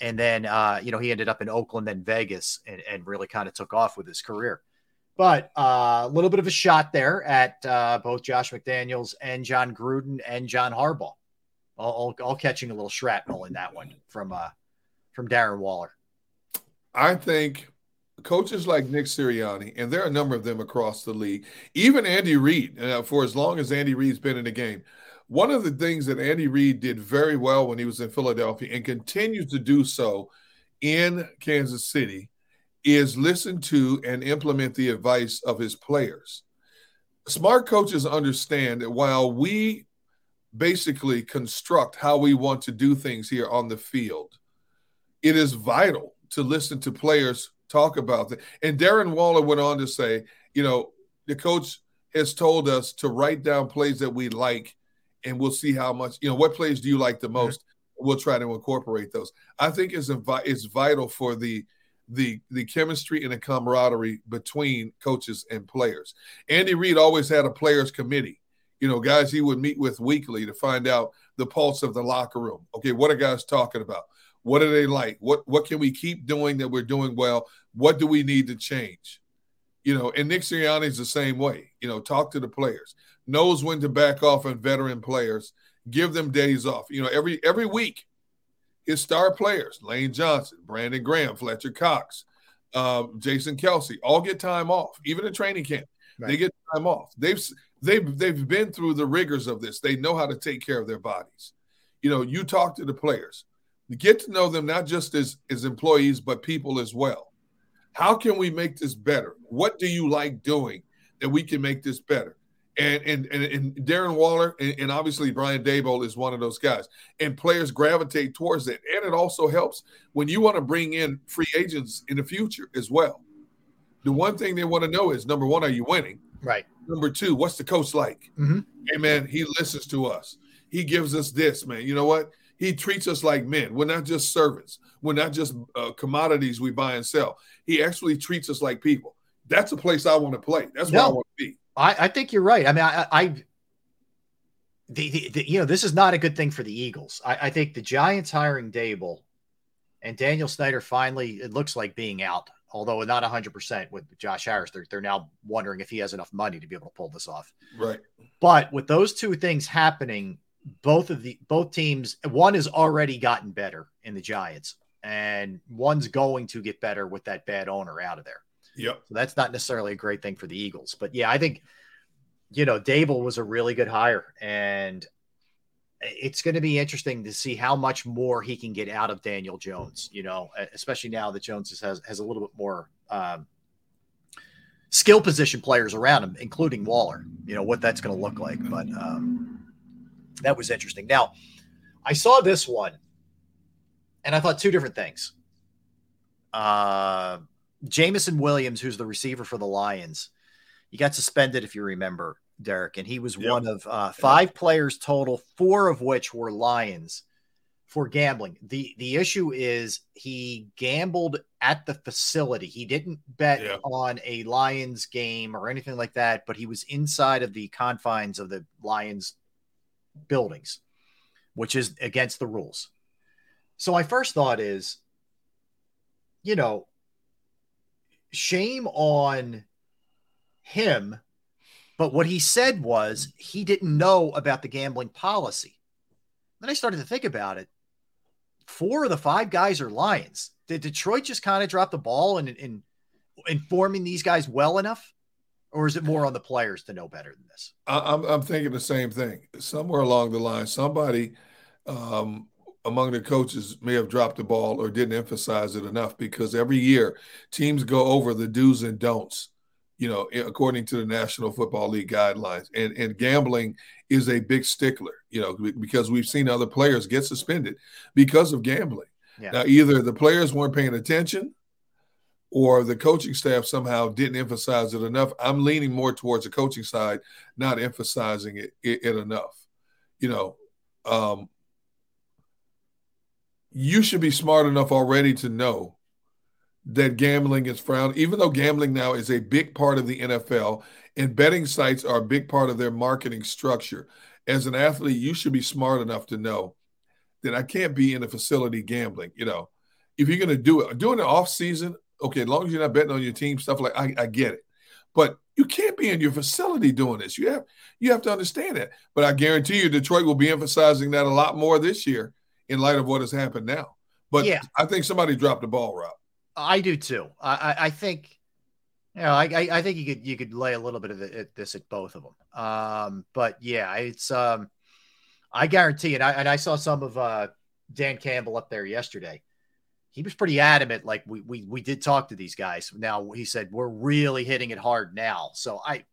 And then, uh, you know, he ended up in Oakland, then Vegas, and, and really kind of took off with his career. But uh, a little bit of a shot there at uh, both Josh McDaniels and Jon Gruden and John Harbaugh, all, all, all catching a little shrapnel in that one from uh, from Darren Waller.
I think coaches like Nick Sirianni, and there are a number of them across the league, even Andy Reid, uh, for as long as Andy Reid's been in the game. One of the things that Andy Reid did very well when he was in Philadelphia and continues to do so in Kansas City is listen to and implement the advice of his players. Smart coaches understand that while we basically construct how we want to do things here on the field, it is vital to listen to players talk about that. And Darren Waller went on to say, you know, the coach has told us to write down plays that we like, and we'll see how much, you know, what plays do you like the most? We'll try to incorporate those. I think it's it's vital for the the the chemistry and the camaraderie between coaches and players. Andy Reid always had a players committee, you know, guys he would meet with weekly to find out the pulse of the locker room. Okay, what are guys talking about? What are they like? What what can we keep doing that we're doing well? What do we need to change? You know, and Nick Sirianni is the same way. You know, talk to the players, knows when to back off on veteran players, give them days off. You know, every every week, his star players, Lane Johnson, Brandon Graham, Fletcher Cox, uh, Jason Kelce, all get time off, even in training camp. They get time off. They've they've they've been through the rigors of this. They know how to take care of their bodies. You know, you talk to the players, get to know them not just as as employees but people as well. How can we make this better? What do you like doing? that we can make this better. And and and, and Darren Waller and, and obviously Brian Daboll is one of those guys. And players gravitate towards it. And it also helps when you want to bring in free agents in the future as well. The one thing they want to know is number one, are you winning?
Right.
Number two, what's the coach like?
Mm-hmm.
Hey man, he listens to us. He gives us this, man. You know what? He treats us like men. We're not just servants. We're not just uh, commodities we buy and sell. He actually treats us like people. That's a place I want to play. That's where I want to be.
I, I think you're right. I mean, I, I the, the, the you know this is not a good thing for the Eagles. I, I think the Giants hiring Daboll and Daniel Snyder finally it looks like being out, although not 100 percent with Josh Harris. They're they're now wondering if he has enough money to be able to pull this off.
Right.
But with those two things happening, both of the both teams, one has already gotten better in the Giants, and one's going to get better with that bad owner out of there.
Yep.
So that's not necessarily a great thing for the Eagles. But yeah, I think, you know, Daboll was a really good hire. And it's going to be interesting to see how much more he can get out of Daniel Jones, you know, especially now that Jones has, has a little bit more um, skill position players around him, including Waller, you know, what that's going to look like. But um, that was interesting. Now, I saw this one and I thought two different things. Uh, Jameson Williams, who's the receiver for the Lions, he got suspended, if you remember, Derrick, and he was
Yep.
one of uh, five players total, four of which were Lions for gambling. the The issue is he gambled at the facility. He didn't bet on a Lions game or anything like that, but he was inside of the confines of the Lions buildings, which is against the rules. So my first thought is, you know, shame on him. But what he said was he didn't know about the gambling policy. Then I started to think about it. Four of the five guys are Lions. Did Detroit just kind of drop the ball in, in informing these guys well enough? Or is it more on the players to know better than this?
I'm, I'm thinking the same thing. Somewhere along the line, somebody um, among the coaches may have dropped the ball or didn't emphasize it enough because every year teams go over the do's and don'ts, you know, according to the National Football League guidelines. And, and gambling is a big stickler, you know, because we've seen other players get suspended because of gambling.
Yeah.
Now, either the players weren't paying attention or the coaching staff somehow didn't emphasize it enough. I'm leaning more towards the coaching side, not emphasizing it, it, it enough. You know, um, you should be smart enough already to know that gambling is frowned, even though gambling now is a big part of the NFL and betting sites are a big part of their marketing structure. As an athlete, you should be smart enough to know that I can't be in a facility gambling. You know, if you're going to do it, doing the off season, okay, as long as you're not betting on your team, stuff like I, I get it. But you can't be in your facility doing this. You have you have to understand that. But I guarantee you, Detroit will be emphasizing that a lot more this year in light of what has happened now. But
Yeah.
I think somebody dropped the ball, Rob.
I do too. I, I, think, you know, I, I, think you could you could lay a little bit of it, at this at both of them. Um, but yeah, it's um, I guarantee, and I and I saw some of uh Dan Campbell up there yesterday. He was pretty adamant. Like we we we did talk to these guys. Now he said we're really hitting it hard now. So I,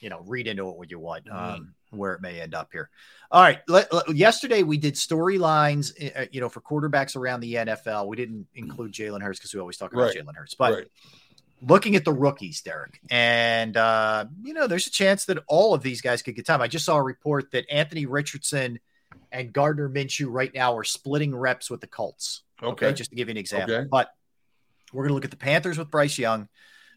you know, read into it what you want. Um, where it may end up here. All right. Let, let- yesterday we did storylines, uh, you know, for quarterbacks around the NFL. We didn't include Jalen Hurts because we always talk about
Right.
Jalen Hurts, but
Right.
looking at the rookies, Derrick, and uh, you know, there's a chance that all of these guys could get time. I just saw a report that Anthony Richardson and Gardner Minshew right now are splitting reps with the Colts.
Okay.
just to give you an example.
Okay.
But we're going to look at the Panthers with Bryce Young,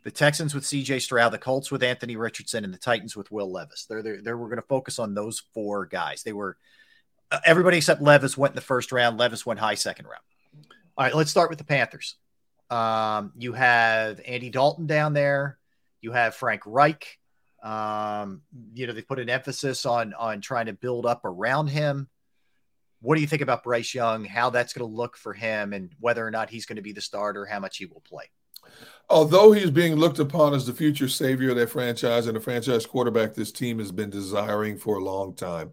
the Texans with CJ Stroud, the Colts with Anthony Richardson, and the Titans with Will Levis. They're, they're, they're we're going to focus on those four guys. They were uh, everybody except Levis went in the first round. Levis went high second round. All right, let's start with the Panthers. Um, you have Andy Dalton down there. You have Frank Reich. Um, you know, they put an emphasis on on trying to build up around him. What do you think about Bryce Young? How that's going to look for him, and whether or not he's going to be the starter, how much he will play?
Although he's being looked upon as the future savior of their franchise and the franchise quarterback this team has been desiring for a long time,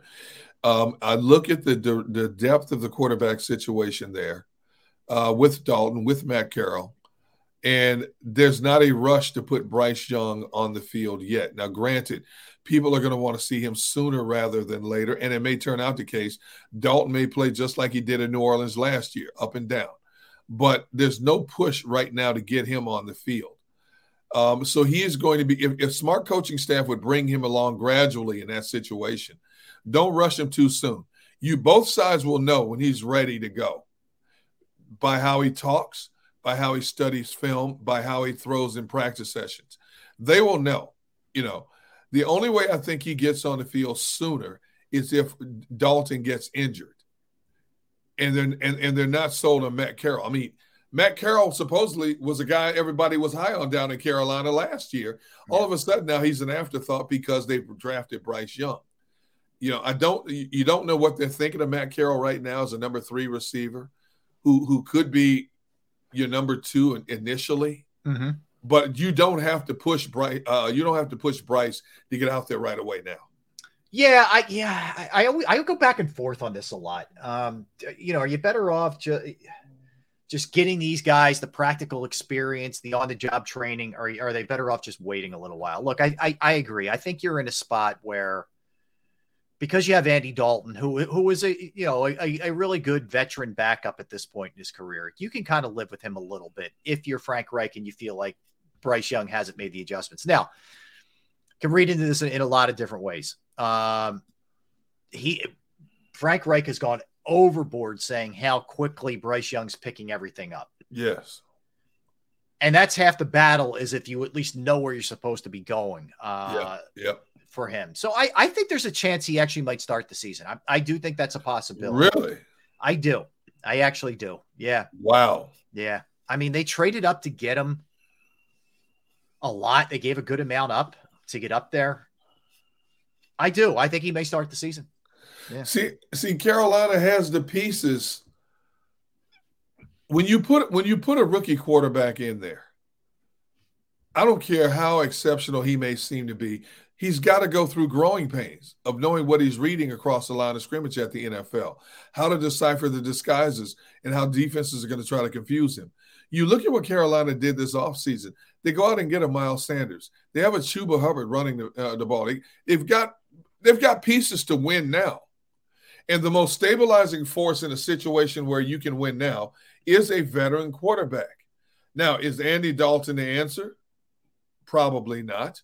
um, I look at the, the the depth of the quarterback situation there uh, with Dalton, with Matt Corral, And there's not a rush to put Bryce Young on the field yet. Now, granted, people are going to want to see him sooner rather than later. And it may turn out the case. Dalton may play just like he did in New Orleans last year, up and down. But there's no push right now to get him on the field. Um, so he is going to be, if, if smart coaching staff would bring him along gradually in that situation, don't rush him too soon. You both sides will know when he's ready to go by how he talks, by how he studies film, by how he throws in practice sessions. They will know. You know, the only way I think he gets on the field sooner is if Dalton gets injured. And then and, and they're not sold on Matt Corral. I mean, Matt Corral supposedly was a guy everybody was high on down in Carolina last year. All of a sudden now he's an afterthought because they drafted Bryce Young. You know, I don't you don't know what they're thinking of Matt Corral right now as a number three receiver who who could be your number two initially.
Mm-hmm.
But you don't have to push Bryce. Uh, you don't have to push Bryce to get out there right away now.
Yeah, I yeah, I I, always, I go back and forth on this a lot. Um, you know, are you better off just just getting these guys the practical experience, the on the job training, or are they better off just waiting a little while? Look, I, I I agree. I think you're in a spot where because you have Andy Dalton, who who is a you know a, a really good veteran backup at this point in his career, you can kind of live with him a little bit if you're Frank Reich and you feel like Bryce Young hasn't made the adjustments. Now, can read into this in, in a lot of different ways. Um, he Frank Reich has gone overboard saying how quickly Bryce Young's picking everything up.
Yes.
And that's half the battle is if you at least know where you're supposed to be going. Uh,
yeah. yeah.
For him. So I, I think there's a chance he actually might start the season. I, I do think that's a possibility.
Really?
I do. I actually do. Yeah.
Wow.
Yeah. I mean, they traded up to get him a lot. They gave a good amount up to get up there. I do. I think he may start the season.
Yeah. See, see, Carolina has the pieces. When you put when you put a rookie quarterback in there, I don't care how exceptional he may seem to be. He's got to go through growing pains of knowing what he's reading across the line of scrimmage at the NFL, how to decipher the disguises, and how defenses are going to try to confuse him. You look at what Carolina did this offseason. They go out and get a Miles Sanders. They have a Chuba Hubbard running the, uh, the ball. They, they've got they've got pieces to win now. And the most stabilizing force in a situation where you can win now is a veteran quarterback. Now, is Andy Dalton the answer? Probably not.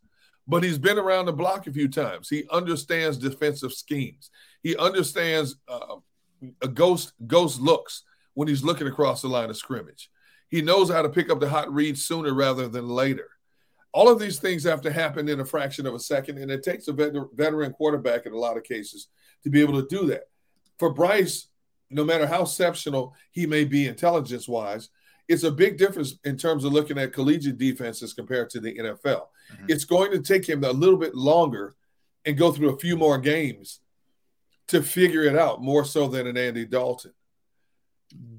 But he's been around the block a few times. He understands defensive schemes. He understands uh, a ghost ghost looks when he's looking across the line of scrimmage. He knows how to pick up the hot read sooner rather than later. All of these things have to happen in a fraction of a second, and it takes a veteran quarterback in a lot of cases to be able to do that for Bryce, no matter how exceptional he may be intelligence wise, it's a big difference in terms of looking at collegiate defenses compared to the NFL. Mm-hmm. It's going to take him a little bit longer and go through a few more games to figure it out more so than an Andy Dalton.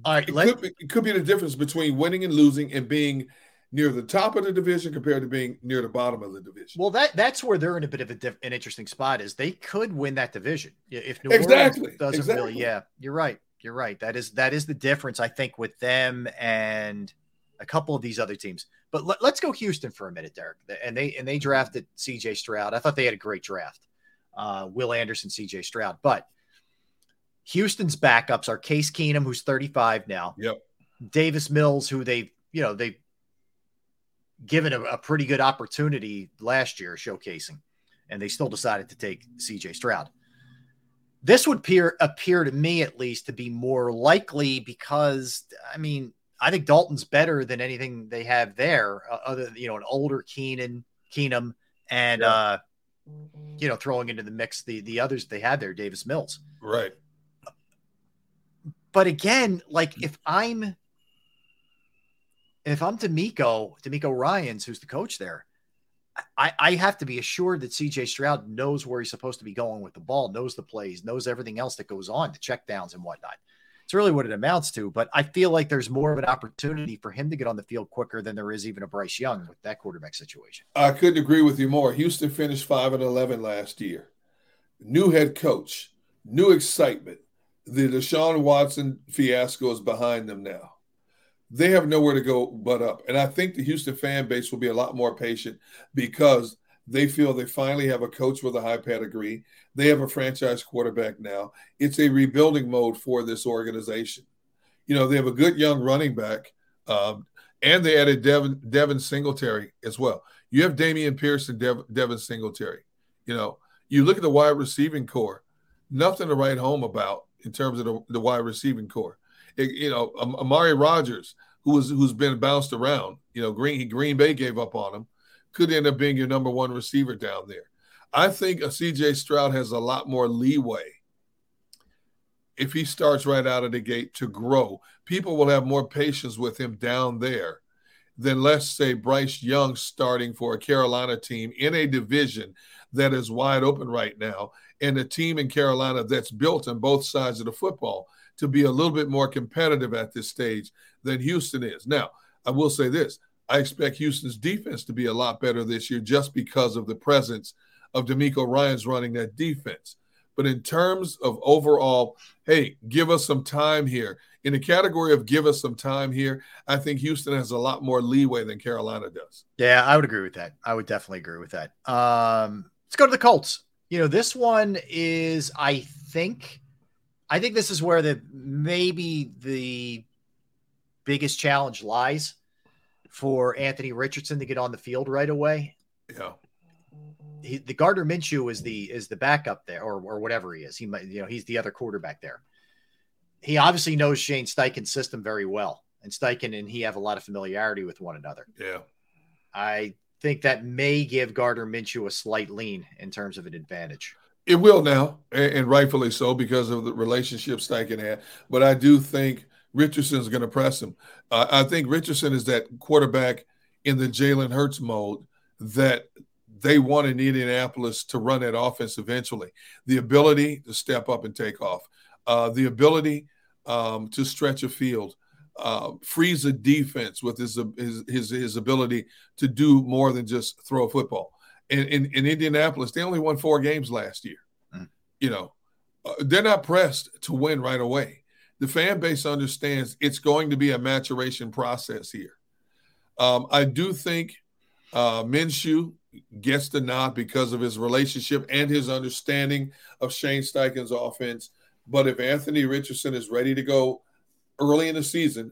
All right,
it, could be, it could be the difference between winning and losing and being near the top of the division compared to being near the bottom of the division.
Well, that that's where they're in a bit of a diff, an interesting spot. Is they could win that division if
New exactly.
Orleans doesn't
exactly.
really. Yeah, you're right. You're right. That is that is the difference I think with them and a couple of these other teams. But let, us go Houston for a minute, Derrick. And they and they drafted C.J. Stroud. I thought they had a great draft. Uh, Will Anderson, C.J. Stroud, but. Houston's backups are Case Keenum, who's 35 now.
Yep.
Davis Mills, who they, you know, they've given a, a, pretty good opportunity last year showcasing, and they still decided to take CJ Stroud. This would appear appear to me at least to be more likely because I mean I think Dalton's better than anything they have there, uh, other you know an older Keenan Keenum and yeah. uh, you know throwing into the mix the the others they had there, Davis Mills.
Right.
But again, like if I'm if I'm DeMeco, DeMeco Ryans, who's the coach there, I, I have to be assured that CJ Stroud knows where he's supposed to be going with the ball, knows the plays, knows everything else that goes on, the check downs and whatnot. It's really what it amounts to. But I feel like there's more of an opportunity for him to get on the field quicker than there is even a Bryce Young with that quarterback situation.
I couldn't agree with you more. Houston finished five and eleven last year. New head coach, new excitement. The Deshaun Watson fiasco is behind them now they have nowhere to go but up. And I think the Houston fan base will be a lot more patient because they feel they finally have a coach with a high pedigree. They have a franchise quarterback now. It's a rebuilding mode for this organization. You know, they have a good young running back, um, and they added Devin, Devin Singletary as well. You have Dameon Pierce and Dev, Devin Singletary. You know, you look at the wide receiving corps, nothing to write home about in terms of the, the wide receiving corps. It, you know, Amari Rodgers, who was who's been bounced around. You know, Green Green Bay gave up on him could end up being your number one receiver down there. I think a CJ Stroud has a lot more leeway if he starts right out of the gate to grow. People will have more patience with him down there than, let's say, Bryce Young starting for a Carolina team in a division that is wide open right now, and a team in Carolina that's built on both sides of the football to be a little bit more competitive at this stage than Houston is. Now, I will say this I expect Houston's defense to be a lot better this year just because of the presence of DeMeco Ryans running that defense. But in terms of overall, hey, give us some time here. In the category of give us some time here, I think Houston has a lot more leeway than Carolina does.
Yeah, I would agree with that. I would definitely agree with that. Um, let's go to the Colts. You know, this one is, I think, I think this is where the maybe the biggest challenge lies for Anthony Richardson to get on the field right away.
Yeah.
He, the Gardner Minshew is the is the backup there, or or whatever he is. He might, you know, he's the other quarterback there. He obviously knows Shane Steichen's system very well, and Steichen and he have a lot of familiarity with one another.
Yeah.
I think that may give Gardner Minshew a slight lean in terms of an advantage.
It will now, and, rightfully so, because of the relationship Steichen had. But I do think Richardson's going to press him. Uh, I think Richardson is that quarterback in the Jalen Hurts mode that they want in Indianapolis to run that offense eventually. The ability to step up and take off, uh, the ability um, to stretch a field, uh, freeze a defense with his, his, his his ability to do more than just throw a football. In, in, in Indianapolis, they only won four games last year. Mm. You know, uh, they're not pressed to win right away the fan base understands it's going to be a maturation process here. Um, I do think uh, Minshew gets the nod because of his relationship and his understanding of Shane Steichen's offense. But if Anthony Richardson is ready to go early in the season,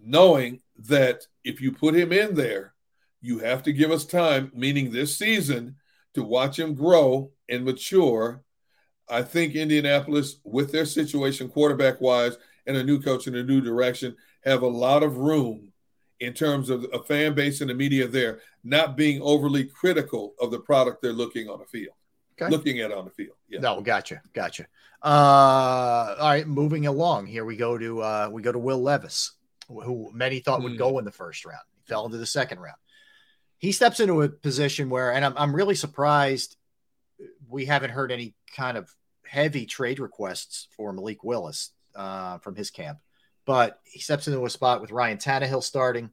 knowing that if you put him in there, you have to give us time, meaning this season, to watch him grow and mature I think Indianapolis, with their situation quarterback wise and a new coach in a new direction, have a lot of room in terms of a fan base and the media there not being overly critical of the product they're looking on the field. Okay. Looking at on the field.
Yeah. No, gotcha. Gotcha. Uh, all right, moving along. Here we go to uh, we go to Will Levis, who many thought would go hmm. in the first round. He fell into the second round. He steps into a position where, and I'm, I'm really surprised we haven't heard any kind of heavy trade requests for Malik Willis uh, from his camp, but he steps into a spot with Ryan Tannehill starting.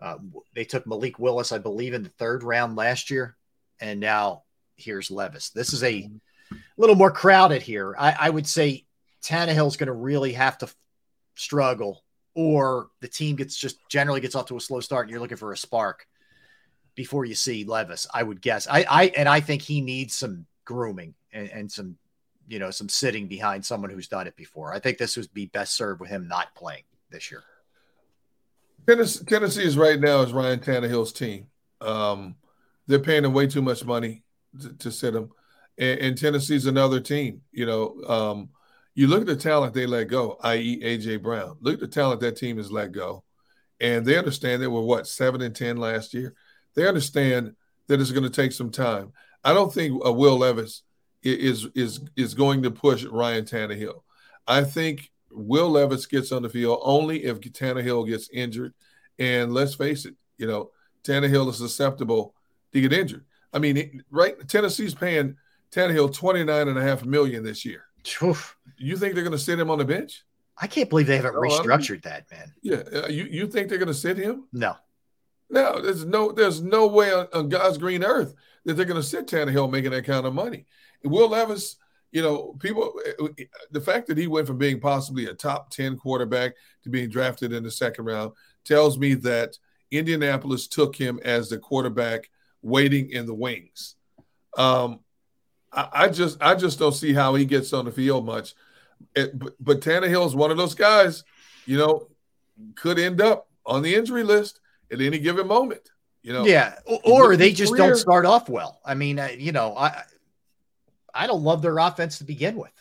Uh, they took Malik Willis, I believe, in the third round last year, and now here's Levis. This is a little more crowded here. I, I would say Tannehill's going to really have to f- struggle, or the team gets just generally gets off to a slow start, and you're looking for a spark before you see Levis. I would guess. I, I and I think he needs some grooming and, and some you know, some sitting behind someone who's done it before. I think this would be best served with him not playing this year.
Tennessee, Tennessee is right now is Ryan Tannehill's team. Um, they're paying him way too much money to, sit him, and, and, Tennessee's another team. You know, um, you look at the talent they let go, i.e., AJ Brown. Look at the talent that team has let go, and they understand they were what seven and ten last year. They understand that it's going to take some time. I don't think uh, Will Levis is is is going to push Ryan Tannehill. I think Will Levis gets on the field only if Tannehill gets injured. And let's face it, you know, Tannehill is susceptible to get injured. I mean, right? Tennessee's paying Tannehill twenty nine and a half million this year. Oof. You think they're going to sit him on the bench?
I can't believe they haven't no, restructured that, man.
Yeah, uh, you you think they're going to sit him?
No,
no. There's no there's no way on, on God's green earth that they're going to sit Tannehill making that kind of money. Will Levis, you know, people, the fact that he went from being possibly a top 10 quarterback to being drafted in the second round tells me that Indianapolis took him as the quarterback waiting in the wings. Um, I, I just, I just don't see how he gets on the field much. It, but, but Tannehill is one of those guys, you know, could end up on the injury list at any given moment. You know,
yeah, or, or they just career. don't start off well. I mean, uh, you know, I I don't love their offense to begin with.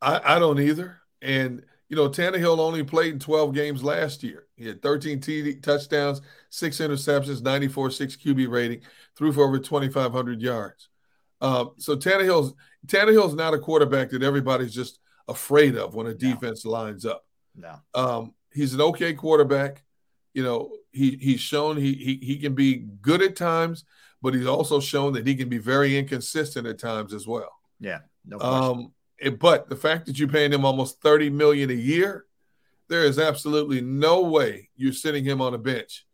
I, I don't either. And you know, Tannehill only played in 12 games last year. He had 13 TD, touchdowns, six interceptions, 94 6 QB rating, threw for over 2,500 yards. Um, so Tannehill's Tannehill's not a quarterback that everybody's just afraid of when a defense no. lines up.
No.
Um, he's an okay quarterback. You know, he he's shown he, he he can be good at times, but he's also shown that he can be very inconsistent at times as well.
Yeah, no
um, it, but the fact that you're paying him almost 30 million a year, there is absolutely no way you're sitting him on a bench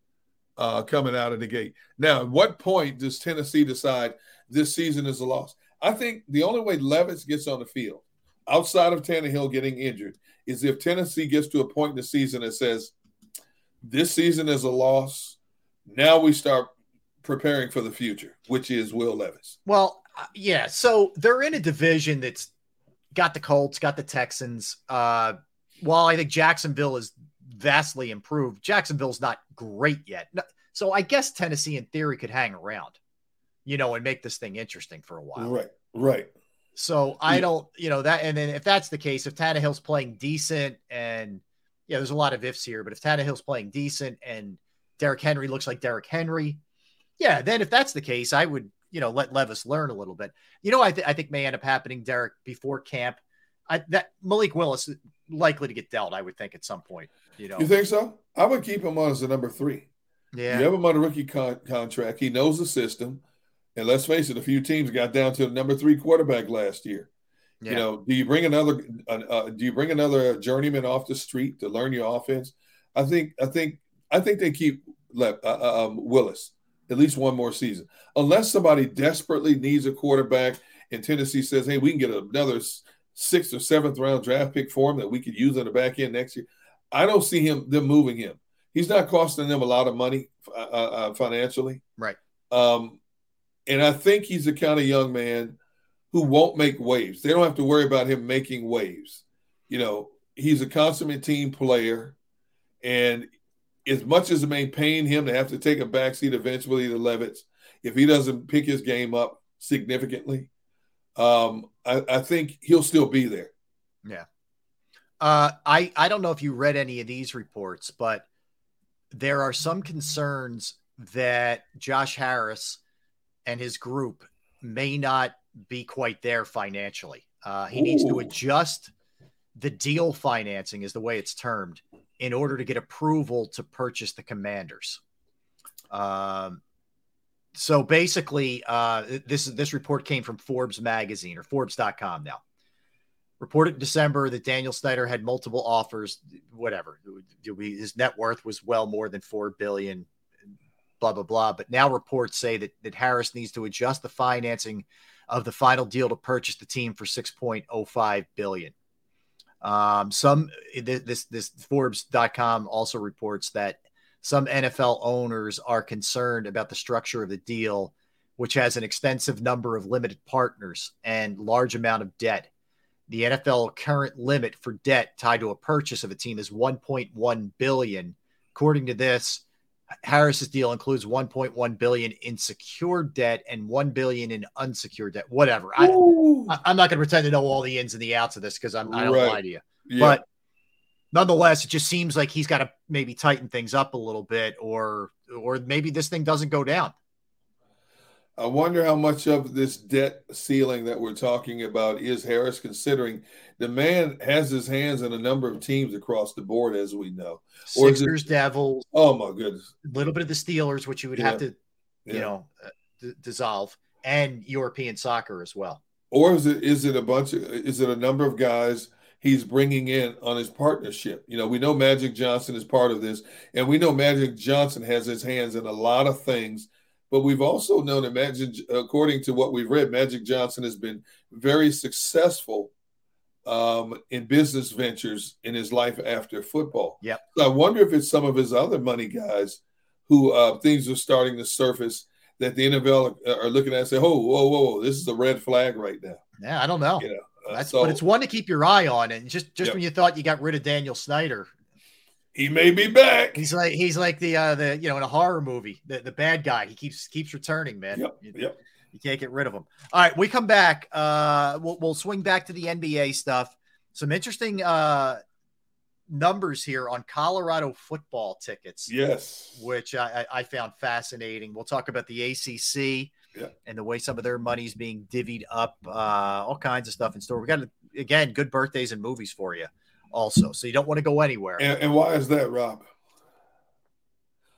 uh, coming out of the gate. Now, at what point does Tennessee decide this season is a loss? I think the only way Levis gets on the field outside of Tannehill getting injured is if Tennessee gets to a point in the season that says, this season is a loss. Now we start preparing for the future, which is Will Levis.
Well, uh, yeah. So they're in a division that's got the Colts, got the Texans. Uh, while I think Jacksonville is vastly improved, Jacksonville's not great yet. So I guess Tennessee, in theory, could hang around, you know, and make this thing interesting for a while.
Right. Right.
So I don't, you know, that, and then if that's the case, if Tannehill's playing decent and, yeah, there's a lot of ifs here, but if Tannehill's playing decent and Derrick Henry looks like Derrick Henry, yeah, then if that's the case, I would, you know, let Levis learn a little bit. You know, I, th- I think may end up happening, Derrick, before camp. I, that Malik Willis likely to get dealt, I would think, at some point. You know,
you think so? I would keep him on as a number three.
Yeah,
you have him on a rookie con- contract. He knows the system. And let's face it, a few teams got down to the number three quarterback last year. Yeah. You know, do you bring another? Uh, do you bring another journeyman off the street to learn your offense? I think. I think. I think they keep uh, uh, um, Willis at least one more season, unless somebody desperately needs a quarterback and Tennessee says, "Hey, we can get another sixth or seventh round draft pick for him that we could use on the back end next year." I don't see him them moving him. He's not costing them a lot of money uh, uh, financially,
right?
Um, and I think he's the kind of young man who won't make waves. They don't have to worry about him making waves. You know, he's a consummate team player. And as much as it may pain him to have to take a backseat eventually to Levis, if he doesn't pick his game up significantly, um, I, I think he'll still be there.
Yeah. Uh, I, I don't know if you read any of these reports, but there are some concerns that Josh Harris – and his group may not be quite there financially. Uh, he Ooh. needs to adjust the deal financing, is the way it's termed, in order to get approval to purchase the commanders. Um, so basically, uh, this this report came from Forbes magazine or Forbes.com now. Reported in December that Daniel Snyder had multiple offers, whatever. His net worth was well more than four billion blah blah blah. But now reports say that that Harris needs to adjust the financing of the final deal to purchase the team for 6.05 billion. Um, some this this Forbes.com also reports that some NFL owners are concerned about the structure of the deal, which has an extensive number of limited partners and large amount of debt. The NFL current limit for debt tied to a purchase of a team is 1.1 billion. According to this, Harris's deal includes 1.1 billion in secured debt and 1 billion in unsecured debt. Whatever. I, am not going to pretend to know all the ins and the outs of this because I'm I don't right. lie to you. Yeah. But nonetheless, it just seems like he's got to maybe tighten things up a little bit, or or maybe this thing doesn't go down.
I wonder how much of this debt ceiling that we're talking about is Harris considering the man has his hands in a number of teams across the board, as we know.
Sixers, it, Devils.
Oh my goodness!
A little bit of the Steelers, which you would yeah. have to, you yeah. know, uh, d- dissolve, and European soccer as well.
Or is it is it a bunch of is it a number of guys he's bringing in on his partnership? You know, we know Magic Johnson is part of this, and we know Magic Johnson has his hands in a lot of things But we've also known that Magic, according to what we've read, Magic Johnson has been very successful um, in business ventures in his life after football.
Yeah.
So I wonder if it's some of his other money guys who uh, things are starting to surface that the NFL are, are looking at and say, "Oh, whoa, whoa, whoa, this is a red flag right now."
Yeah, I don't know.
You know,
That's,
so
but it's one to keep your eye on. And just just
Yep.
when you thought you got rid of Daniel Snyder,
he may be back.
He's like he's like the uh the you know in a horror movie, the, the bad guy. He keeps keeps returning, man.
Yep,
You,
yep.
you can't get rid of him. All right, we come back. Uh, we'll we'll swing back to the NBA stuff. Some interesting uh numbers here on Colorado football tickets.
Yes.
which I, I I found fascinating. We'll talk about the ACC
Yeah.
and the way some of their money's being divvied up. Uh, all kinds of stuff in store. We got again good birthdays and movies for you, also. So you don't want to go anywhere
And, and why is that, Rob?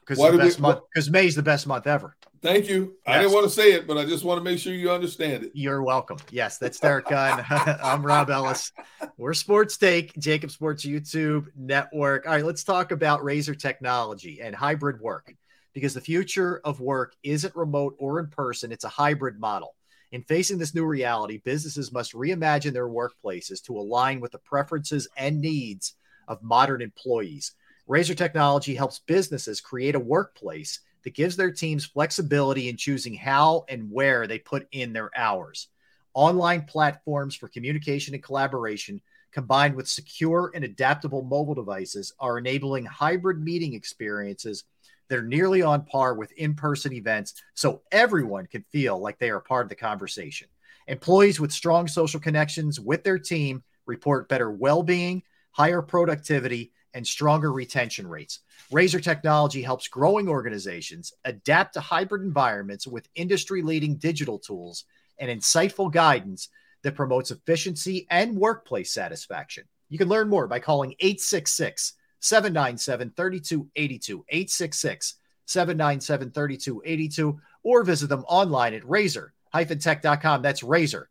because the
we-
best month because May's the best month ever.
Thank you. I didn't want to say it, but I just want to make sure you understand it.
You're welcome. Yes, that's Derrick Gunn. I'm Rob Ellis. We're Sports Take, JAKIB Sports YouTube Network. All right, let's talk about Razor technology and hybrid work because the future of work isn't remote or in person, it's a hybrid model. In facing this new reality, businesses must reimagine their workplaces to align with the preferences and needs of modern employees. Razor Technology helps businesses create a workplace that gives their teams flexibility in choosing how and where they put in their hours. Online platforms for communication and collaboration, combined with secure and adaptable mobile devices, are enabling hybrid meeting experiences that are nearly on par with in person events so everyone can feel like they are part of the conversation. Employees with strong social connections with their team report better well being, higher productivity, and stronger retention rates. Razor Technology helps growing organizations adapt to hybrid environments with industry leading digital tools and insightful guidance that promotes efficiency and workplace satisfaction. You can learn more by calling 866 797 3282, 866 797 3282, or visit them online at razor tech.com. That's razor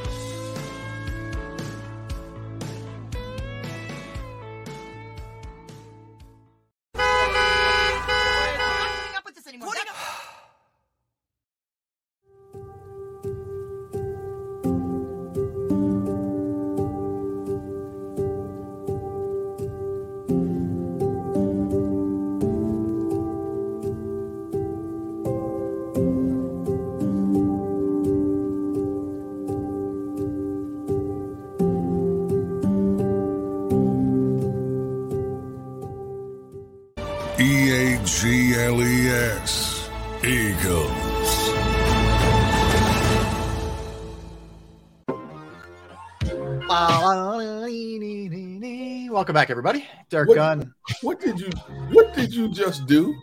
Welcome back, everybody. Derrick
What-
Gunn.
What did you What did you just do?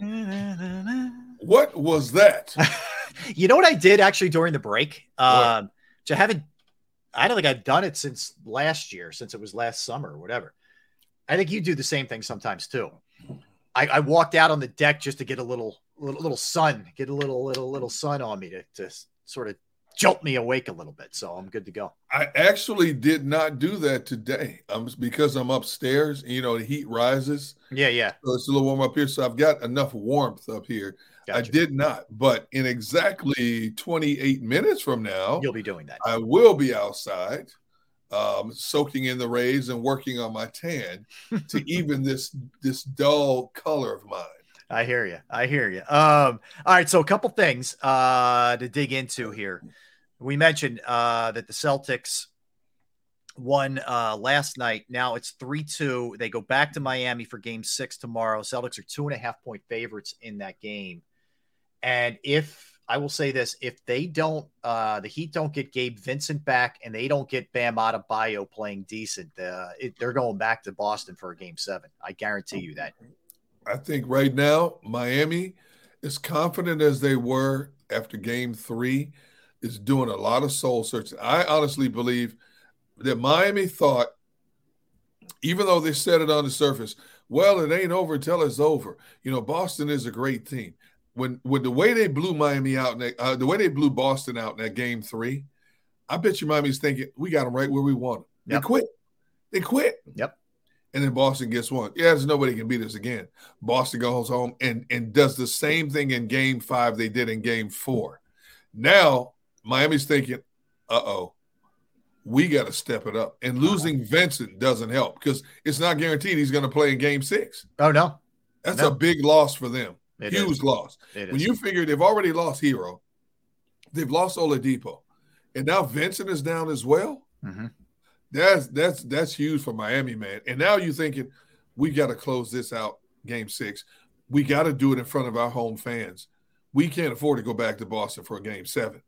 What was that?
You know what I did actually during the break? Um, I haven't, I don't think I've done it since last year, since it was last summer or whatever. I think you do the same thing sometimes too. I, I walked out on the deck just to get a little, little, little sun, get a little, little, little sun on me to, to sort of jolt me awake a little bit. So I'm good to go.
I actually did not do that today. Um, because I'm upstairs. You know, the heat rises.
Yeah, yeah.
So it's a little warm up here. So I've got enough warmth up here. I did not, but in exactly 28 minutes from now,
You'll be doing that.
I will be outside, um, soaking in the rays and working on my tan to even this this dull color of mine.
I hear you. I hear you. Um, all right. So a couple things uh, to dig into here. We mentioned uh, that the Celtics won uh, last night. Now it's 3 2. They go back to Miami for game six tomorrow. Celtics are two and a half point favorites in that game. And if I will say this, if they don't, uh, the Heat don't get Gabe Vincent back and they don't get Bam Adebayo playing decent, uh, it, they're going back to Boston for a game seven. I guarantee you that.
I think right now, Miami, as confident as they were after game three, is doing a lot of soul searching. I honestly believe that Miami thought, even though they said it on the surface, well, it ain't over until it's over. You know, Boston is a great team. When when the way they blew Miami out, in that, uh, the way they blew Boston out in that game three, I bet you Miami's thinking we got them right where we want them. They quit. They quit.
Yep.
And then Boston gets one. Yeah, there's nobody can beat us again. Boston goes home and and does the same thing in game five they did in game four. Now Miami's thinking, uh oh, we got to step it up. And losing Vincent doesn't help because it's not guaranteed he's going to play in game six.
Oh, no.
That's
No.
a big loss for them.
It
Huge
is.
loss.
It
when
is.
you figure they've already lost Herro, they've lost Oladipo, and now Vincent is down as well.
Mhm.
That's that's that's huge for Miami, man. And now you're thinking we got to close this out, Game Six. We got to do it in front of our home fans. We can't afford to go back to Boston for a Game Seven,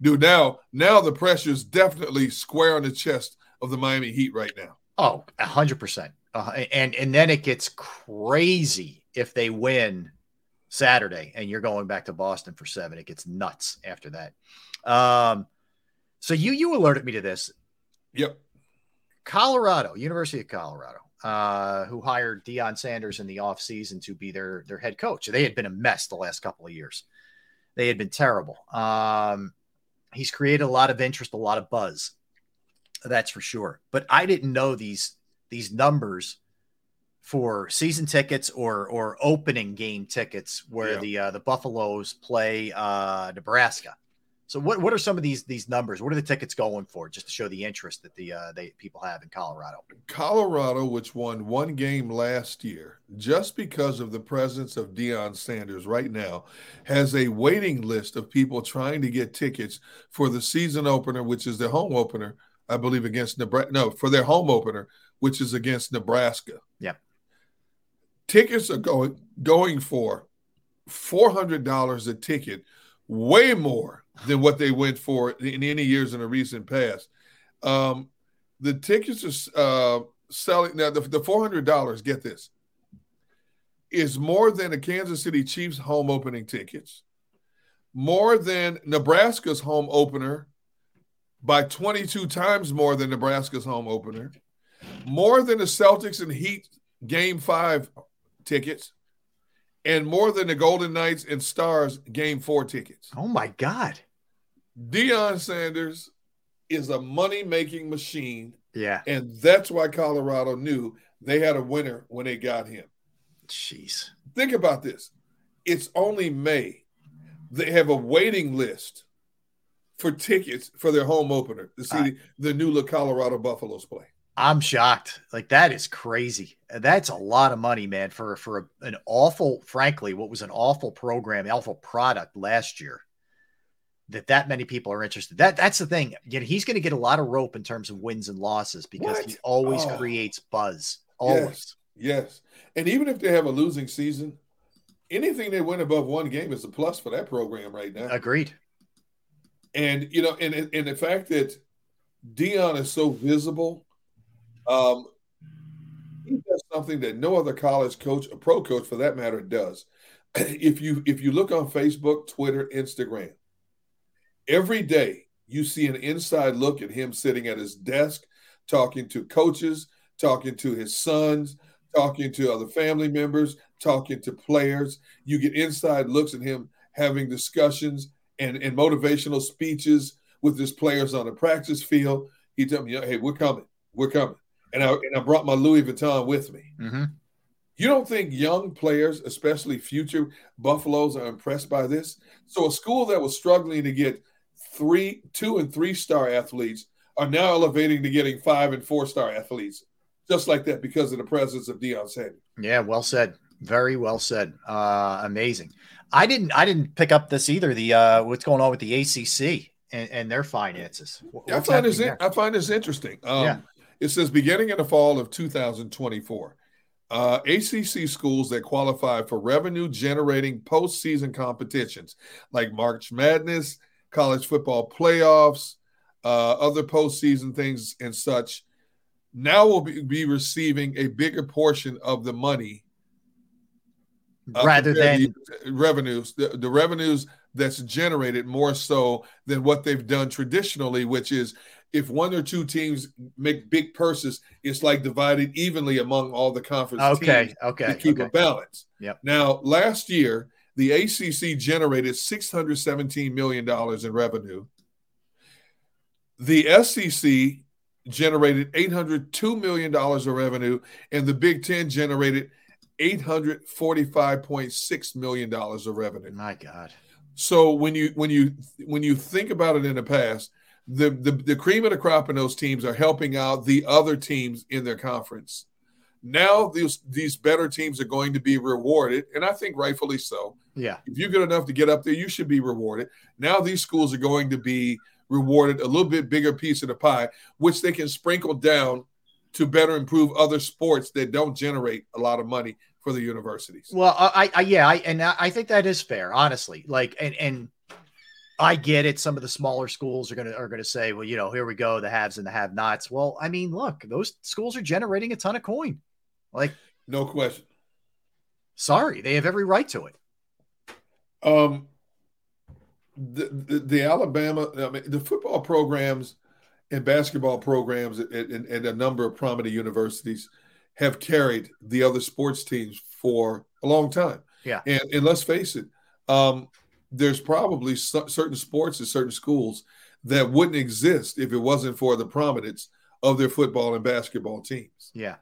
dude. Now, now the pressure is definitely square on the chest of the Miami Heat right now.
Oh, a hundred percent. Uh, and and then it gets crazy if they win Saturday and you're going back to Boston for seven. It gets nuts after that. Um, so you you alerted me to this.
Yep.
Colorado, University of Colorado, uh, who hired Deion Sanders in the offseason to be their their head coach. They had been a mess the last couple of years. They had been terrible. Um, he's created a lot of interest, a lot of buzz. That's for sure. But I didn't know these these numbers for season tickets or or opening game tickets where
Yeah.
the uh, the Buffaloes play uh, Nebraska. So what what are some of these these numbers? What are the tickets going for? Just to show the interest that the uh, they people have in Colorado.
Colorado, which won one game last year, just because of the presence of Deion Sanders right now, has a waiting list of people trying to get tickets for the season opener, which is their home opener, I believe, against Nebraska. No, for their home opener, which is against Nebraska.
Yeah.
Tickets are going going for four hundred dollars a ticket, way more than what they went for in any years in the recent past. Um, the tickets are uh, selling now. The, the four hundred dollars. Get this, is more than the Kansas City Chiefs home opening tickets, more than Nebraska's home opener by twenty two times more than Nebraska's home opener, more than the Celtics and Heat game five tickets, and more than the Golden Knights and Stars game four tickets.
Oh my God!
Deion Sanders is a money making machine.
Yeah.
And that's why Colorado knew they had a winner when they got him.
Jeez.
Think about this. It's only May. They have a waiting list for tickets for their home opener to see the, the new Colorado Buffaloes play.
I'm shocked. Like that is crazy. That's a lot of money, man, for for a, an awful, frankly, what was an awful program, awful product last year. That that many people are interested. That that's the thing. You know, he's going to get a lot of rope in terms of wins and losses because he always
Oh.
creates buzz. Always.
Yes, yes. And even if they have a losing season, anything they win above one game is a plus for that program right now.
Agreed.
And you know, and and the fact that Deion is so visible. Um, he does something that no other college coach, a pro coach for that matter, does. If you if you look on Facebook, Twitter, Instagram, every day you see an inside look at him sitting at his desk, talking to coaches, talking to his sons, talking to other family members, talking to players. You get inside looks at him having discussions and, and motivational speeches with his players on the practice field. He told me, "Hey, we're coming, we're coming," and I and I brought my Louis Vuitton with me.
Mm-hmm.
You don't think young players, especially future Buffaloes, are impressed by this? So a school that was struggling to get three, two, and three star athletes are now elevating to getting five and four star athletes, just like that because of the presence of Deion Sanders.
Yeah, well said. Very well said. Uh, amazing. I didn't. I didn't pick up this either. The uh, what's going on with the ACC and, and their finances. What's
I find this. I find this interesting. Um,
Yeah.
It says beginning in the fall of 2024, uh, ACC schools that qualify for revenue generating postseason competitions like March Madness, college football playoffs, uh, other postseason things, and such, now we'll be, be receiving a bigger portion of the money uh,
Rather than
to revenues, the, the revenues that's generated more so than what they've done traditionally, which is if one or two teams make big purses, it's like divided evenly among all the conference
Okay,
teams
okay,
to keep
okay.
a balance.
Yep.
Now, last year, the ACC generated $617 million in revenue. The SEC generated $802 million of revenue, and the Big Ten generated $845.6 million of revenue.
My God.
So when you when you when you think about it in the past, the, the the cream of the crop in those teams are helping out the other teams in their conference. Now these these better teams are going to be rewarded, and I think rightfully so.
Yeah.
If you're good enough to get up there, you should be rewarded. Now these schools are going to be rewarded a little bit bigger piece of the pie, which they can sprinkle down to better improve other sports that don't generate a lot of money for the universities.
Well, I, I yeah, I and I I think that is fair, honestly. Like, and and I get it. Some of the smaller schools are gonna are gonna say, well, you know, here we go, the haves and the have-nots. Well, I mean, look, those schools are generating a ton of coin. Like,
no question.
Sorry, they have every right to it.
Um, the, the, the Alabama, I mean, the football programs and basketball programs at, at, at a number of prominent universities have carried the other sports teams for a long time.
Yeah.
And, and let's face it, um, there's probably cer- certain sports at certain schools that wouldn't exist if it wasn't for the prominence of their football and basketball teams.
Yeah.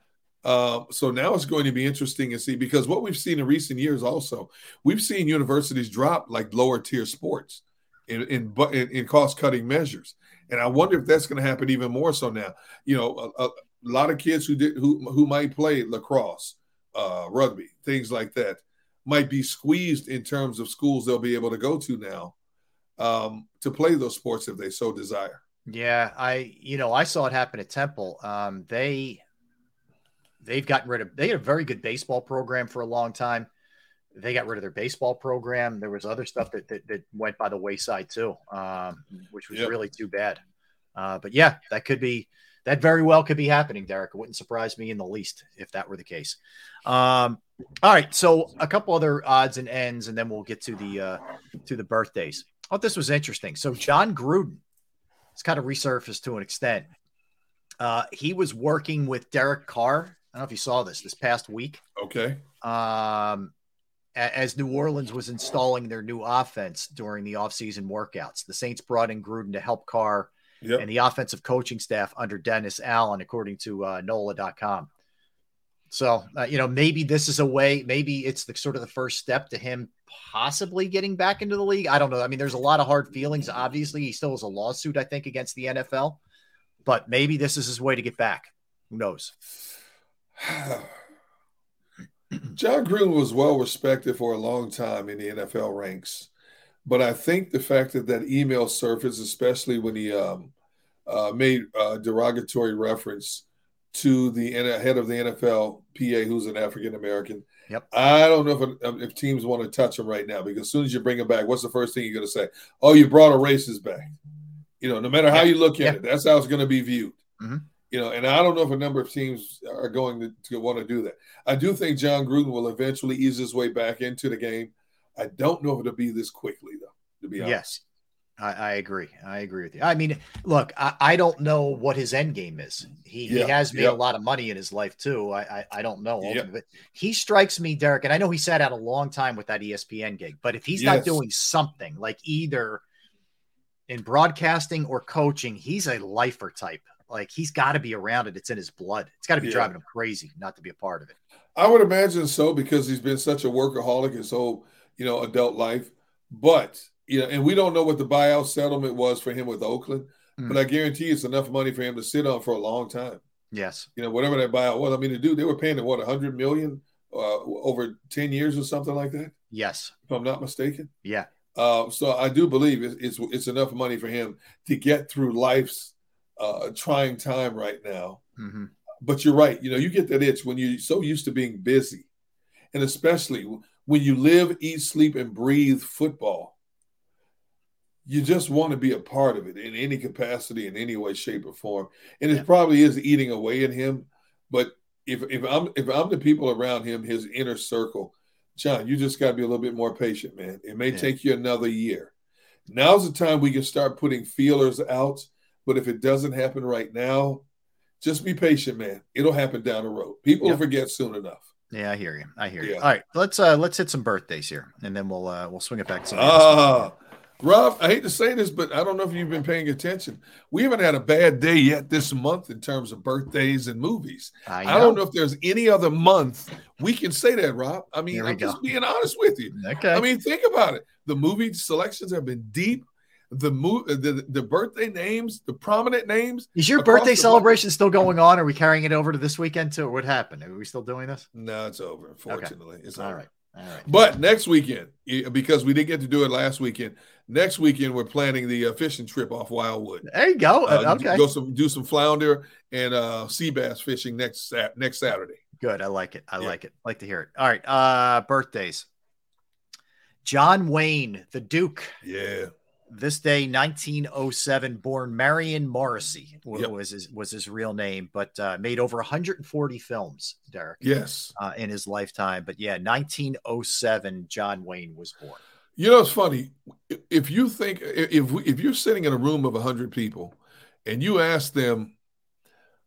Um, so now it's going to be interesting to see because what we've seen in recent years also, we've seen universities drop like lower tier sports in in, in, in cost cutting measures, and I wonder if that's going to happen even more so now. You know, a, a lot of kids who did who who might play lacrosse, uh, rugby, things like that, might be squeezed in terms of schools they'll be able to go to now um, to play those sports if they so desire.
Yeah, I you know I saw it happen at Temple. Um, they they've gotten rid of they had a very good baseball program for a long time. They got rid of their baseball program. There was other stuff that that, that went by the wayside too, um, which was
Yep.
really too bad. Uh, but yeah, that could be that very well could be happening, Derrick. It wouldn't surprise me in the least if that were the case. Um, all right, so a couple other odds and ends, and then we'll get to the uh, to the birthdays. I thought this was interesting. So Jon Gruden, it's kind of resurfaced to an extent. Uh, he was working with Derek Carr. I don't know if you saw this this past week.
Okay.
Um, as New Orleans was installing their new offense during the offseason workouts, the Saints brought in Gruden to help Carr
Yep.
and the offensive coaching staff under Dennis Allen, according to uh, NOLA.com. So, uh, you know, maybe this is a way, maybe it's the sort of the first step to him possibly getting back into the league. I don't know. I mean, there's a lot of hard feelings. Obviously, he still has a lawsuit, I think, against the NFL, but maybe this is his way to get back. Who knows?
Jon Gruden was well respected for a long time in the NFL ranks, but I think the fact that that email surfaced, especially when he um, uh, made uh, derogatory reference to the head of the NFL PA, who's an African American.
Yep.
I don't know if, if teams want to touch him right now because as soon as you bring him back, what's the first thing you're going to say? Oh, you brought a racist back. You know, no matter how you look at it, that's how it's going to be viewed.
Mhm.
You know, and I don't know if a number of teams are going to, to want to do that. I do think Jon Gruden will eventually ease his way back into the game. I don't know if it'll be this quickly, though. To be honest,
Yes. I, I agree. I agree with you. I mean, look, I, I don't know what his end game is. He, he has made
yeah.
a lot of money in his life too. I I, I don't know.
Yeah.
But he strikes me, Derrick, and I know he sat out a long time with that ESPN gig. But if he's not doing something like either in broadcasting or coaching, he's a lifer type. Like he's got to be around it. It's in his blood. It's got to be
Yeah.
driving him crazy not to be a part of it.
I would imagine so because he's been such a workaholic his whole, you know, adult life. But you know, and we don't know what the buyout settlement was for him with Oakland,
Hmm.
but I guarantee it's enough money for him to sit on for a long time.
Yes.
You know, whatever that buyout was. I mean, the dude, they were paying him what, a hundred million uh, over ten years or something like that,
Yes.
if I'm not mistaken.
Yeah.
Uh, so I do believe it's, it's it's enough money for him to get through life's uh, trying time right now.
hmm
But you're right. You know, you get that itch when you're so used to being busy, and especially when you live, eat, sleep, and breathe football. You just want to be a part of it in any capacity, in any way, shape, or form. And it probably is eating away at him. But if if I'm if I'm the people around him, his inner circle, Jon, you just got to be a little bit more patient, man. It may
Yeah.
take you another year. Now's the time we can start putting feelers out. But if it doesn't happen right now, just be patient, man. It'll happen down the road. People
Yep.
will forget soon enough.
Yeah, I hear you. I hear you. All right, let's uh let's hit some birthdays here, and then we'll uh we'll swing it back to.
Ah, Rob, I hate to say this, but I don't know if you've been paying attention. We haven't had a bad day yet this month in terms of birthdays and movies.
I
I, don't
know.
know if there's any other month we can say that, Rob. I mean, I'm just being honest with you.
Okay.
I mean, think about it. The movie selections have been deep. The mo- the, the birthday names, the prominent names.
Is your birthday celebration still going on? Are we carrying it over to this weekend too? What happened? Are we still doing this?
No, it's over. Unfortunately, it's
All
over.
right. All right.
But next weekend, because we didn't get to do it last weekend, next weekend we're planning the uh, fishing trip off Wildwood.
There you go. Uh,
Uh,
okay.
Go some do some flounder and uh, sea bass fishing next next Saturday.
Good. I like it. I
Yeah.
like it. Like to hear it. All right. Uh birthdays. John Wayne, the Duke.
Yeah.
This day, 1907, born Marion Morrissey
Yep.
was his, was his real name, but uh, made over 140 films, Derrick,
Yes.
uh, in his lifetime. But yeah, 1907, John Wayne was born.
You know, it's funny. If you think if if you're sitting in a room of hundred people, and you ask them,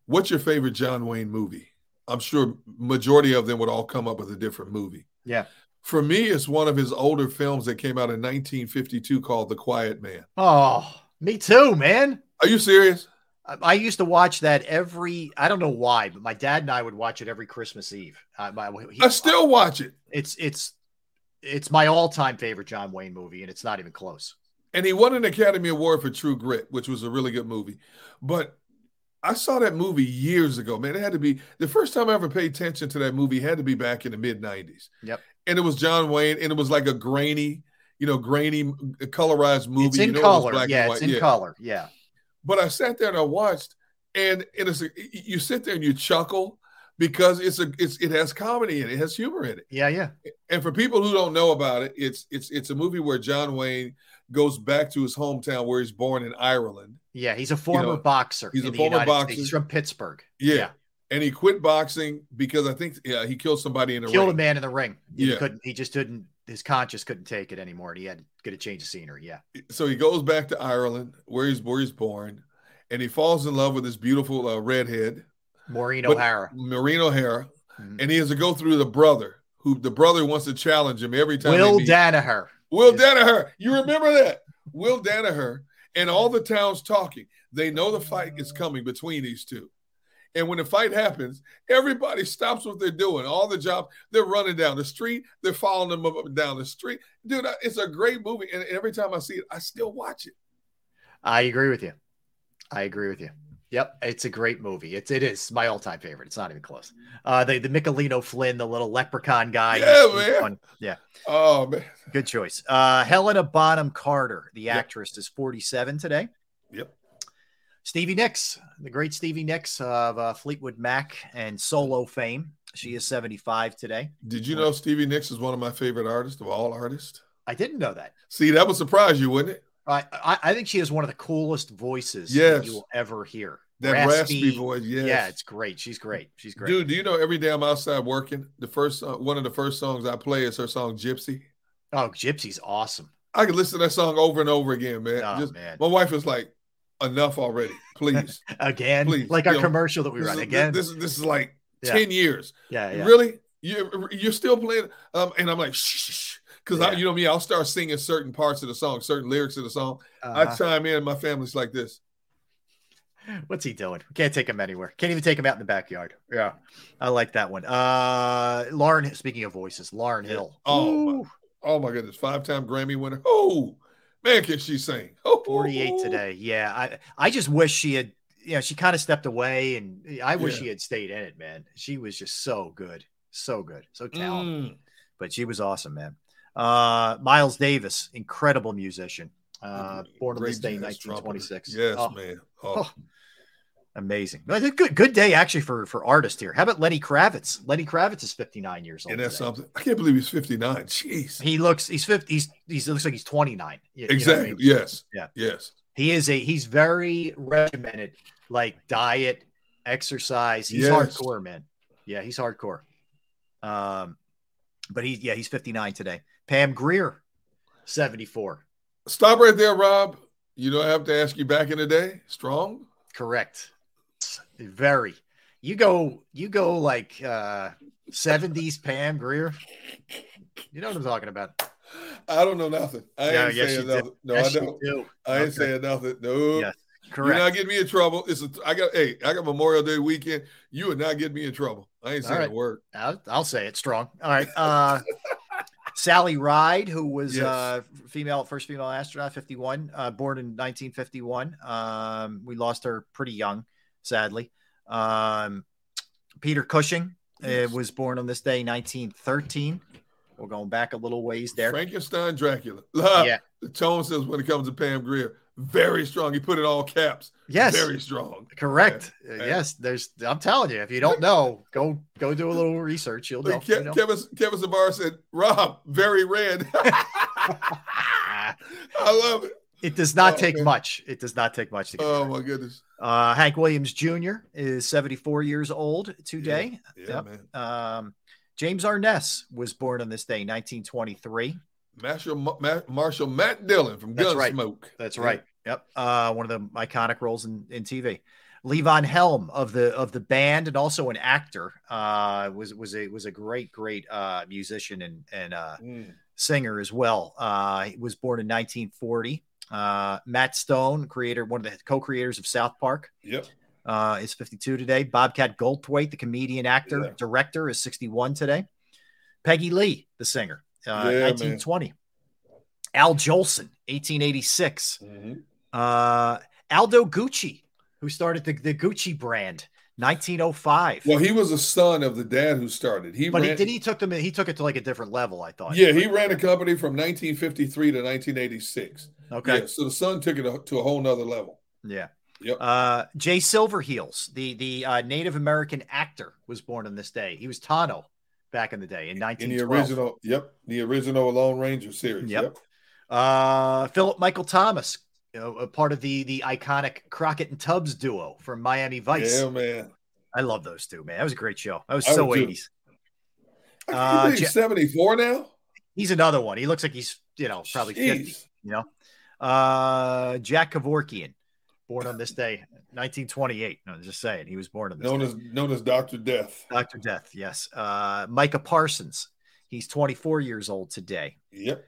"What's your favorite John Wayne movie?" I'm sure majority of them would all come up with a different movie.
Yeah.
For me, it's one of his older films that came out in 1952 called The Quiet Man.
Oh, me too, man.
Are you serious?
I, I used to watch that every. I don't know why, but my dad and I would watch it every Christmas Eve. Uh, my, he-
I still watch it.
it's it's it's my all-time favorite John Wayne movie, and it's not even close.
And he won an Academy Award for True Grit, which was a really good movie. But I saw that movie years ago, man. It had to be the first time I ever paid attention to that movie had to be back in the mid 90s.
Yep.
And it was John Wayne, and it was like a grainy, you know, grainy uh, colorized movie.
It's in
You know, it
color.
black
Yeah, it's in color. Yeah.
But I sat there and I watched, and it is a, you sit there and you chuckle because it's a it's it has comedy in it, it has humor in it.
Yeah, yeah.
And for people who don't know about it, it's it's it's a movie where John Wayne goes back to his hometown where he's born in Ireland.
Yeah, he's a former
know,
boxer.
he's a former
United
boxer.
States. He's from Pittsburgh.
Yeah. And he quit boxing because I think yeah, he killed somebody in the
Killed
ring.
a man in the ring. He
Yeah.
couldn't. He just didn't. His conscience couldn't take it anymore, and he had to get a change of scenery. Yeah.
So he goes back to Ireland where he's where he's born, and he falls in love with this beautiful uh, redhead,
Maureen O'Hara.
Maureen O'Hara,
Mhm.
and he has to go through the brother who the brother wants to challenge him every time.
Will. Danaher.
Will Danaher. You remember that? Will Danaher and all the towns talking. They know the fight is coming between these two. And when the fight happens, everybody stops what they're doing. All the jobs, they're running down the street. They're following them up and down the street. Dude, it's a great movie. And every time I see it, I still watch it.
I agree with you. I agree with you. Yep, it's a great movie. It's it is my all time favorite. It's not even close. Uh, the the Michaeleen Flynn, the little leprechaun guy.
Yeah, man.
fun. Yeah,
Oh, man.
good choice. Uh, Helena Bonham Carter, the actress, is forty seven today.
Yep.
Stevie Nicks, the great Stevie Nicks of uh, Fleetwood Mac and solo fame. She is 75 today.
Did you know Stevie Nicks is one of my favorite artists of all artists?
I didn't know that.
See, that would surprise you, wouldn't it?
I, I I think she has one of the coolest voices
Yes.
that you will ever hear.
That raspy voice, yes.
Yeah, it's great. She's great. She's great.
Dude, do you know every day I'm outside working, the first uh, one of the first songs I play is her song Gypsy.
Oh, Gypsy's awesome.
I can listen to that song over and over again, man.
Oh,
Just-
man.
My wife is like, enough already, please.
Again,
Please,
like our
know,
commercial that we run
is-
again.
This is this is like
Yeah.
10 years.
Yeah, yeah.
Really? You you're still playing um and I'm like shh, shh, shh. Cause I,
Yeah.
you know me, I'll start singing certain parts of the song, certain lyrics of the song. I
Uh-huh.
chime in, my family's like this.
What's he doing? Can't take him anywhere. Can't even take him out in the backyard. Yeah, I like that one. Uh, Lauryn. Speaking of voices, Lauryn Hill.
Oh my, oh my goodness, five-time Grammy winner. Oh man, can she sing? Oh,
48 today. Yeah, I I just wish she had. You know, she kind of stepped away, and I wish
Yeah.
she had stayed in it, man. She was just so good, so good, so talented.
Mm.
But she was awesome, man. Uh, Miles Davis, incredible musician. Uh, born on this day,
jazz
1926.
Yes,
Oh,
man.
Oh. Amazing. Good, good day actually for for artists here. How about Lenny Kravitz? Lenny Kravitz is 59 years old.
And that's
today.
something. I can't believe he's 59. Jeez.
He looks he's 50 he's he's looks like he's 29. You- you know I
Exactly.
mean?
Yes.
Yeah.
Yes.
He is a he's very regimented, like diet, exercise. He's
Yes.
hardcore, man. Yeah, he's hardcore. Um, but he yeah, he's 59 today. Pam Grier, 74.
Stop right there, Rob. You don't have to ask you back in the day. Strong.
Correct. Very. You go you go like uh 70s Pam Grier. You know what I'm talking about.
I don't know nothing. I
Yeah,
ain't
yes,
saying
do.
nothing. No,
Yes,
I don't.
do.
I ain't
Okay.
saying nothing. No.
Yes,
You're
correct.
not getting me in trouble. It's a. I got. Hey, I got Memorial Day weekend. You would not get me in trouble. I ain't saying
right.
a word.
I'll, I'll say it strong. All right. Uh, Sally Ride, who was
Yes.
uh, female, first female astronaut, 51, uh, born in 1951. Um, we lost her pretty young, sadly. Um, Peter Cushing uh, was born on this day, 1913. We're going back a little ways there.
Frankenstein Dracula.
Yeah.
The tone says when it comes to Pam Grier, very strong. He put it all caps.
Yes.
Very strong.
Correct. Uh. Yes, there's. I'm telling you, if you don't know, go go do a little research. You'll know.
Ke-
you know.
Kevin Kevin Sabar said, Rob, very red. I love it.
It does not
Oh,
take
man.
much. It does not take much to get
Oh my goodness.
Uh, Hank Williams Jr. is 74 years old today.
Yeah,
Yep.
man.
Um, James Arness was born on this day, 1923.
Marshall, Ma- Marshall Matt Dillon from Gunsmoke.
That's right.
Gunsmoke.
That's
Yeah.
right. Yep. Uh, one of the iconic roles in, in TV. Levon Helm of the of the band and also an actor uh, was was a was a great great uh, musician and and uh,
Mm.
singer as well. Uh, he was born in 1940. Uh, Matt Stone, creator, one of the co-creators of South Park,
Yep.
uh, is 52 today. Bobcat Goldthwait, the comedian, actor,
Yeah.
director, is 61 today. Peggy Lee, the singer, uh,
Yeah, man.
1920. Al Jolson, 1886.
Mhm.
Uh, Aldo Gucci, who started the, the Gucci brand, 1905.
Well, he was a son of the dad who started. He
but he, did he took them? He took it to like a different level. I thought.
Yeah, he ran a company from 1953 to 1986.
Okay.
Yeah, so the son took it to a whole nother level.
Yeah.
Yep.
Uh, Jay Silverheels, the the uh, Native American actor, was born on this day. He was Tonto back in the day in
In the original, yep, the original Lone Ranger series.
Yep.
Yep.
Uh, Philip Michael Thomas, you know, a part of the the iconic Crockett and Tubbs duo from Miami Vice.
Yeah, man.
I love those two, man. That was a great show. That was so 80s. Uh,
he's 74 now.
He's another one. He looks like he's, you know, probably 50, you know. Uh, Jack Kevorkian, born on this day, 1928. No, just saying, he was born on this
Known
day.
as known as Doctor Death.
Dr. Death, yes. Uh, Micah Parsons, he's 24 years old today.
Yep.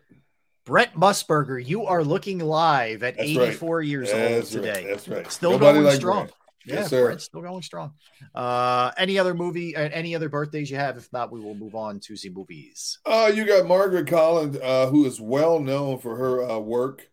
Brent Musburger, you are looking live at
That's right.
84 years
That's
old
right.
today.
That's right.
Still
Nobody
going
like
strong. Yeah,
Yes, sir.
Brent's still going strong. Uh, any other movie, uh, any other birthdays you have? If not, we will move on to the movies.
Uh, you got Margaret Colin, uh, who is well known for her uh, work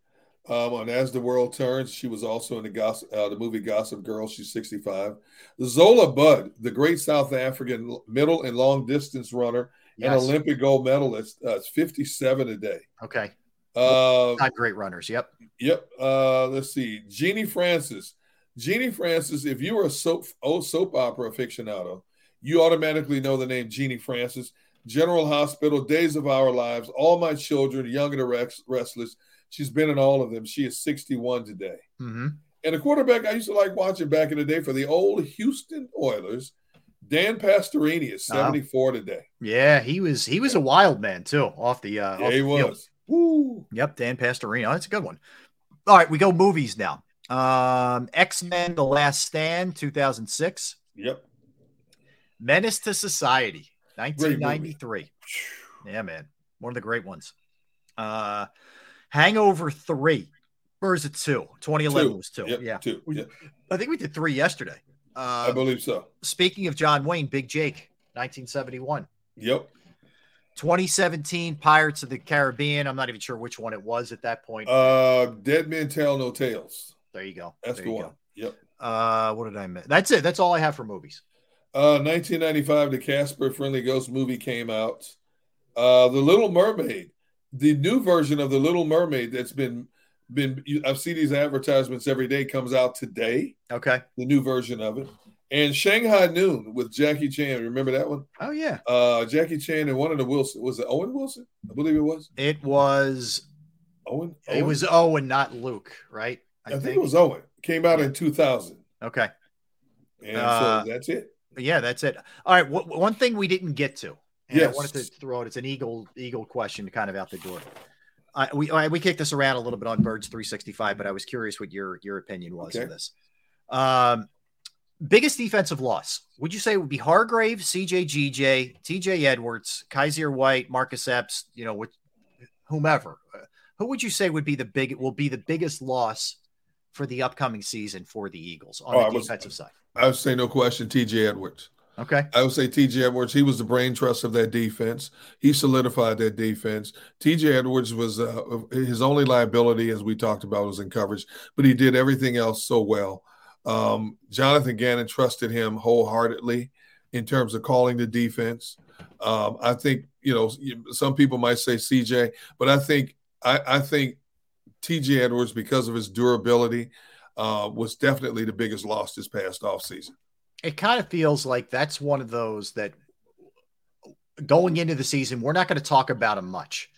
um, on As the World Turns. She was also in the gossip, uh, the movie Gossip Girl. She's 65. Zola Budd, the great South African middle and long distance runner and Olympic gold medalist, uh, is 57 today.
Okay.
Uh,
Not great runners. Yep.
Yep. Uh, let's see. Genie Francis. Genie Francis, if you are a soap, old soap opera aficionado, you automatically know the name Genie Francis. General Hospital, Days of Our Lives, All My Children, Young and the Restless. She's been in all of them. She is 61 today.
Mm-hmm.
And a quarterback I used to like watching back in the day for the old Houston Oilers, Dan Pastorini is
Uh-huh.
74 today.
Yeah, he was he was a wild man too off the uh
Yeah,
off
he
the field.
Woo.
Yep, Dan Pastorini. That's a good one. All right, we go movies now. Um X-Men The Last Stand 2006,
Yep.
Menace to Society 1993. Yeah, man. One of the great ones. Uh Hangover 3. Or is it 2? 2011 was 2.
Yep,
yeah.
two.
We-
Yep.
I think we did 3 yesterday. Uh
I believe so.
Speaking of John Wayne, Big Jake 1971.
Yep.
2017 Pirates of the Caribbean. I'm not even sure which one it was at that point.
Uh, Dead Men Tell No Tales.
there you go.
That's
There
the one.
go.
Yep.
Uh, what did I miss? That's it. That's all I have for movies.
Uh, 1995, the Casper Friendly Ghost movie came out. Uh, the Little Mermaid, the new version of the Little Mermaid that's been been. I've seen these advertisements every day. Comes out today.
Okay.
The new version of it, and Shanghai Noon with Jackie Chan. Remember that one?
Oh yeah.
Uh, Jackie Chan and one of the Wilson was it Owen Wilson? I believe it was
It was.
Owen.
It was Owen, not Luke, right?
I, think, it was Owen. Came out in 2000,
Okay.
and
Uh,
so that's it.
Yeah, that's it. All right. wh- one thing we didn't get to. And I wanted to throw it. It's an eagle eagle question, kind of out the door. I, we I, we kicked this around a little bit on Birds 365, but I was curious what your your opinion was
Okay.
on this. Um, biggest defensive loss? Would you say it would be Hargrave, CJ GJ, TJ Edwards, Kyzir White, Marcus Epps? You know, with whomever. Uh, Who would you say would be the big will be the biggest loss for the upcoming season for the Eagles on
Oh, I
the
was-
defensive side?
I would say no question, T.J. Edwards.
Okay.
I would say T.J. Edwards. He was the brain trust of that defense. He solidified that defense. T.J. Edwards was uh, his only liability, as we talked about, was in coverage, but he did everything else so well. Um, Jonathan Gannon trusted him wholeheartedly in terms of calling the defense. Um, I think you know some people might say C.J., but I think I, I think T.J. Edwards, because of his durability, uh, was definitely the biggest loss this past offseason.
it kind of feels like that's one of those that going into the season, we're not going to talk about him much.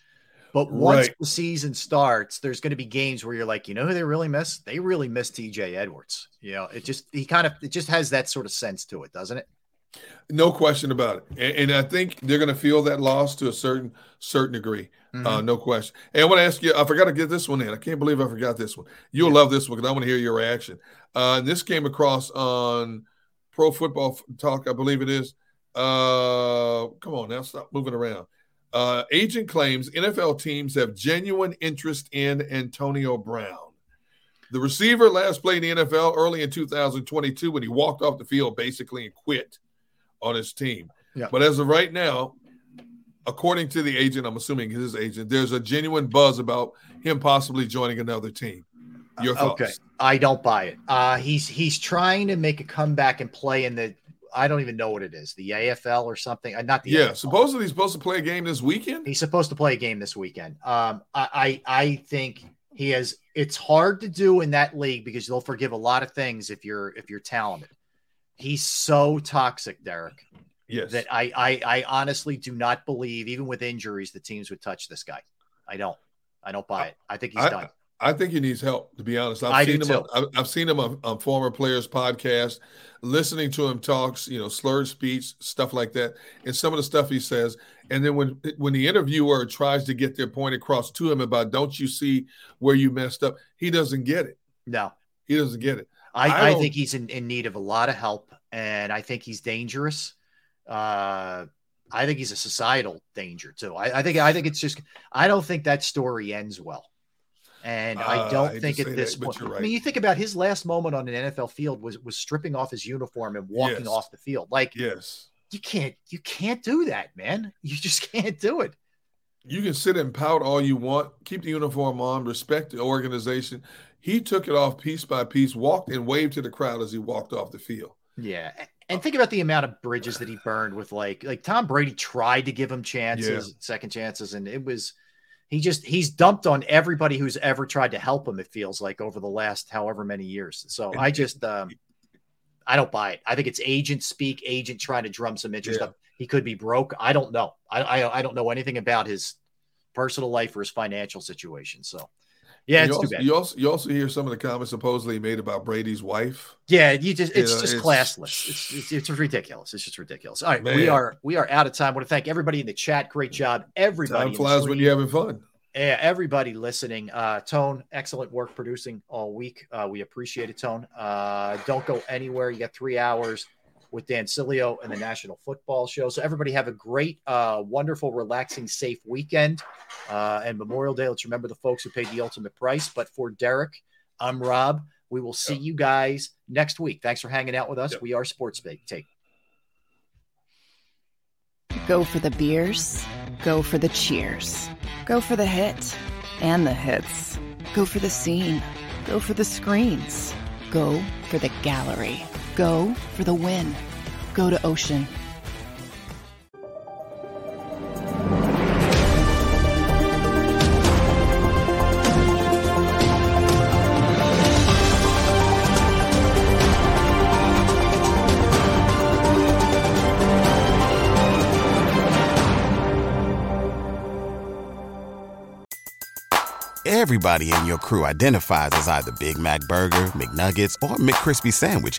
But once
Right.
the season starts, there's going to be games where you're like, you know who they really miss? They really miss TJ Edwards. You know, it just he kind of it just has that sort of sense to it, doesn't it?
No question about it, and, and I think they're going to feel that loss to a certain certain degree. Uh,
Mhm.
no question. And I want to ask you. I forgot to get this one in. I can't believe I forgot this one. You'll love this one because I want to hear your reaction. Uh, and this came across on Pro Football Talk, I believe it is. Uh, come on now, stop moving around. Uh, agent claims NFL teams have genuine interest in Antonio Brown. The receiver last played in the NFL early in 2022 when he walked off the field basically and quit on his team.
Yeah.
But as of right now, according to the agent, I'm assuming his agent, there's a genuine buzz about him possibly joining another team. Your thoughts?
Okay, I don't buy it. Uh, he's he's trying to make a comeback and play in the I don't even know what it is, the AFL or something. Uh, not the
Yeah,
AFL.
supposedly he's supposed to play a game this weekend.
He's supposed to play a game this weekend. Um, I, I I think he has. It's hard to do in that league because they'll forgive a lot of things if you're if you're talented. He's so toxic, Derrick.
Yes.
That I I, I honestly do not believe, even with injuries, the teams would touch this guy. I don't. I don't buy it. I think he's
I,
done.
I think he needs help. To be honest, I've
I
seen him. On, I've, seen him on, on former players' podcast, listening to him talks, you know, slurred speech, stuff like that, and some of the stuff he says. And then when when the interviewer tries to get their point across to him about, don't you see where you messed up? He doesn't get it.
No,
he doesn't get it.
I, I,
don't-
think he's in, in need of a lot of help, and I think he's dangerous. Uh, I think he's a societal danger too. I, I think I think it's just I don't think that story ends well, and
Uh,
I
I
don't think at this
that,
point.
you're
I mean, you think about his last moment on an NFL field was was stripping off his uniform and walking
Yes.
off the field. Like
yes,
you can't you can't do that, man. You just can't do it.
You can sit and pout all you want, keep the uniform on, respect the organization. He took it off piece by piece, walked and waved to the crowd as he walked off the field.
Yeah. And think about the amount of bridges that he burned with like like Tom Brady tried to give him chances,
Yeah.
second chances, and it was he just he's dumped on everybody who's ever tried to help him, it feels like over the last however many years. So I just um I don't buy it. I think it's agent speak, agent trying to drum some interest
Yeah.
up. He could be broke. I don't know. I, I I don't know anything about his personal life or his financial situation. So Yeah, it's
you
too
also,
bad.
You also you also hear some of the comments supposedly made about Brady's wife.
Yeah, you just
You
it's
know,
just
it's-
classless. It's, it's it's ridiculous. It's just ridiculous. All right, we are we are out of time. I want to thank everybody in the chat. Great job, everybody.
Time flies when you're having fun.
Yeah, everybody listening. Uh, Tone, excellent work producing all week. Uh, we appreciate it, Tone. Uh, don't go anywhere. You got three hours with Dan Sileo and the National Football Show. So everybody have a great, uh, wonderful, relaxing, safe weekend. Uh, and Memorial Day. Let's remember the folks who paid the ultimate price. But for Derrick, I'm Rob. We will see you guys next week. Thanks for hanging out with us. We are Sports Bake Take.
Go for the beers. Go for the cheers. Go for the hit and the hits. Go for the scene. Go for the screens. Go for the gallery. Go for the win. Go to Ocean.
Everybody in your crew identifies as either Big Mac Burger, McNuggets, or McCrispy Sandwich.